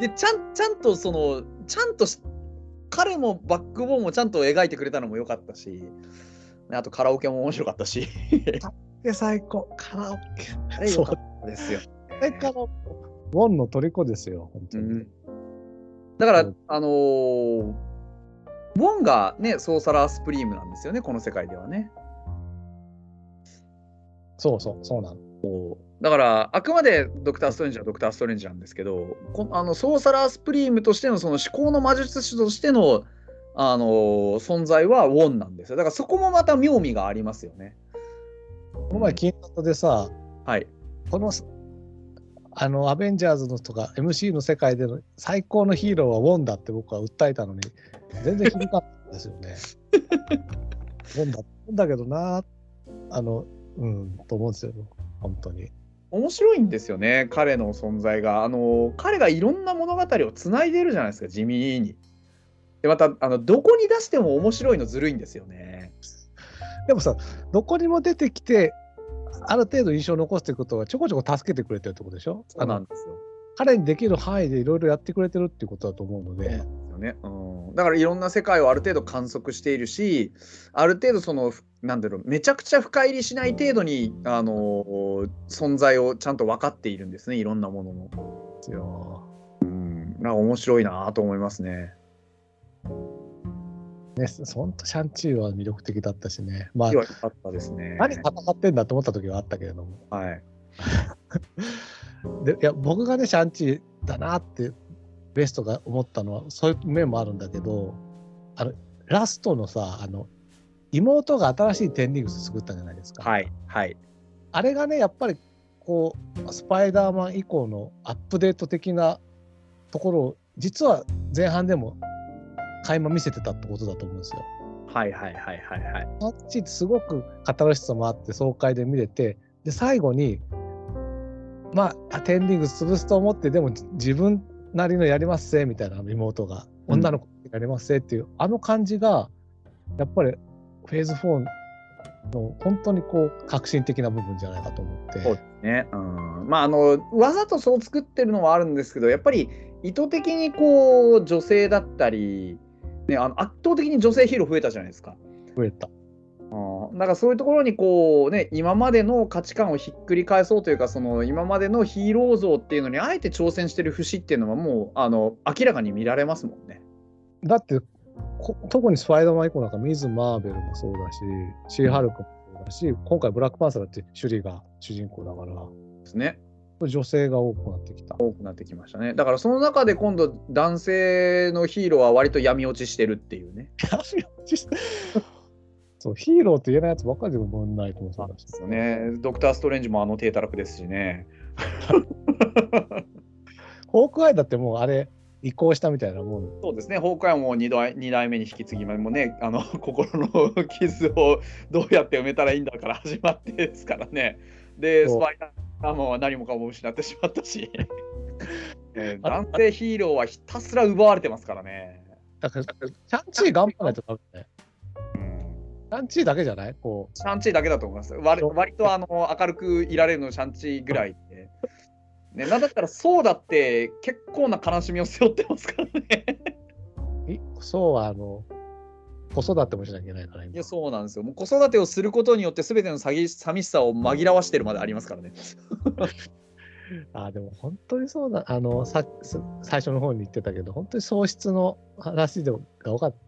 で、ちゃん、ちゃんとその、ちゃんとし彼もバックボーンもちゃんと描いてくれたのも良かったし、ねあとカラオケも面白かったし、で最高カラオケ。あれ良かったですよ。でカラオケウォンの虜ですよ本当に。うんだから、うんあのーウォンがね、ソーサラースプリームなんですよね、この世界ではね。そうそうそうなの。だから、あくまでドクター・ストレンジはドクター・ストレンジなんですけど、こあのソーサラースプリームとしてのその思考の魔術師としての、あの存在はウォンなんですよ。だからそこもまた妙味がありますよね。この前金額でさはい。このあのアベンジャーズのとか MC の世界での最高のヒーローはウォンだって僕は訴えたのに全然響かったですよね。もんだんだけどな、あの、うん、と思うんですよ、本当に。面白いんですよね彼の存在が。あの彼がいろんな物語をつないでるじゃないですか地味に。でまたあのどこに出しても面白いのずるいんですよね。でもさ、どこにも出てきて、ある程度印象を残すってことは、ちょこちょこ助けてくれてるってことでしょ？そうなんですよ。彼にできる範囲でいろいろやってくれてるっていうことだと思うので、ね、うん、だからいろんな世界をある程度観測しているしある程度そのふなんだろうめちゃくちゃ深入りしない程度にあの存在をちゃんと分かっているんですねいろんなものの。ですよ。うん、なんか面白いなと思いますね。ね、本当シャンチーは魅力的だったしね。まあ良、かったですね。何戦ってんだと思った時はあったけれども。はい。でいや僕がねシャンチーだなってベストが思ったのはそういう面もあるんだけどあのラストのさあの妹が新しいテンリングス作ったじゃないですか、はい。はい。あれがねやっぱりこうスパイダーマン以降のアップデート的なところを実は前半でも垣間見せてたってことだと思うんですよ。はいはいはいはいはい。タッチってすごくカタルシスもあって爽快で見れてで最後にまあテンディング潰すと思ってでもじ自分なりのやりますせみたいな妹がうん女の子やりますせっていう、あの感じがやっぱりフェーズ4の本当にこう革新的な部分じゃないかと思ってそうですね。うん。まああのわざとそう作ってるのはあるんですけど、やっぱり意図的にこう女性だったり、ね、あの圧倒的に女性ヒーロー増えたじゃないですか。増えた。うんだからそういうところにこうね今までの価値観をひっくり返そうというかその今までのヒーロー像っていうのにあえて挑戦してる節っていうのはもうあの明らかに見られますもんね。だってこ特にスパイダーマン以降なんかミズ・マーベルもそうだしシー・ハルクもそうだし今回ブラックパンサーだってシュリーが主人公だからですね。女性が多くなってきた。多くなってきましたね。だからその中で今度男性のヒーローは割と闇落ちしてるっていうね。そうヒーローって言えないやつばっかりでも問題ともそうだし。ですよね。ドクター・ストレンジもあの低たらくですしね。ホークアイだってもうあれ移行したみたいなもん。そうですね。崩壊も2代 ,2 代目に引き継ぎもね、あの 心の傷をどうやって埋めたらいいんだから始まってですからね。で、スパイダーマンは何もかも失ってしまったし、えー男性ヒーローはひたすら奪われてますからね。だから、シャンチー頑張らないとダメだね。うんシャンチーだけじゃない？こシャンチーだけだと思います。割割とあの明るくいられるのシャンチーぐらいで。ね、なんだったらそうだって結構な悲しみを背負ってますからね。う。いそうは、あの、子育てもしなきゃいけないから、今いやそうなんですよ。もう子育てをすることによって全ての寂寂しさを紛らわしてるまでありますからね。あでも本当にそうだ。あの、さす最初の方に言ってたけど、本当に喪失の話でが多かった。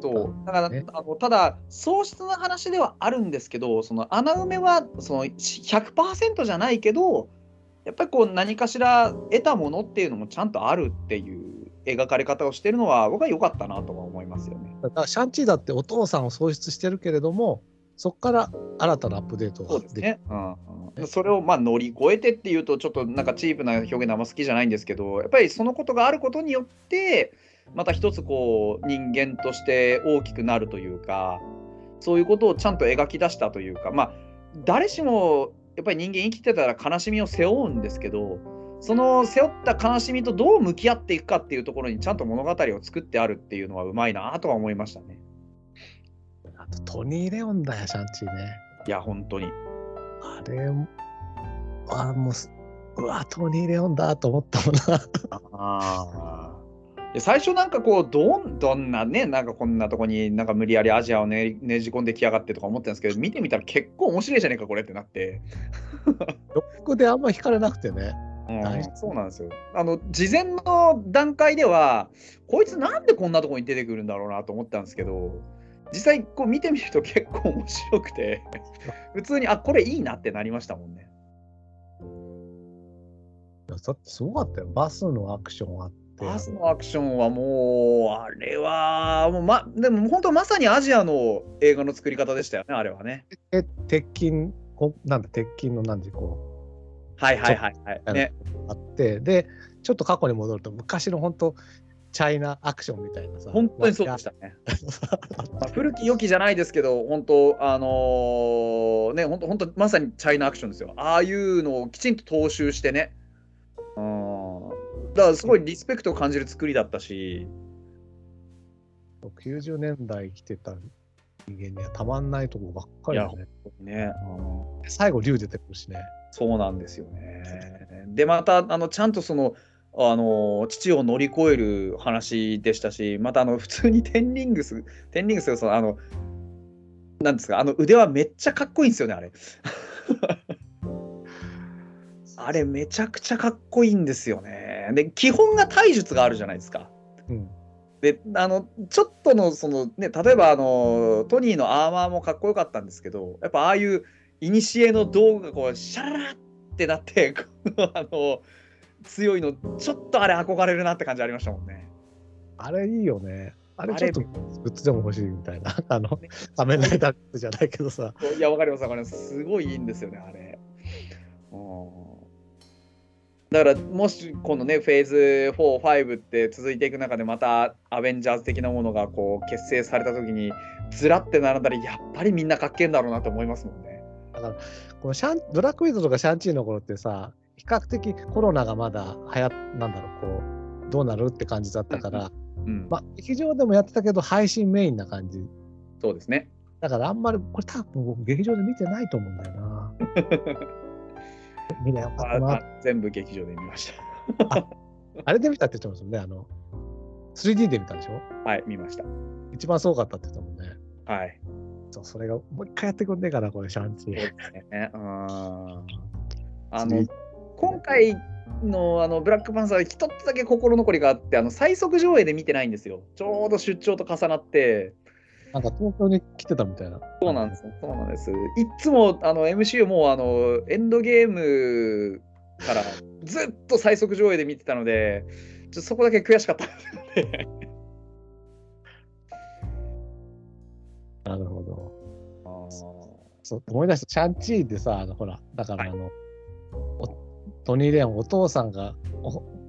そうだから、ねあのただ喪失な話ではあるんですけどその穴埋めはその100%じゃないけどやっぱりこう何かしら得たものっていうのもちゃんとあるっていう描かれ方をしてるのは僕は良かったなとは思いますよね。だからシャンチーだってお父さんを喪失してるけれども、そこから新たなアップデートがそうですね。うんうん、それをまあ乗り越えてっていうとちょっとなんかチープな表現あんま好きじゃないんですけどやっぱりそのことがあることによってまた一つこう人間として大きくなるというかそういうことをちゃんと描き出したというかまあ誰しもやっぱり人間生きてたら悲しみを背負うんですけどその背負った悲しみとどう向き合っていくかっていうところにちゃんと物語を作ってあるっていうのはうまいなとは思いましたね。あとトニー・レオンだよ、シャンチーね。いや本当に。あれ、あもうす、うわ、トニー・レオンだと思ったもんな。あで最初なんかこうどんどんなねなんかこんなとこになんか無理やりアジアをねねじ込んできやがってとか思ってたんですけど見てみたら結構面白いじゃねえかこれってなって、ロックであんま惹かれなくてね。うんはいそうなんですよあの事前の段階ではこいつなんでこんなとこに出てくるんだろうなと思ったんですけど実際こう見てみると結構面白くて 普通にあこれいいなってなりましたもんね。だってすごかったよ。バスのアクションあって。バスのアクションはもう、あれは、もうま、でも本当まさにアジアの映画の作り方でしたよね、あれはね。で鉄筋、こなんだ、鉄筋のなんでこはいはいはいはい。ね。う、あって、で、ちょっと過去に戻ると、昔の本当、チャイナアクションみたいなさ。本当にそうでしたね。まあ、古き良きじゃないですけど、本当、あのーね、本当、本当、まさにチャイナアクションですよ。ああいうのをきちんと踏襲してね。うん。だから、すごいリスペクトを感じる作りだったし、90年代来てた人間にはたまんないとこばっかりだね。ね。うん最後、竜出てくるしね。そうなんですよね。で、また、あの、ちゃんとその、あの、父を乗り越える話でしたし、また、あの、普通にテンリングス、テンリングスがその、あの、なんですか、あの腕はめっちゃかっこいいんですよね、あれ。あれ、めちゃくちゃかっこいいんですよね。で、基本が体術があるじゃないですか。うん。で、あの、ちょっとの、そのね、例えば、あの、トニーのアーマーもかっこよかったんですけど、やっぱああいう、いにしえの道具がこう、シャララってなって、このあの、強いの、ちょっとあれ憧れるなって感じありましたもんね。あれいいよね。あれちょっとグッズでも欲しいみたいな。あの、仮面ライダーじゃないけどさ。いや、わかります、わかります。すごいいいんですよね、あれ。うんだから、もしこのね、フェーズ4、5って続いていく中で、またアベンジャーズ的なものがこう結成されたときに、ずらって並んだら、やっぱりみんなかっけえんだろうなと思いますもんね。このシャンブラックウィドウとかシャンチーの頃ってさ、比較的コロナがまだ流行っなんだろう、こう、どうなるって感じだったから、うん、まあ、劇場でもやってたけど、配信メインな感じ。そうですね。だからあんまり、これ多分僕劇場で見てないと思うんだよな。みんなよかった全部劇場で見ました。あれで見たって言ってますもんね。あの、3D で見たでしょ？はい、見ました。一番すごかったって言ったもんね。はい。そう、それがもう一回やってくんねえかな、これ、シャンチー。そうですね。うんあの、今回のあのブラックパンサー、一つだけ心残りがあって、あの最速上映で見てないんですよ。ちょうど出張と重なって。なんか東京に来てたみたいな。そうなんです。そうなんです。いっつもあの MCU もうあのエンドゲームからずっと最速上映で見てたので、ちょっとそこだけ悔しかったですね。なるほど。そう思い出した、シャンチーでさ、あのほら、だからはいあの、おトニー・レオン、お父さんがお、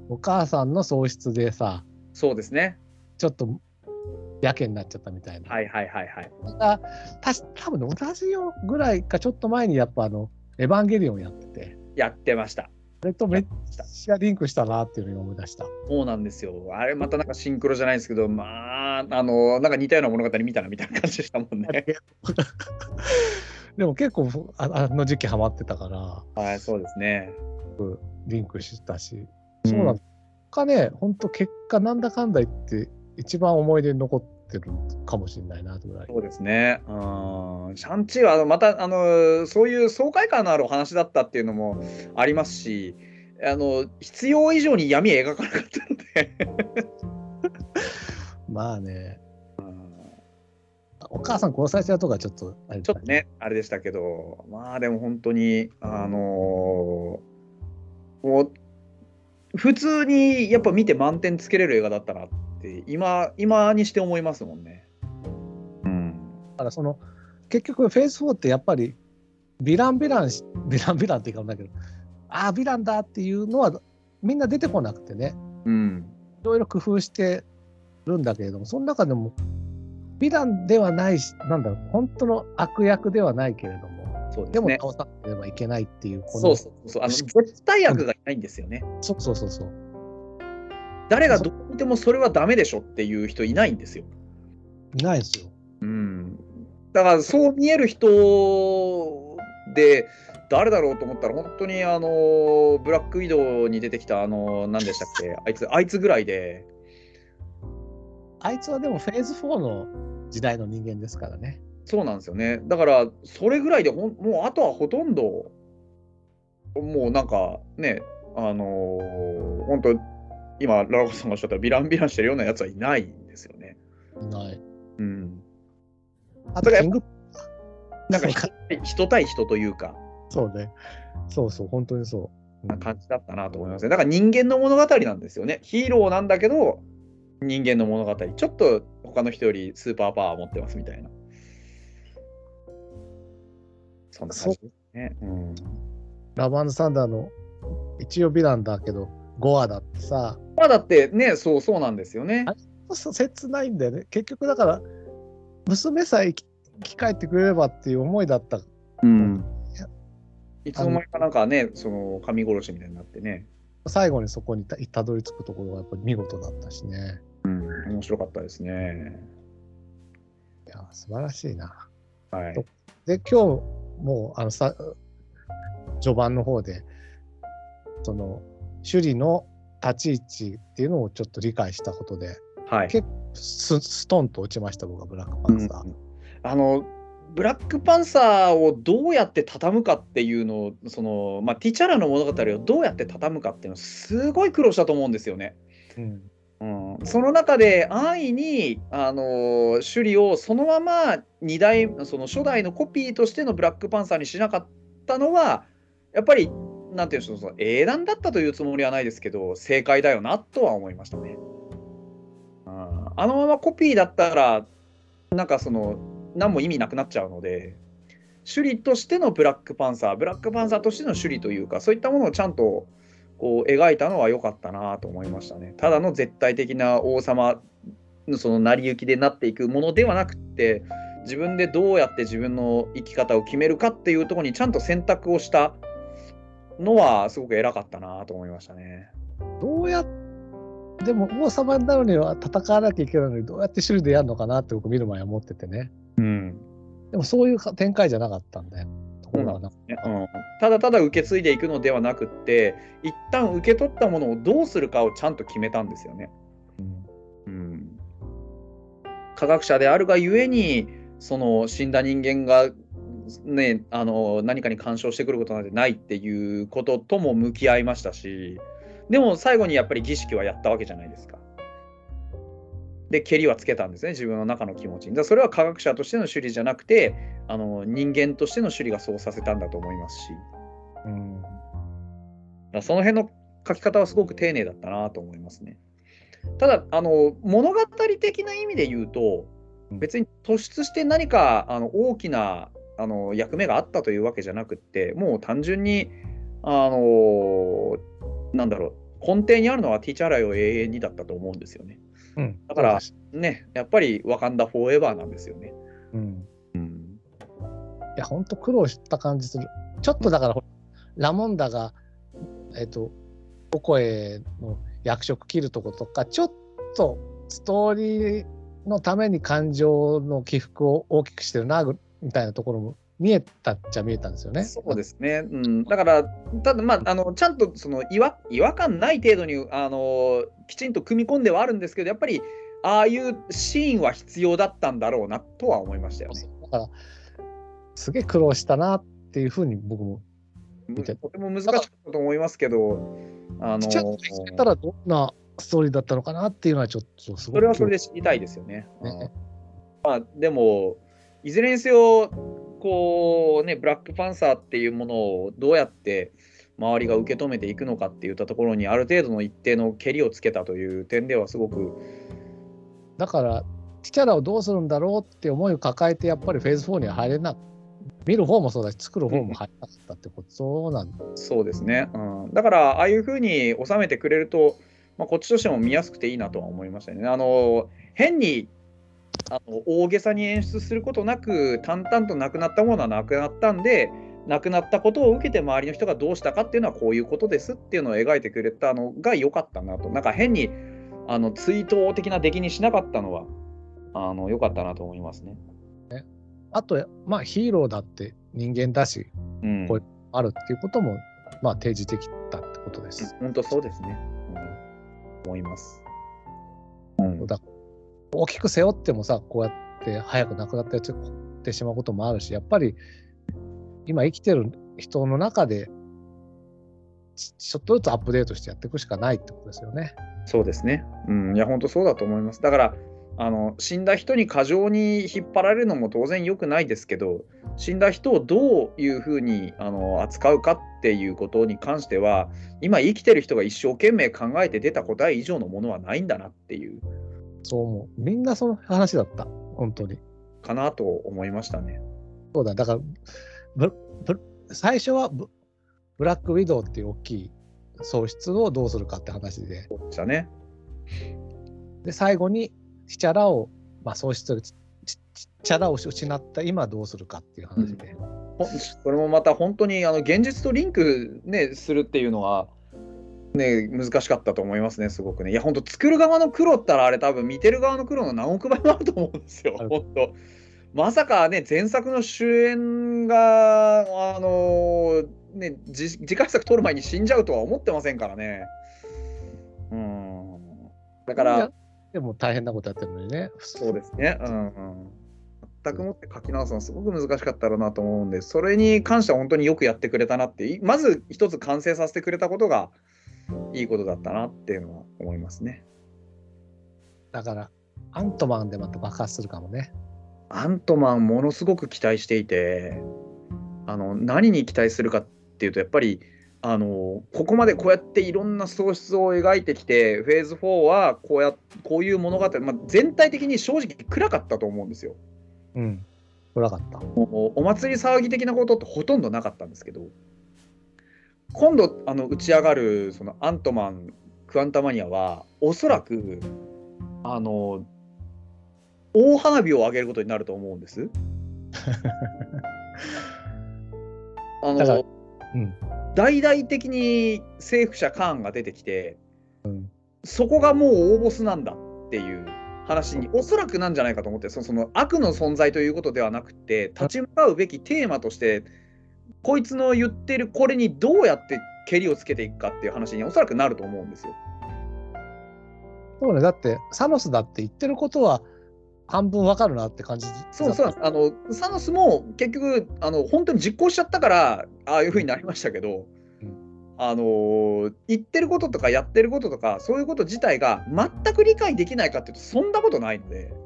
お母さんの喪失でさ、そうですね。ちょっとやけになっちゃったみたいな。はいはいはいはい。がたし多分ね同じよぐらいかちょっと前にやっぱあのエヴァンゲリオンやっててやってました。それとめっちゃリンクしたなっていうのを思い出した。そうなんですよ。あれまたなんかシンクロじゃないですけど、まあ、あの、なんか似たような物語見たなみたいな感じでしたもんね。でも結構ああの時期ハマってたからはい、そうですね。リンクしたし、そうなんだ。かね、本当結果なんだかんだ言って一番思い出に残ってるかもしれないなぐらい。そうですね。うん。シャンチーはまたあのそういう爽快感のあるお話だったっていうのもありますし、あの必要以上に闇描かなかったので。まあね、うんお母さん殺されちゃうとかちょっとあれちょっとね、あれでしたけど、まあでも本当に、あのーもう、普通にやっぱ見て満点つけれる映画だったなって、今、今にして思いますもんね。うん。だからその結局フェーズ4ってやっぱりヴィランヴィランしヴィランヴィランって言うかもだけどああヴィランだっていうのはみんな出てこなくてねうん。いろいろ工夫してるんだけれどもその中でもヴィランではないしなんだろう本当の悪役ではないけれどもそうでね。ですも倒さなければいけないっていうこのそうそうそう。あの、絶対悪がいないんですよね。そうそうそうそう誰がどう見てもそれはダメでしょっていう人いないんですよ。いないですよ。うん。だからそう見える人で誰だろうと思ったら本当にあのブラックウィドウに出てきたあの何でしたっけ。あいつあいつぐらいで。あいつはでもフェーズ4の時代の人間ですからね。そうなんですよね。だからそれぐらいでほんもうあとはほとんどもうなんかねあの本当今ララコさんがおっしゃったビランビランしてるようなやつはいないんですよね。いないうん。あとキングなんか人人対人というか。そうねそうそう本当にそうな感じだったなと思いますね。だから人間の物語なんですよね。ヒーローなんだけど、人間の物語。ちょっと他の人よりスーパーパワー持ってますみたいな。そんな感じですね。うん、ラバンド・サンダーの一応ヴィランだけどゴアだってさまあだってね、そうそうなんですよね。切ないんだよね。結局だから、娘さえ生き生き返ってくれればっていう思いだった。うん。いつの間にかなんかね、その神殺しみたいになってね。最後にそこにたたどり着くところがやっぱり見事だったしね。うん、面白かったですね。いや、素晴らしいな。はい。で、今日もうあのさ、序盤の方で、その、首里の立ち位置っていうのをちょっと理解したことで、はい。結スストンと落ちました、僕はブラックパンサー。うんあのブラックパンサーをどうやって畳むかっていうのをその、まあ、ティチャラの物語をどうやって畳むかっていうのすごい苦労したと思うんですよね。うんうん、その中で安易にあの首里をそのまま二代その初代のコピーとしてのブラックパンサーにしなかったのはやっぱりなんていうんでしょうその英断だったというつもりはないですけど正解だよなとは思いましたね。うんあのままコピーだったらなんかその何も意味なくなっちゃうので首里としてのブラックパンサーブラックパンサーとしての首里というかそういったものをちゃんとこう描いたのは良かったなと思いましたね。ただの絶対的な王様のその成り行きでなっていくものではなくて自分でどうやって自分の生き方を決めるかっていうとこにちゃんと選択をしたのはすごく偉かったなと思いましたね。どうやっでも王様になるには戦わなきゃいけないのにどうやって首里でやるのかなって僕見る前は思っててね。うんでもそういうか展開じゃなかったんだよ。ところがなねうん、ただただ受け継いでいくのではなくって一旦受け取ったものをどうするかをちゃんと決めたんですよね。うんうん、科学者であるがゆえにその死んだ人間が、ね、あの何かに干渉してくることなんてないっていうこととも向き合いましたしでも最後にやっぱり儀式はやったわけじゃないですか。で蹴りはつけたんですね自分の中の気持ちに。だそれは科学者としての首里じゃなくてあの人間としての首里がそうさせたんだと思いますしうんらその辺の書き方はすごく丁寧だったなと思いますね。ただあの物語的な意味で言うとうん別に突出して何かあの大きなあの役目があったというわけじゃなくってもう単純にあのなんだろう根底にあるのはティーチャーライを永遠にだったと思うんですよね。うんだからねやっぱりワカンダフォーエバーなんですよね。うんうん、いや、本当苦労した感じする。ちょっとだから、ラモンダが、えっ、と、オコエの役職切るとことか、ちょっとストーリーのために感情の起伏を大きくしてるな、ぐみたいなところも見えたっちゃ見えたんですよね。そうですね、うん、だから、ただ、まあ、あのちゃんとその違和違和感ない程度にあのきちんと組み込んではあるんですけど、やっぱりああいうシーンは必要だったんだろうなとは思いましたよね。だから、すげえ苦労したなっていうふうに僕も、見てとても難しかったと思いますけど、あのちゃんとしてたらどんなストーリーだったのかなっていうのはちょっとすごくそれはそれで知りたいですよね。ねうんまあ、でも、いずれにせよ、こうね、ブラックパンサーっていうものをどうやって周りが受け止めていくのかっていったところに、ある程度の一定のけりをつけたという点では、すごく、だから、ティチャラをどうするんだろうって思いを抱えて、やっぱりフェーズ4には入れな見る方もそうだし、作る方も入れなかったってこと、そうなんだ。そうですね。うん、だから、ああいうふうに収めてくれると、まあ、こっちとしても見やすくていいなとは思いましたね。あの変にあの大げさに演出することなく、淡々となくなったものはなくなったんで、なくなったことを受けて周りの人がどうしたかっていうのはこういうことですっていうのを描いてくれたのが良かったなと。なんか変にあの追悼的な出来にしなかったのはあの良かったなと思いますね。あと、まあ、ヒーローだって人間だし、うん、こうあるっていうことも、まあ、提示できたってことです。本当そうですね。うん、思います。うんだ大きく背負ってもさ、こうやって早く亡くなったやつってしまうこともあるし、やっぱり今生きてる人の中で、ちちょっとずつアップデートしてやっていくしかないってことですよね。そうですね。うん、いや、本当そうだと思います。だから、あの死んだ人に過剰に引っ張られるのも当然良くないですけど、死んだ人をどういうふうにあの扱うかっていうことに関しては、今生きてる人が一生懸命考えて出た答え以上のものはないんだなっていう、そう思う。みんなその話だった。本当に。かなと思いましたね。そうだ。だから、ブブ最初はブブラックウィドウっていう大きい喪失をどうするかって話で、そうでしたね。で、最後に、チチャラを、まあ、喪失チチャラを失った今どうするかっていう話で。ほんそれもまた本当にあの現実とリンク、ね、するっていうのは、ね、難しかったと思いますね、すごくね。いや、本当、作る側の苦労ったら、あれ、多分見てる側の苦労の何億倍もあると思うんですよ、本当。まさかね、前作の主演が、あのね、じ次回作撮る前に死んじゃうとは思ってませんからね。うん。だから、でも大変なことやってるのにね。そうですね。うんうん。全くもって書き直すのはすごく難しかったろうなと思うんで、それに関しては本当によくやってくれたなって、いまず一つ完成させてくれたことがいいことだったなっていうのは思いますね。だから、アントマンでまた爆発するかもね。アントマン、ものすごく期待していて、あの何に期待するかっていうと、やっぱりあのここまでこうやっていろんな喪失を描いてきて、フェーズ4はこうやこういう物語、まあ、全体的に正直暗かったと思うんですよ。うん。暗かった。もうお祭り騒ぎ的なことってほとんどなかったんですけど、今度あの打ち上がるそのアントマン、クアンタマニアは、おそらくあの大花火を上げることになると思うんです。あのうん。大々的に政府者カーンが出てきて、うんそこがもう大ボスなんだっていう話におそらくなんじゃないかと思ってそのその悪の存在ということではなくて立ち向かうべきテーマとしてこいつの言ってるこれにどうやってけりをつけていくかっていう話におそらくなると思うんですよ。そうね。だって、サノスだって言ってることは半分わかるなって感じそうそうあのサノスも結局あの本当に実行しちゃったからああいうふうになりましたけど、うんあのー言ってることとかやってることとかそういうこと自体が全く理解できないかっていうとそんなことないので、はい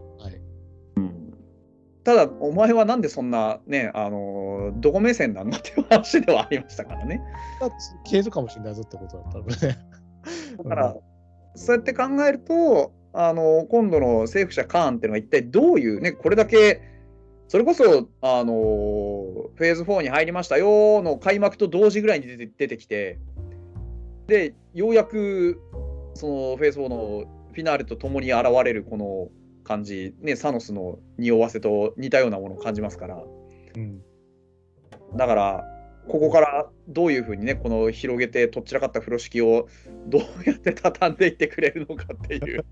ただお前はなんでそんなね、あのーどこ目線なんだっていう話ではありましたからね。消えるかもしれないぞってことだったのね。だから、そうやって考えると、あの今度の政府者カーンっていうのは一体どういうね、これだけ、それこそ、あのフェーズ4に入りましたよの開幕と同時ぐらいに出て出てきて、で、ようやく、そのフェーズ4のフィナーレとともに現れるこの感じ、ね、サノスの匂わせと似たようなものを感じますから、うん。だから、ここからどういうふうにね、この広げてとっちらかった風呂敷をどうやって畳んでいってくれるのかっていう。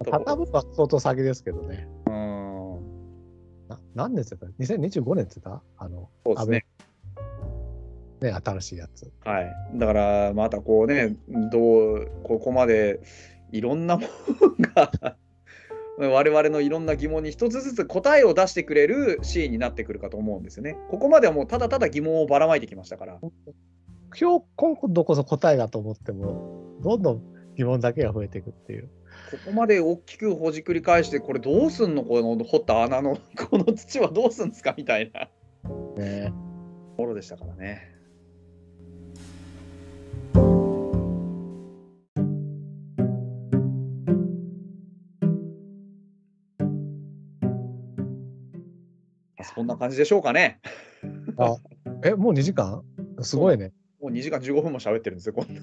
畳むのは相当先ですけどね。うんな何年って言った ?2025 年って言った？あの、そうですね。ね、新しいやつ。はい。だから、またこうね、どう、ここまでいろんなものが、我々のいろんな疑問に一つずつ答えを出してくれるシーンになってくるかと思うんですよね。ここまではもうただただ疑問をばらまいてきましたから。今日、今度こそ答えがと思っても、どんどん疑問だけが増えていくっていう。ここまで大きくほじくり返して、これどうすんの？この掘った穴の、この土はどうすんですか？みたいなね。ところでしたからね。そんな感じでしょうかね。あ、え、もう2時間？すごいね。もう2時間15分も喋ってるんですよ、こんい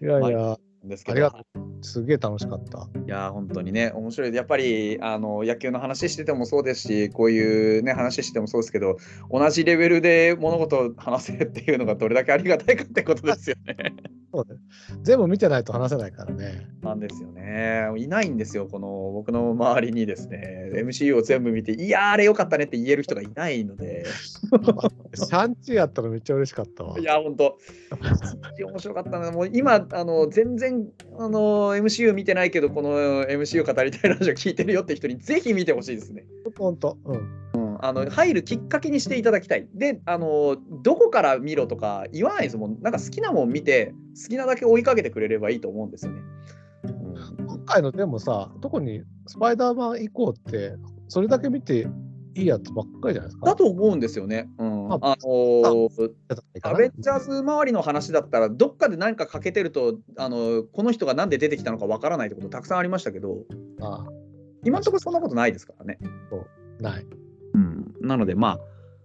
やいや、なんですけど。ありがとう。すげえ楽しかった。いやー本当にね面白いやっぱりあの野球の話しててもそうですしこういうね話しててもそうですけど同じレベルで物事を話せるっていうのがどれだけありがたいかってことですよね。そうね。全部見てないと話せないからね。なんですよね。いないんですよこの僕の周りにですね MCU を全部見ていやーあれよかったねって言える人がいないのでシャンチーやったらめっちゃ嬉しかったわい。や本当面白かったなもう今あの全然あの MCU 見てないけどこの MCU 語りたいラジオ聞いてるよって人にぜひ見てほしいですね。ほんと。うん。あの入るきっかけにしていただきたい。で、あのどこから見ろとか言わないですもん。なんか好きなもん見て、好きなだけ追いかけてくれればいいと思うんですよね。うん今回のでもさ、特にスパイダーマン以降って、それだけ見ていいやつばっかりじゃないですか？だと思うんですよね。うん、まあのアアベンジャーズ周りの話だったら、どっかで何か欠けてると、あのこの人がなんで出てきたのかわからないってことたくさんありましたけど、あ今のところそんなことないですからね。ない。うん、なので、ま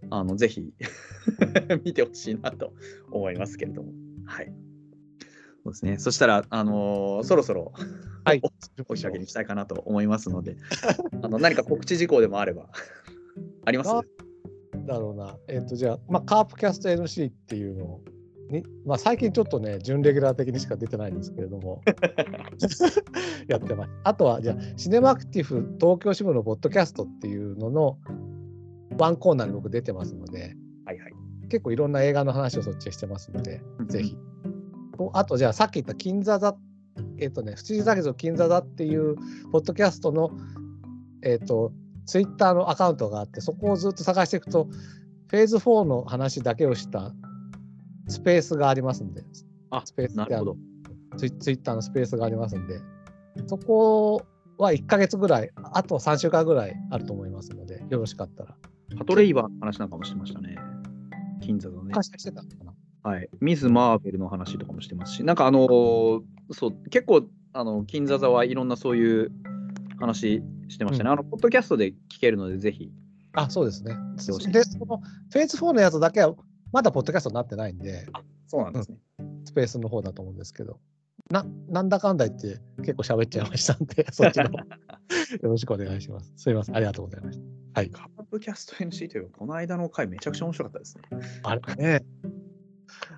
あ、あのぜひ 見てほしいなと思いますけれども。はい。そうですね。そしたら、あのーそろそろはい。お仕上げにしたいかなと思いますので、あの何か告知事項でもあれば、あります？あだろうな。えっ、と、じゃあ、まあ、カープキャスト NC っていうのをに、まあ、最近ちょっとね、準レギュラー的にしか出てないんですけれども、やってます。あとは、じゃあ、シネマアクティブ東京支部のポッドキャストっていうののワンコーナーに僕出てますので、はいはい。結構いろんな映画の話をそっちでしてますので、ぜひ。とあと、じゃあ、さっき言った金座座、えっ、とね、不思議だけど金座座っていうポッドキャストの、えっ、と、ツイッターのアカウントがあって、そこをずっと探していくと、フェーズ4の話だけをしたスペースがありますんで、あスペースなるほど。ツイツイッターのスペースがありますんで、そこは1ヶ月ぐらい、あと3週間ぐらいあると思いますので、よろしかったら。パトレイバーの話なんかもしてましたね。金座のね。昔してたのかなはい。ミズ・マーベルの話とかもしてますし、なんかあのーそう、結構、あの、金座座はいろんなそういう話してましたね。うんあの、ポッドキャストで聞けるので、ぜひ。あ、そうですね。で、そのフェーズ4のやつだけは、まだポッドキャストになってないんで、そうなんですね。スペースの方だと思うんですけど、ななんだかんだ言って結構喋っちゃいましたんで、そっちの方よろしくお願いします。すいません、ありがとうございました。はい。カープキャスト NC というか、この間の回めちゃくちゃ面白かったですね。あれね、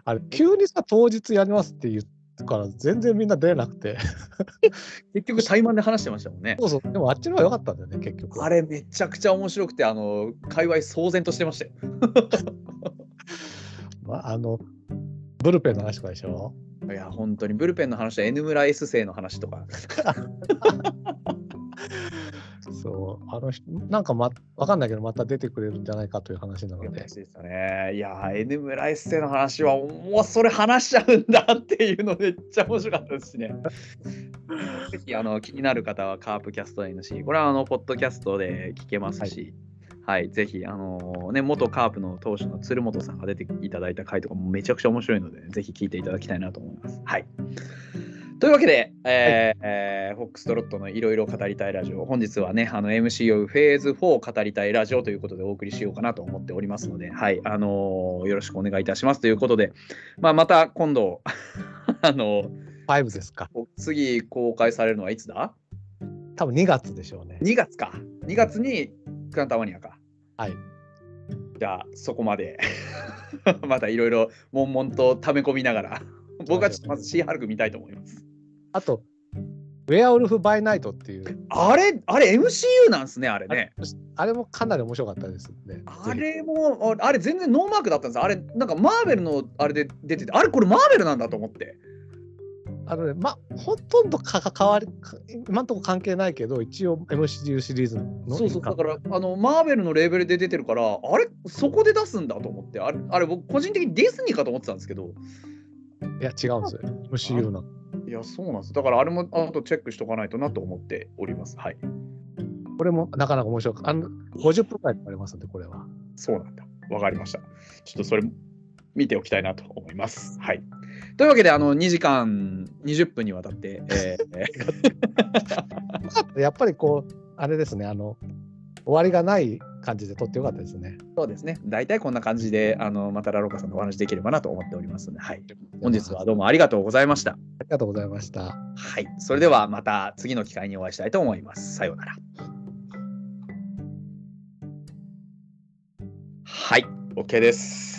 あれ、急にさ、当日やりますって言うから、全然みんな出なくて、結局、対マンで話してましたもんね。そうそう、でもあっちの方が良かったんだよね、結局。あれめちゃくちゃ面白くて、あの、界隈騒然としてましたよ。まあ、あの、ブルペンの話とかでしょ？いや、本当にブルペンの話と N 村 S 生の話とか。そう、あの人、なんか、ま、わかんないけど、また出てくれるんじゃないかという話なので話、ですよね。いや、N 村 S 生の話は、もうそれ話しちゃうんだっていうのめっちゃ面白かったですしね。ぜひあの気になる方はカープキャスト NC、これはあのポッドキャストで聞けますし、はい、ぜひあの、ね、元カープの投手の鶴本さんが出ていただいた回とかもめちゃくちゃ面白いので、ぜひ聞いていただきたいなと思います。はい。というわけで、えーえーフォックストロットのいろいろ語りたいラジオ、本日はね、あの MCO フェーズ4語りたいラジオということでお送りしようかなと思っておりますので、はい、あのーよろしくお願いいたしますということで、まあ、また今度、あの5ですか。次公開されるのはいつだ？多分2月でしょうね。2月か。2月にクランタマニアか。はい。じゃあ、そこまで またいろいろ悶々と溜め込みながら、僕はちょっとまずシーハルク見たいと思います。あと、ウェアウルフ・バイ・ナイトっていう、あれ、あれ MCU なんすね、あれね。あれもかなり面白かったですね。あれも、ああれ全然ノーマークだったんですあれ、なんかマーベルのあれで出てて、あれこれマーベルなんだと思って。あのね、ま、ほとんどか関わり、か今んとこ関係ないけど、一応 MCU シリーズのそうそう、だから、あの、マーベルのレーベルで出てるから、あれ、そこで出すんだと思って、あれ、あれ僕、個人的にディズニーかと思ってたんですけど、いや、違うんですよ。MCU の。いや、そうなんです。だから、あれも、あとチェックしとかないとなと思っております。はい。これもなかなか面白かあの、50分くらいかかりますんで、これは。そうなんだ。わかりました。ちょっとそれ、見ておきたいなと思います。はい。というわけで、あの、2時間20分にわたって、えー やっぱりこう、あれですね、あの、終わりがない感じで撮ってよかったですね。そうですね。大体こんな感じで、あの、またラロカさんとお話できればなと思っておりますので、はい。本日はどうもありがとうございました。ありがとうございました。はい。それではまた次の機会にお会いしたいと思います。さようなら。はい。OK です。